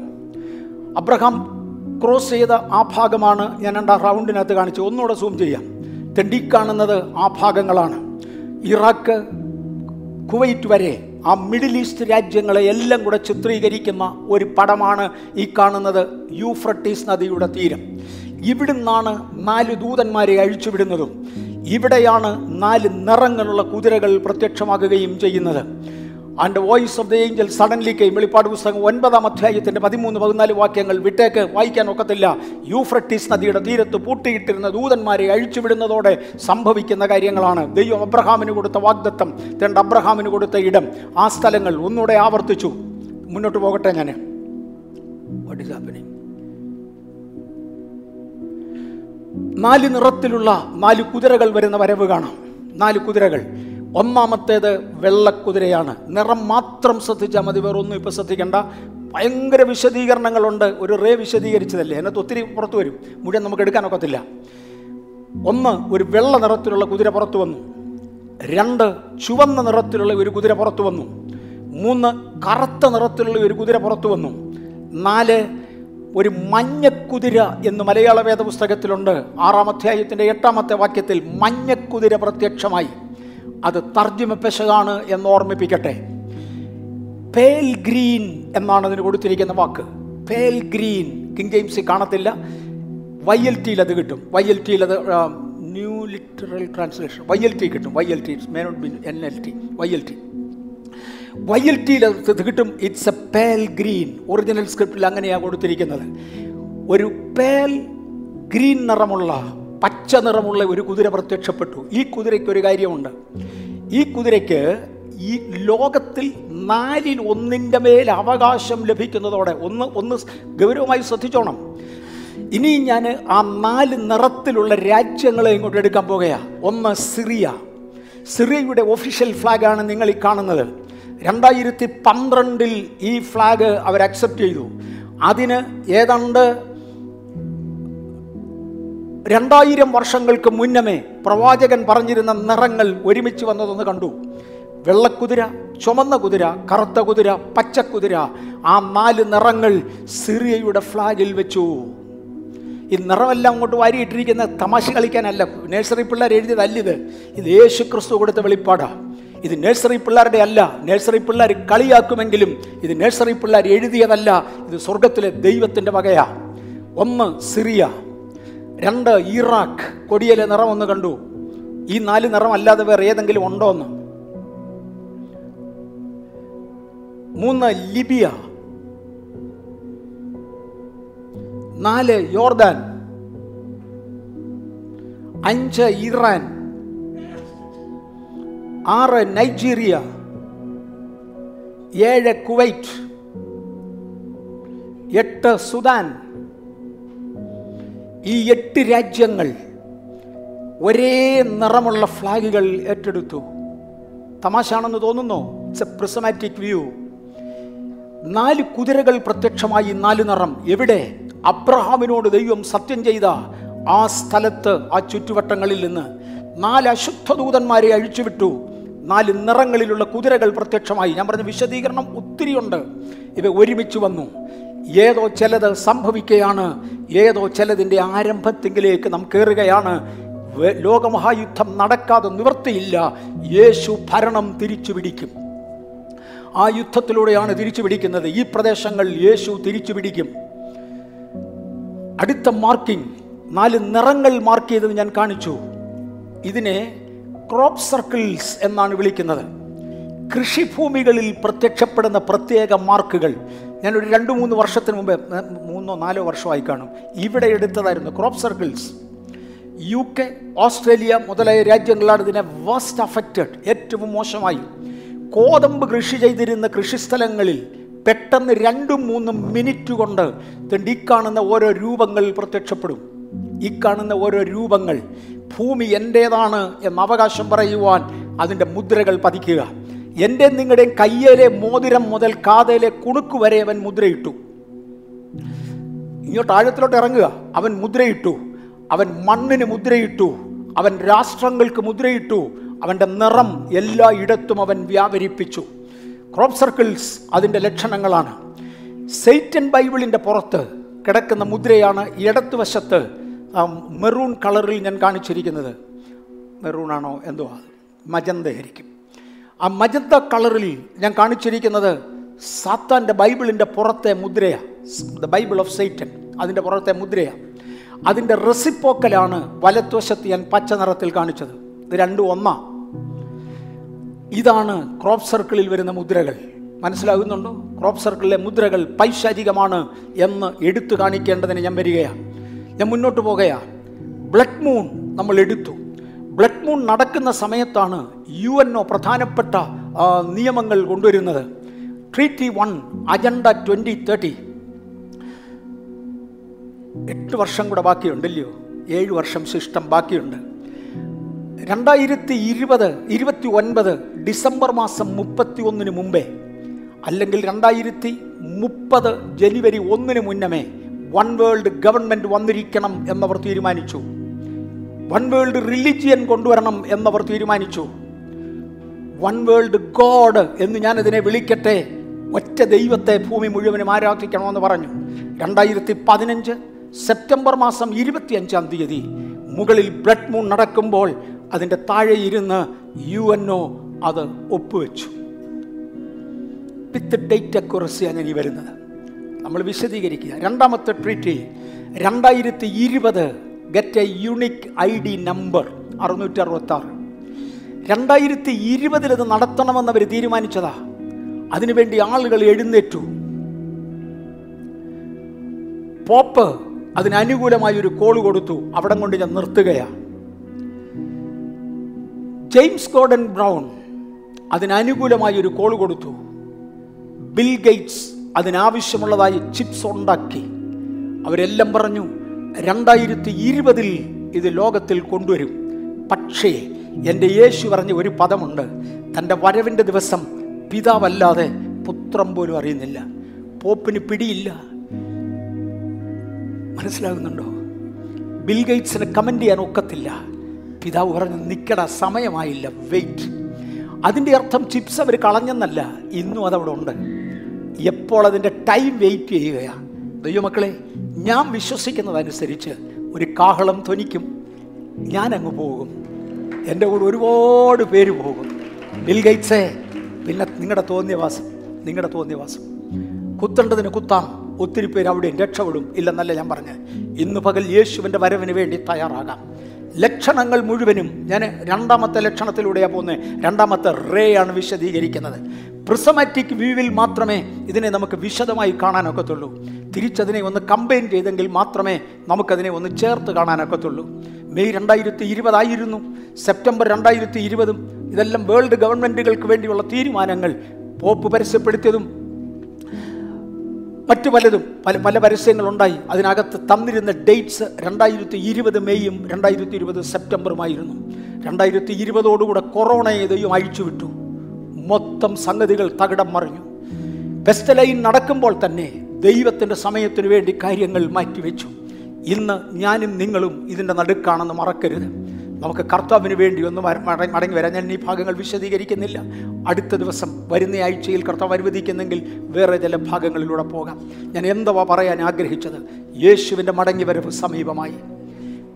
അബ്രഹാം ക്രോസ് ചെയ്ത ആ ഭാഗമാണ് ഞാൻ രണ്ടാം റൗണ്ടിനകത്ത് കാണിച്ചു ഒന്നുകൂടെ സൂം ചെയ്യാം. തെണ്ടി കാണുന്നത് ആ ഭാഗങ്ങളാണ്. ഇറാഖ് കുവൈറ്റ് വരെ ആ മിഡിൽ ഈസ്റ്റ് രാജ്യങ്ങളെ എല്ലാം കൂടെ ചിത്രീകരിക്കുന്ന ഒരു പടമാണ് ഈ കാണുന്നത് യൂഫ്രട്ടീസ് നദിയുടെ തീരം. ഇവിടുന്നാണ് നാല് ദൂതന്മാരെ അഴിച്ചുവിടുന്നതും. ഇവിടെയാണ് നാല് നിറങ്ങളുള്ള കുതിരകൾ പ്രത്യക്ഷമാകുകയും ചെയ്യുന്നത്. And voice of the angel suddenly കെയും വെളിപ്പാട് പുസ്തകം ഒൻപതാം അധ്യായത്തിന്റെ പതിമൂന്ന് പതിനാല് വാക്യങ്ങൾ വിട്ടേക്ക് വായിക്കാൻ ഒക്കത്തില്ല. യൂഫ്രട്ടീസ് നദിയുടെ തീരത്ത് പൂട്ടിയിട്ടിരുന്ന ദൂതന്മാരെ അഴിച്ചുവിടുന്നതോടെ സംഭവിക്കുന്ന കാര്യങ്ങളാണ്. ദൈവം അബ്രഹാമിന് കൊടുത്ത വാഗ്ദത്തം രണ്ട് അബ്രഹാമിന് കൊടുത്ത ഇടം. ആ സ്ഥലങ്ങൾ ഒന്നുകൂടെ ആവർത്തിച്ചു. മുന്നോട്ട് പോകട്ടെ ഞാൻ. വാട്ട് ഈസ് ഹാപ്പനിങ് നാല് നിറത്തിലുള്ള നാല് കുതിരകൾ വരുന്ന വരവ് കാണാം. നാല് കുതിരകൾ. ഒന്നാമത്തേത് വെള്ളക്കുതിരയാണ്. നിറം മാത്രം ശ്രദ്ധിച്ചാൽ മതി വേറെ ഒന്നും ഇപ്പോൾ ശ്രദ്ധിക്കേണ്ട. ഭയങ്കര വിശദീകരണങ്ങളുണ്ട് ഒരു റേ വിശദീകരിച്ചതല്ലേ? അതിനകത്ത് ഒത്തിരി പുറത്തു വരും. മുഴുവൻ നമുക്ക് എടുക്കാനൊക്കത്തില്ല ഒന്ന് ഒരു വെള്ള നിറത്തിലുള്ള കുതിര പുറത്തു വന്നു. രണ്ട് ചുവന്ന നിറത്തിലുള്ള ഒരു കുതിര പുറത്തു വന്നു. മൂന്ന് കറുത്ത നിറത്തിലുള്ള ഒരു കുതിര പുറത്തു വന്നു. നാല് ഒരു മഞ്ഞക്കുതിര എന്ന് മലയാള വേദ പുസ്തകത്തിലുണ്ട് ആറാം അധ്യായത്തിന്റെ എട്ടാമത്തെ വാക്യത്തിൽ മഞ്ഞക്കുതിര പ്രത്യക്ഷമായി. അത് തർജിമ പെശകാണ് എന്ന് ഓർമ്മിപ്പിക്കട്ടെ. പേൽ ഗ്രീൻ എന്നാണ് അതിന് കൊടുത്തിരിക്കുന്ന വാക്ക്. പേൽ ഗ്രീൻ കിങ് ജെയിംസിൽ കാണത്തില്ല. വൈ എൽ ടിയിൽ അത് കിട്ടും. വൈ എൽ ടിയിൽ അത് new literal translation. Y L T കിട്ടും. Y L T may not be N L T Y L T. Y L ടിയിൽ അത് കിട്ടും. It's a pale green original സ്ക്രിപ്റ്റിൽ അങ്ങനെയാണ് കൊടുത്തിരിക്കുന്നത്. ഒരു പേൽ ഗ്രീൻ നിറമുള്ള പച്ച നിറമുള്ള ഒരു കുതിര പ്രത്യക്ഷപ്പെട്ടു. ഈ കുതിരയ്ക്ക് ഒരു കാര്യമുണ്ട്. ഈ കുതിരയ്ക്ക് ഈ ലോകത്തിൽ നാലിൽ ഒന്നിന്റെ മേൽ അവകാശം ലഭിക്കുന്നതോടെ ഒന്ന് ഒന്ന് ഗൗരവമായി ശ്രദ്ധിച്ചോണം. ഇനി ഞാൻ ആ നാല് നിറത്തിലുള്ള രാജ്യങ്ങളെ ഇങ്ങോട്ട് എടുക്കാൻ പോകുകയാണ് ഒന്ന് സിറിയ. സിറിയയുടെ ഒഫീഷ്യൽ ഫ്ലാഗാണ് നിങ്ങൾ ഈ കാണുന്നത്. രണ്ടായിരത്തി പന്ത്രണ്ടിൽ ഈ ഫ്ലാഗ് അവർ അക്സെപ്റ്റ് ചെയ്തു. അതിന് ഏതാണ്ട് രണ്ടായിരം വർഷങ്ങൾക്ക് മുന്നമേ പ്രവാചകൻ പറഞ്ഞിരുന്ന നിറങ്ങൾ ഒരുമിച്ച് വന്നതെന്ന് കണ്ടു. വെള്ളക്കുതിര ചുമന്ന കുതിര കറുത്ത കുതിര പച്ചക്കുതിര ആ നാല് നിറങ്ങൾ സിറിയയുടെ ഫ്ലാഗിൽ വെച്ചു. ഈ നിറമെല്ലാം അങ്ങോട്ട് വാരിയിട്ടിരിക്കുന്ന തമാശ കളിക്കാനല്ല നഴ്സറി പിള്ളേർ എഴുതിയതല്ലിത് ഇത്. യേശു ക്രിസ്തു കൊടുത്ത വെളിപ്പാടാ. ഇത് നഴ്സറി പിള്ളേരുടെ അല്ല നഴ്സറി പിള്ളേർ കളിയാക്കുമെങ്കിലും ഇത് നഴ്സറി പിള്ളേർ എഴുതിയതല്ല ഇത് സ്വർഗത്തിലെ ദൈവത്തിന്റെ വകയാണ് ഒന്ന് സിറിയ. രണ്ട് ഇറാഖ് കൊടിയിലെ നിറം ഒന്ന് കണ്ടു. ഈ നാല് നിറം അല്ലാതെ വേറെ ഏതെങ്കിലും ഉണ്ടോ എന്ന്? മൂന്ന് ലിബിയ. നാല് യോർദാൻ. അഞ്ച് ഇറാൻ. ആറ് നൈജീരിയ. ഏഴ് കുവൈറ്റ്. എട്ട് സുദാൻ. ഈ എട്ട് രാജ്യങ്ങൾ ഒരേ നിറമുള്ള ഫ്ലാഗുകൾ ഏറ്റെടുത്തു. തമാശാണെന്ന് തോന്നുന്നു? ഇറ്റ്സ് എ പ്രിസമാറ്റിക് വ്യൂ നാല് കുതിരകൾ പ്രത്യക്ഷമായി നാല് നിറം. എവിടെ? അബ്രഹാമിനോട് ദൈവം സത്യം ചെയ്ത ആ സ്ഥലത്ത് ആ ചുറ്റുവട്ടങ്ങളിൽ നിന്ന്. നാല് അശുദ്ധ ദൂതന്മാരെ അഴിച്ചുവിട്ടു. നാല് നിറങ്ങളിലുള്ള കുതിരകൾ പ്രത്യക്ഷമായി. ഞാൻ പറഞ്ഞ വിശദീകരണം ഒത്തിരിയുണ്ട് ഇവ ഒരുമിച്ച് വന്നു. ഏതോ ചിലത് സംഭവിക്കുകയാണ് ഏതോ ചിലതിന്റെ ആരംഭത്തിങ്കിലേക്ക് നാം കയറുകയാണ് ലോകമഹായുദ്ധം നടക്കാതെ നിവർത്തിയില്ല യേശു ഭരണം തിരിച്ചു പിടിക്കും ആ യുദ്ധത്തിലൂടെയാണ് തിരിച്ചു പിടിക്കുന്നത് ഈ പ്രദേശങ്ങൾ യേശു തിരിച്ചു പിടിക്കും അടുത്ത മാർക്കിംഗ് നാല് നിറങ്ങൾ മാർക്ക് ചെയ്തത് ഞാൻ കാണിച്ചു. ഇതിനെ ക്രോപ്പ് സർക്കിൾസ് എന്നാണ് വിളിക്കുന്നത്. കൃഷിഭൂമികളിൽ പ്രത്യക്ഷപ്പെടുന്ന പ്രത്യേക മാർക്കുകൾ. ഞാനൊരു രണ്ട് മൂന്ന് വർഷത്തിന് മുമ്പ് മൂന്നോ നാലോ വർഷമായി കാണും. ഇവിടെ എടുത്തതായിരുന്നു crop circles U K Australia മുതലായ രാജ്യങ്ങളാണ് ഇതിനെ വേസ്റ്റ് അഫക്റ്റഡ് ഏറ്റവും മോശമായി. കോതമ്പ് കൃഷി ചെയ്തിരുന്ന കൃഷിസ്ഥലങ്ങളിൽ പെട്ടെന്ന് രണ്ടും മൂന്നും മിനിറ്റ് കൊണ്ട് ഈ കാണുന്ന ഓരോ രൂപങ്ങൾ പ്രത്യക്ഷപ്പെടും. ഈ കാണുന്ന ഓരോ രൂപങ്ങൾ ഭൂമി എന്റേതാണ് എന്ന അവകാശം പറയുവാൻ അതിന്റെ മുദ്രകൾ പതിക്കുക. എന്റെ നിങ്ങളുടെയും കയ്യിലെ മോതിരം മുതൽ കാതയിലെ കുണുക്ക് വരെ അവൻ മുദ്രയിട്ടു. ഇങ്ങോട്ട് ആഴത്തിലോട്ട് ഇറങ്ങുക. അവൻ മുദ്രയിട്ടു. അവൻ മണ്ണിന് മുദ്രയിട്ടു. അവൻ രാഷ്ട്രങ്ങൾക്ക് മുദ്രയിട്ടു. അവന്റെ നിറം എല്ലാ ഇടത്തും അവൻ വ്യാപരിപ്പിച്ചു. ക്രോപ്പ് സർക്കിൾസ് അതിന്റെ ലക്ഷണങ്ങളാണ്. സെയ്റ്റൻ ബൈബിളിന്റെ പുറത്ത് കിടക്കുന്ന മുദ്രയാണ് ഇടത്തുവശത്ത് വശത്ത് മെറൂൺ കളറിൽ ഞാൻ കാണിച്ചിരിക്കുന്നത്. മെറൂണാണോ എന്തോ അത്? മജന്തയായിരിക്കും. ആ മജന്ത കളറിൽ ഞാൻ കാണിച്ചിരിക്കുന്നത് സാത്താന്റെ ബൈബിളിന്റെ പുറത്തെ മുദ്രയാണ് ദ ബൈബിൾ ഓഫ് സൈറ്റൻ അതിന്റെ പുറത്തെ മുദ്രയാണ് അതിന്റെ റെസിപ്പോക്കലാണ് വലത്തുവശത്ത് ഞാൻ പച്ച നിറത്തിൽ കാണിച്ചത്. ഇത് രണ്ടും ഒന്നാണ് ഇതാണ് ക്രോപ്പ് സർക്കിളിൽ വരുന്ന മുദ്രകൾ. മനസ്സിലാകുന്നുണ്ടോ? ക്രോപ്പ് സർക്കിളിലെ മുദ്രകൾ പൈശാചികമാണ് എന്ന് എടുത്തു കാണിക്കേണ്ടതിന് ഞാൻ വരികയാണ് ഞാൻ മുന്നോട്ട് പോകുകയാണ് ബ്ലഡ് മൂൺ നമ്മൾ എടുത്തു. ബ്ലഡ് മൂൺ നടക്കുന്ന സമയത്താണ് യു എൻ ഒ പ്രധാനപ്പെട്ട നിയമങ്ങൾ കൊണ്ടുവരുന്നത്. Treaty one agenda twenty thirty എട്ട് വർഷം കൂടെ ബാക്കിയുണ്ടല്ലയോ? ഏഴ് വർഷം ശിഷ്ടം ബാക്കിയുണ്ട്. രണ്ടായിരത്തി ഇരുപത് ഇരുപത്തി ഒൻപത് ഡിസംബർ മാസം മുപ്പത്തി ഒന്നിന് മുമ്പേ അല്ലെങ്കിൽ രണ്ടായിരത്തി മുപ്പത് ജനുവരി ഒന്നിന് മുന്നമേ വൺ വേൾഡ് ഗവൺമെന്റ് വന്നിരിക്കണം എന്നവർ തീരുമാനിച്ചു. വൺ വേൾഡ് റിലിജിയൻ കൊണ്ടുവരണം എന്നവർ തീരുമാനിച്ചു. വൺ വേൾഡ് ഗോഡ് എന്ന് ഞാൻ ഇതിനെ വിളിക്കട്ടെ. ഒറ്റ ദൈവത്തെ ഭൂമി മുഴുവനും ആരാധിക്കണമെന്ന് പറഞ്ഞു. രണ്ടായിരത്തി പതിനഞ്ച് സെപ്റ്റംബർ മാസം ഇരുപത്തിയഞ്ചാം തീയതി മുകളിൽ ബ്ലഡ് മൂൺ നടക്കുമ്പോൾ അതിന്റെ താഴെ ഇരുന്ന് യു എൻ ഒ അത് ഒപ്പുവെച്ചു. വിത്ത് ഡേറ്റ് അക്യുറസിയാണ് ഇനി വരുന്നത്. നമ്മൾ വിശദീകരിക്കുക. രണ്ടാമത്തെ ട്രീറ്റി രണ്ടായിരത്തി ഇരുപത് get a unique I D number അറുന്നൂറ്റി അറുപത്തി ആറ് രണ്ടായിരത്തി ഇരുപതിലത് നടത്തണമെന്ന് അവർ തീരുമാനിച്ചതാ. അതിനുവേണ്ടി ആളുകൾ എഴുന്നേറ്റു. പോപ്പ് അതിനനുകൂലമായി ഒരു കോൾ കൊടുത്തു. അവിടെ കൊണ്ട് ഞാൻ നിർത്തുകയാണ് ജെയിംസ് ഗോർഡൻ ബ്രൗൺ അതിനനുകൂലമായി ഒരു കോൾ കൊടുത്തു. ബിൽ ഗേറ്റ്സ് അതിനാവശ്യമുള്ളതായി ചിപ്സ് ഉണ്ടാക്കി. അവരെല്ലാം പറഞ്ഞു രണ്ടായിരത്തി ഇരുപതിൽ ഇത് ലോകത്തിൽ കൊണ്ടുവരും. പക്ഷേ എന്റെ യേശു പറഞ്ഞ ഒരു പദമുണ്ട്. തന്റെ വരവിന്റെ ദിവസം പിതാവല്ലാതെ പുത്രം പോലും അറിയുന്നില്ല. പോപ്പിന് പിടിയില്ല. മനസ്സിലാകുന്നുണ്ടോ? ബിൽ ഗേറ്റ്സിന് കമന്റ് ചെയ്യാൻ ഒക്കത്തില്ല. പിതാവ് പറഞ്ഞു നിൽക്കട സമയമായില്ല. വെയിറ്റ്. അതിന്റെ അർത്ഥം ചിപ്സ് അവർ കളഞ്ഞെന്നല്ല. ഇന്നും അതവിടെ ഉണ്ട്. എപ്പോൾ അതിന്റെ ടൈം വെയിറ്റ് ചെയ്യുകയാണ്. ദൈവമക്കളെ ഞാൻ വിശ്വസിക്കുന്നതനുസരിച്ച് ഒരു കാഹളം ധ്വനിക്കും. ഞാൻ അങ്ങ് പോകും. എന്റെ കൂടെ ഒരുപാട് പേര് പോകും. ബിൽ പിന്നെ നിങ്ങളുടെ തോന്നിയവാസം നിങ്ങളുടെ തോന്നിയവാസം. കുത്തേണ്ടതിന് കുത്താം. ഒത്തിരി പേര് അവിടെയും രക്ഷപ്പെടും. ഇല്ലെന്നല്ല ഞാൻ പറഞ്ഞത് ഇന്ന് പകൽ യേശുവിന്റെ വരവിന് വേണ്ടി തയ്യാറാകാം. ലക്ഷണങ്ങൾ മുഴുവനും ഞാൻ രണ്ടാമത്തെ ലക്ഷണത്തിലൂടെയാണ് പോകുന്നത് രണ്ടാമത്തെ റേ ആണ് വിശദീകരിക്കുന്നത്. പ്രിസമാറ്റിക് വ്യൂവിൽ മാത്രമേ ഇതിനെ നമുക്ക് വിശദമായി കാണാനൊക്കത്തുള്ളൂ. തിരിച്ചതിനെ ഒന്ന് കമ്പൈൻ ചെയ്തെങ്കിൽ മാത്രമേ നമുക്കതിനെ ഒന്ന് ചേർത്ത് കാണാനൊക്കത്തുള്ളൂ. മെയ് രണ്ടായിരത്തി ഇരുപതായിരുന്നു സെപ്റ്റംബർ രണ്ടായിരത്തി ഇരുപതും ഇതെല്ലാം വേൾഡ് ഗവൺമെന്റുകൾക്ക് വേണ്ടിയുള്ള തീരുമാനങ്ങൾ. പോപ്പ് പരസ്യപ്പെടുത്തിയതും മറ്റു പലതും പല പല പരസ്യങ്ങളുണ്ടായി. അതിനകത്ത് തന്നിരുന്ന ഡേറ്റ്സ് രണ്ടായിരത്തി ഇരുപത് മെയ്യും രണ്ടായിരത്തി ഇരുപത് സെപ്റ്റംബറുമായിരുന്നു. രണ്ടായിരത്തി ഇരുപതോടുകൂടെ കൊറോണയെ ദൈവം അഴിച്ചുവിട്ടു. മൊത്തം സംഗതികൾ തകിടം മറിഞ്ഞു. ബെസ്റ്റ് ലൈൻ നടക്കുമ്പോൾ തന്നെ ദൈവത്തിന്റെ സമയത്തിന് വേണ്ടി കാര്യങ്ങൾ മാറ്റിവെച്ചു. ഇന്ന് ഞാനും നിങ്ങളും ഇതിന്റെ നടുക്കാണെന്ന് മറക്കരുത്. നമുക്ക് കർത്താവിന് വേണ്ടി ഒന്ന് മടങ്ങി വരാൻ ഞാൻ ഈ ഭാഗങ്ങൾ വിശദീകരിക്കുന്നില്ല. അടുത്ത ദിവസം വരുന്ന ആഴ്ചയിൽ കർത്താവ് അനുവദിക്കുന്നെങ്കിൽ വേറെ ചില ഭാഗങ്ങളിലൂടെ പോകാം. ഞാൻ എന്തുവാ പറയാൻ ആഗ്രഹിച്ചത്? യേശുവിന്റെ മടങ്ങി വരവ് സമീപമായി.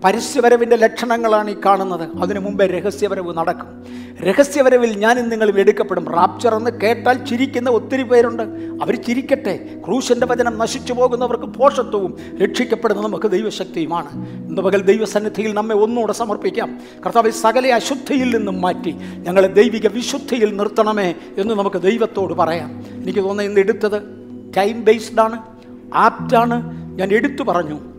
പരസ്യവരവിന്റെ ലക്ഷണങ്ങളാണ് ഈ കാണുന്നത്. അതിനു മുമ്പേ രഹസ്യവരവ് നടക്കും. രഹസ്യവരവിൽ ഞാനും നിങ്ങളും എടുക്കപ്പെടും. റാപ്ചർ എന്ന് കേട്ടാൽ ചിരിക്കുന്ന ഒത്തിരി പേരുണ്ട്. അവർ ചിരിക്കട്ടെ. ക്രൂശന്റെ വചനം നശിച്ചു പോകുന്നവർക്ക് പോഷത്വവും രക്ഷിക്കപ്പെടുന്ന നമുക്ക് ദൈവശക്തിയുമാണ്. ഇന്ന് പകൽ ദൈവസന്നിധിയിൽ നമ്മെ ഒന്നുകൂടെ സമർപ്പിക്കാം. കർത്താവ് സകല അശുദ്ധിയിൽ നിന്നും മാറ്റി ഞങ്ങളെ ദൈവിക വിശുദ്ധിയിൽ നിർത്തണമേ എന്ന് നമുക്ക് ദൈവത്തോട് പറയാം. എനിക്ക് തോന്നുന്നു ഇന്ന് എടുത്തത് ടൈം ബേസ്ഡ് ആണ്. ആപ്റ്റാണ് ഞാൻ എടുത്തു പറഞ്ഞു.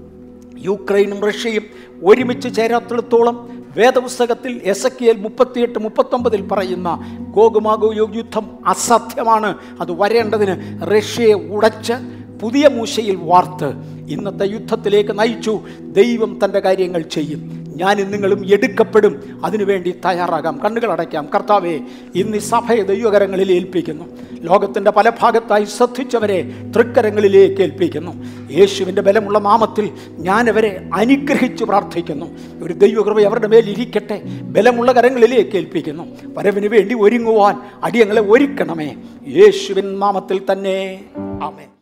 യുക്രൈനും റഷ്യയും ഒരുമിച്ച് ചേരാത്തിടത്തോളം വേദപുസ്തകത്തിൽ എസ് എ മുപ്പത്തിയെട്ട് മുപ്പത്തൊമ്പതിൽ പറയുന്ന ഗോകുമാഗോ യുദ്ധം അസാധ്യമാണ്. അത് വരേണ്ടതിന് റഷ്യയെ ഉടച്ച് പുതിയ മൂശയിൽ വാർത്ത് ഇന്നത്തെ യുദ്ധത്തിലേക്ക് നയിച്ചു. ദൈവം തന്റെ കാര്യങ്ങൾ ചെയ്യും. ഞാനും നിങ്ങളും എടുക്കപ്പെടും. അതിനുവേണ്ടി തയ്യാറാകാം. കണ്ണുകൾ അടയ്ക്കാം. കർത്താവെ ഇന്ന് ഈ സഭയെ ദൈവകരങ്ങളിൽ ഏൽപ്പിക്കുന്നു. ലോകത്തിന്റെ പല ഭാഗത്തായി ശ്രദ്ധിച്ചവരെ തൃക്കരങ്ങളിലേക്ക് ഏൽപ്പിക്കുന്നു. യേശുവിന്റെ ബലമുള്ള നാമത്തിൽ ഞാനവരെ അനുഗ്രഹിച്ച് പ്രാർത്ഥിക്കുന്നു. ഒരു ദൈവകൃപ അവരുടെ മേൽ ഇരിക്കട്ടെ. ബലമുള്ള കരങ്ങളിലേക്ക് ഏൽപ്പിക്കുന്നു. വരവിന് വേണ്ടി ഒരുങ്ങുവാൻ അടിയങ്ങളെ ഒരുക്കണമേ. യേശുവിൻ നാമത്തിൽ തന്നെ. ആമേൻ.